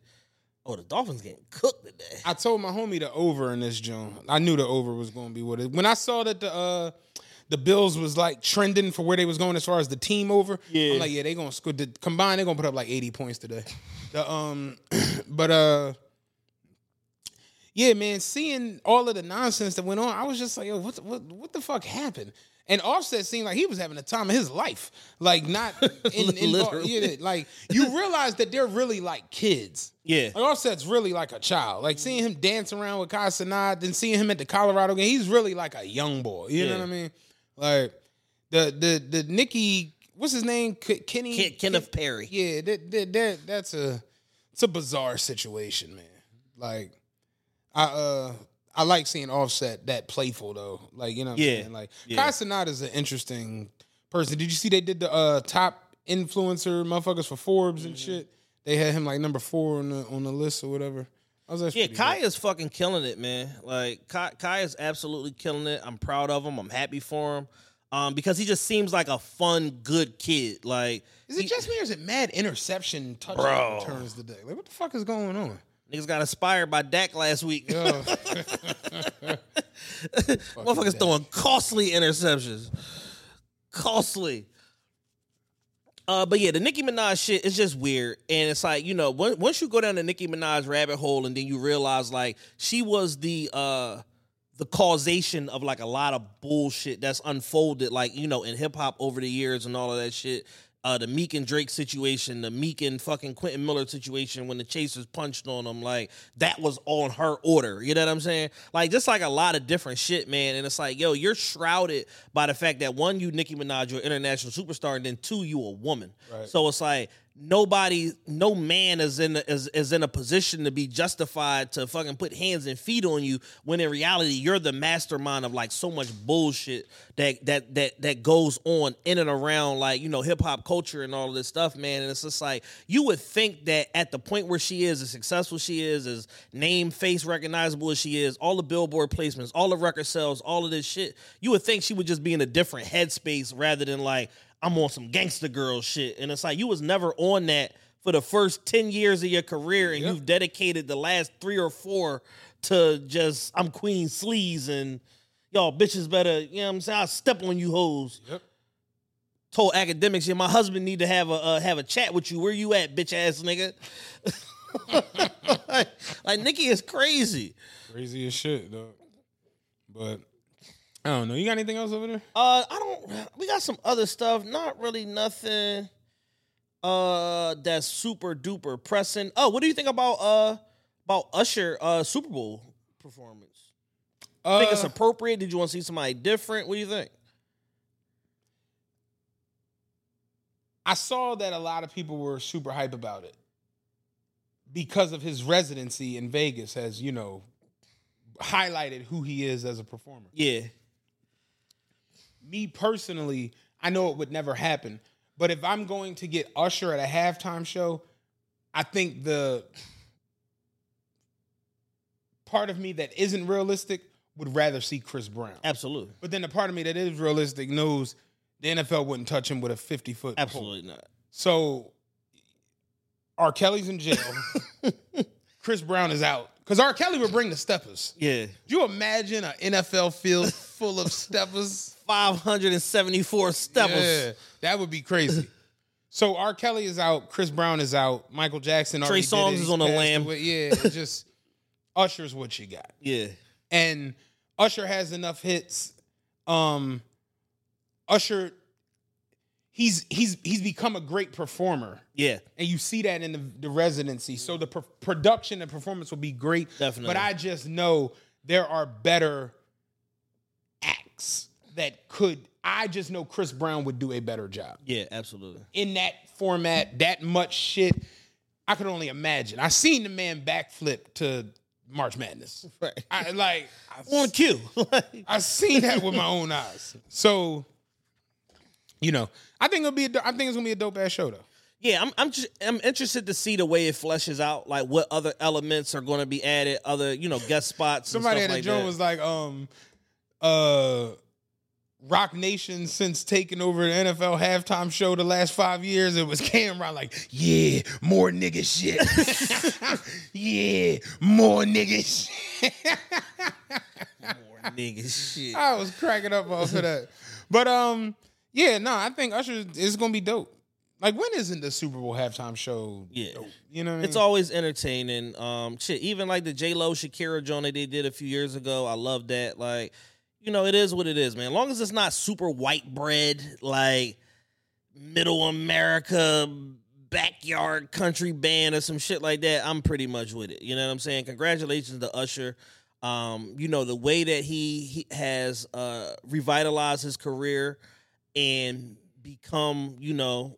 Oh, the Dolphins getting cooked today. I told my homie the over in this joint. I knew the over was going to be what it. When I saw that the uh the Bills was like trending for where they was going as far as the team over, Yeah. I'm like, yeah, they gonna score. The combined, they gonna put up like 80 points today. The um, [CLEARS THROAT] but uh, yeah, man, seeing all of the nonsense that went on, I was just like, yo, what what what the fuck happened? And Offset seemed like he was having the time of his life, like not [LAUGHS] in, in yeah, like you realize that they're really like kids. Yeah. Like Offset's really like a child. Like seeing him dance around with Kai then seeing him at the Colorado game, he's really like a young boy. You know what I mean? Like the the the Nicki, what's his name? Kenny Ken- Kenneth Petty. Yeah, that, that that that's a it's a bizarre situation, man. Like I uh I like seeing Offset that playful though. Like you know what I'm Yeah. saying? Like Yeah. Kai an interesting person. Did you see they did the uh top influencer motherfuckers for Forbes Mm-hmm. and shit? They had him like number four on the on the list or whatever. I was actually Yeah, pretty Kai dope. is fucking killing it, man. Like Kai, Kai is absolutely killing it. I'm proud of him. I'm happy for him. Um, because he just seems like a fun, good kid. Like Is it he- just me or is it mad interception touchdown Bro. returns today? Like what the fuck is going on? niggas got inspired by Dak last week. Yo. [LAUGHS] Motherfuckers throwing costly interceptions. Costly. Uh, but yeah, the Nicki Minaj shit is just weird, and it's like you know, once once you go down the Nicki Minaj rabbit hole, and then you realize like she was the uh the causation of like a lot of bullshit that's unfolded, like you know, in hip hop over the years and all of that shit. Uh, the Meek and Drake situation, the Meek and fucking Quentin Miller situation when the Chasers punched on them, like that was on her order. You know what I'm saying? Like just like a lot of different shit, man. And it's like, yo, you're shrouded by the fact that one, you Nicki Minaj, you're an international superstar, and then two, you a woman. Right. So it's like nobody, no man is in a, is, is in a position to be justified to fucking put hands and feet on you when in reality you're the mastermind of like so much bullshit that that that that goes on in and around like you know hip hop culture and all of this stuff, man. And it's just like you would think that at the point where she is, as successful she is, as name face recognizable as she is, all the billboard placements, all the record sales, all of this shit, you would think she would just be in a different headspace rather than like I'm on some gangster girl shit. And it's like you was never on that for the first 10 years of your career and you've dedicated the last three or four to just I'm Queen Sleaze and y'all bitches better, you know what I'm saying? I'll step on you hoes. Yep. Told academics, yeah, my husband need to have a uh, have a chat with you. Where you at, bitch ass nigga? like, [LAUGHS] like Nicki is crazy. Crazy as shit, dog. But I don't know. You got anything else over there? Uh, I don't. We got some other stuff. Not really nothing. Uh, that's super duper pressing. Oh, what do you think about uh about Usher uh Super Bowl performance? Uh, think it's appropriate? Did you want to see somebody different? What do you think? I saw that a lot of people were super hype about it because of his residency in Vegas has, you know, highlighted who he is as a performer. Yeah, Me personally, I know it would never happen, but if I'm going to get Usher at a halftime show, I think the part of me that isn't realistic would rather see Chris Brown. absolutely, But then the part of me that is realistic knows the NFL wouldn't touch him with a 50 foot. absolutely not. So R. Kelly's in jail. [LAUGHS] Chris Brown is out. Because R. Kelly would bring the steppers. Yeah, Do you imagine an NFL field [LAUGHS] full of steppers? five hundred and seventy four steppers. Yeah, that would be crazy. So R. Kelly is out, Chris Brown is out, Michael Jackson Trey Songz is on the passed lam. away. Yeah, it's just [LAUGHS] Usher's what you got. Yeah, And Usher has enough hits. Um Usher he's he's he's become a great performer. yeah, And you see that in the, the residency. So the pr- production and performance will be great. Definitely. But I just know there are better acts that could. I just know Chris Brown would do a better job yeah, absolutely. in that format. That much shit, I could only imagine. I seen the man backflip to March Madness. Right. I like I, [LAUGHS] On cue. [LAUGHS] I seen that with my own eyes. So, you know, I think it'll be. A, I think it's gonna be a dope ass show though. Yeah, I'm I'm just I'm interested to see the way it fleshes out, like what other elements are going to be added, other you know guest spots. Somebody at the like joint was like, um, uh, Roc Nation since taking over the NFL halftime show the last five years, it was [LAUGHS] Cameron like, yeah, more nigga shit. [LAUGHS] yeah, more nigga shit. nigga shit. I was cracking up off of that. But um, yeah, no, I think Usher is gonna be dope. Like, when isn't the Super Bowl halftime show? Yeah. dope? you know what I mean. It's always entertaining. Um, shit, even like the J Lo Shakira joint that they did a few years ago. I love that. Like, you know, it is what it is, man. As long as it's not super white bread, like middle America backyard country band or some shit like that, I'm pretty much with it. You know what I'm saying? Congratulations to Usher. Um, you know, the way that he, he has uh revitalized his career and become, you know,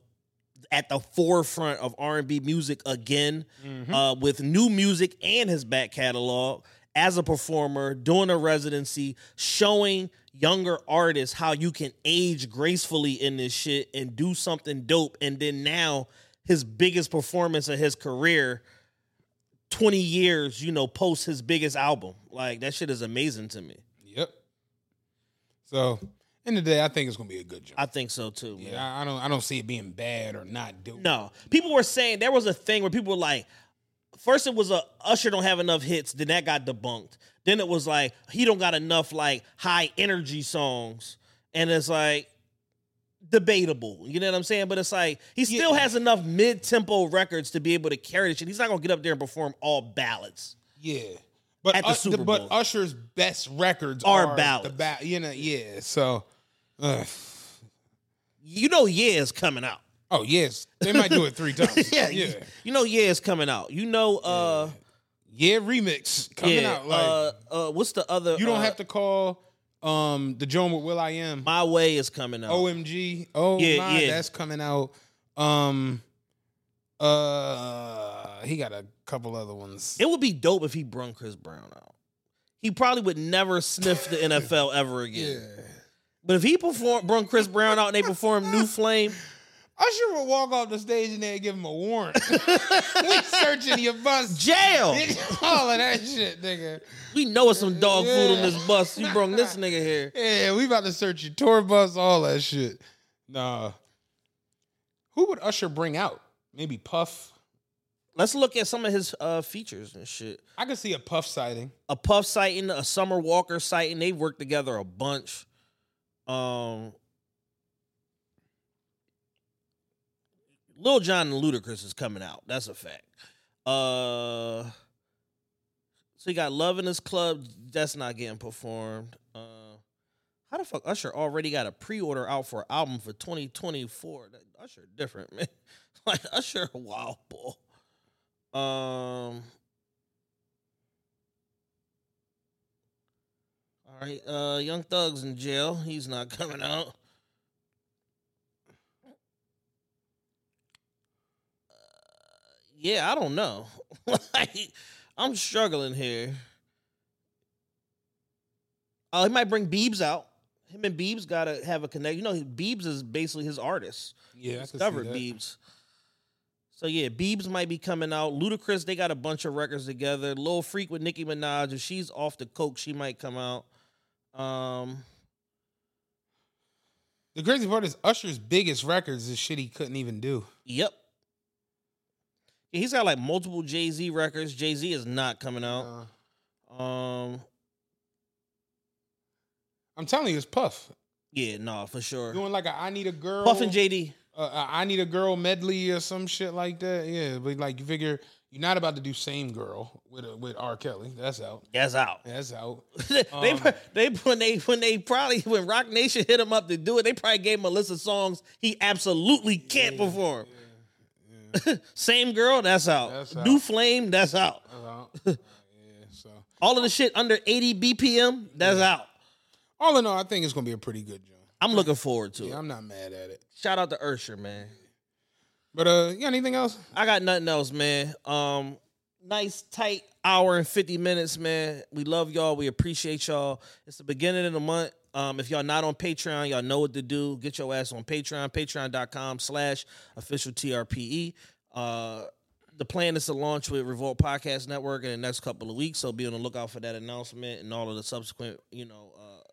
at the forefront of R&B music again uh, with new music and his back catalog as a performer, doing a residency, showing younger artists how you can age gracefully in this shit and do something dope. And then now his biggest performance of his career, 20 years, you know, post his biggest album. Like that shit is amazing to me. Yep. So, end of the day, I think it's gonna be a good job. I think so too. man. Yeah, I, I don't. I don't see it being bad or not dope. No, people were saying there was a thing where people were like, first it was a Usher don't have enough hits, then that got debunked. Then it was like he don't got enough like high energy songs, and it's like debatable. You know what I'm saying? But it's like he still Yeah. has enough mid tempo records to be able to carry the shit. He's not gonna get up there and perform all ballads. Yeah, But at the Super but Usher's best records Are are, ballads. The ba- you know, yeah. So, uh, you know, yeah is coming out. oh yes, they might do it three [LAUGHS] times. yeah, yeah, You, you know, yeah is coming out. You know, uh, yeah. Remix coming yeah, out. Like uh, uh, what's the other? you don't uh, have to call um the joint with will.i.am. My way is coming out. OMG. Oh Yeah, my, yeah. that's coming out. Um, uh, he got a couple other ones. It would be dope if he brung Chris Brown out. He probably would never sniff the NFL ever [LAUGHS] again. But if he perform brung Chris Brown out and they perform New [LAUGHS] Flame, Usher would walk off the stage and they give him a warrant. [LAUGHS] we searching your bus. jail. [LAUGHS] All of that shit, nigga. We know it's some dog food on this bus. You brung this nigga here. Yeah, we about to search your tour bus, all that shit. Nah. Who would Usher bring out? Maybe Puff. Let's look at some of his uh, features and shit. I could see a Puff sighting. A Puff sighting, a Summer Walker sighting. They've worked together a bunch. Um, Lil Jon and Ludacris is coming out. That's a fact. Uh, so you got Love in His Club. That's not getting performed. Uh, how the fuck Usher already got a pre-order out for an album for 2024? That, Usher different, man. [LAUGHS] like Usher wild bull. Um. All right, uh, Young Thug's in jail. He's not coming out. Uh, yeah, I don't know. [LAUGHS] like, I'm struggling here. Oh, he might bring Beebs out. Him and Beebs gotta have a connect. You know, Beebs is basically his artist. Yeah, discovered. Beebs. So yeah, Beebs might be coming out. Ludacris, they got a bunch of records together. Lil Freak with Nicki Minaj. If she's off the coke, she might come out. Um, The crazy part is Usher's biggest records is shit he couldn't even do. yep. Yeah, he's got like multiple Jay Z records. Jay Z is not coming out. Uh, Um, I'm telling you, it's Puff. yeah, no, for sure. Doing like a I Need a Girl. Puff and JD. uh, I Need a Girl medley or some shit like that. Yeah, but like you figure you're not about to do Same Girl with uh, with R. Kelly. That's out. That's out. That's out. [LAUGHS] they Um, they when they when they probably when Roc Nation hit him up to do it, they probably gave him a list of songs he absolutely can't perform. [LAUGHS] Same girl, that's out. That's New. Flame, that's out. That's out. Uh, [LAUGHS] yeah, so All of the shit under 80 BPM, that's out. all in all, I think it's gonna be a pretty good joint. I'm looking forward to Yeah, it. I'm not mad at it. Shout out to Ursher, man. But uh, you got anything else? I got nothing else, man. Um, nice tight hour and 50 minutes, man. We love y'all. We appreciate y'all. It's the beginning of the month. Um, if y'all not on Patreon, y'all know what to do. Get your ass on Patreon, patreon.com slash official TRPE. Uh the plan is to launch with Revolt Podcast Network in the next couple of weeks, so be on the lookout for that announcement and all of the subsequent, you know, uh,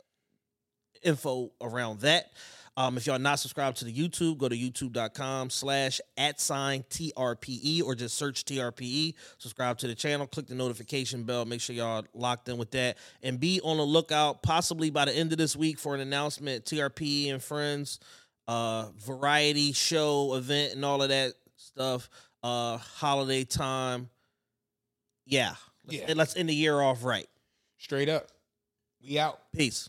info around that. Um, if y'all not subscribed to the YouTube, go to youtube.com slash at sign TRPE or just search TRPE. Subscribe to the channel, click the notification bell, make sure y'all locked in with that. And be on the lookout possibly by the end of this week for an announcement, TRPE and Friends, uh, variety show event and all of that stuff. Uh holiday time. Yeah. Let's, Yeah. let's end the year off right. Straight up, we out. Peace.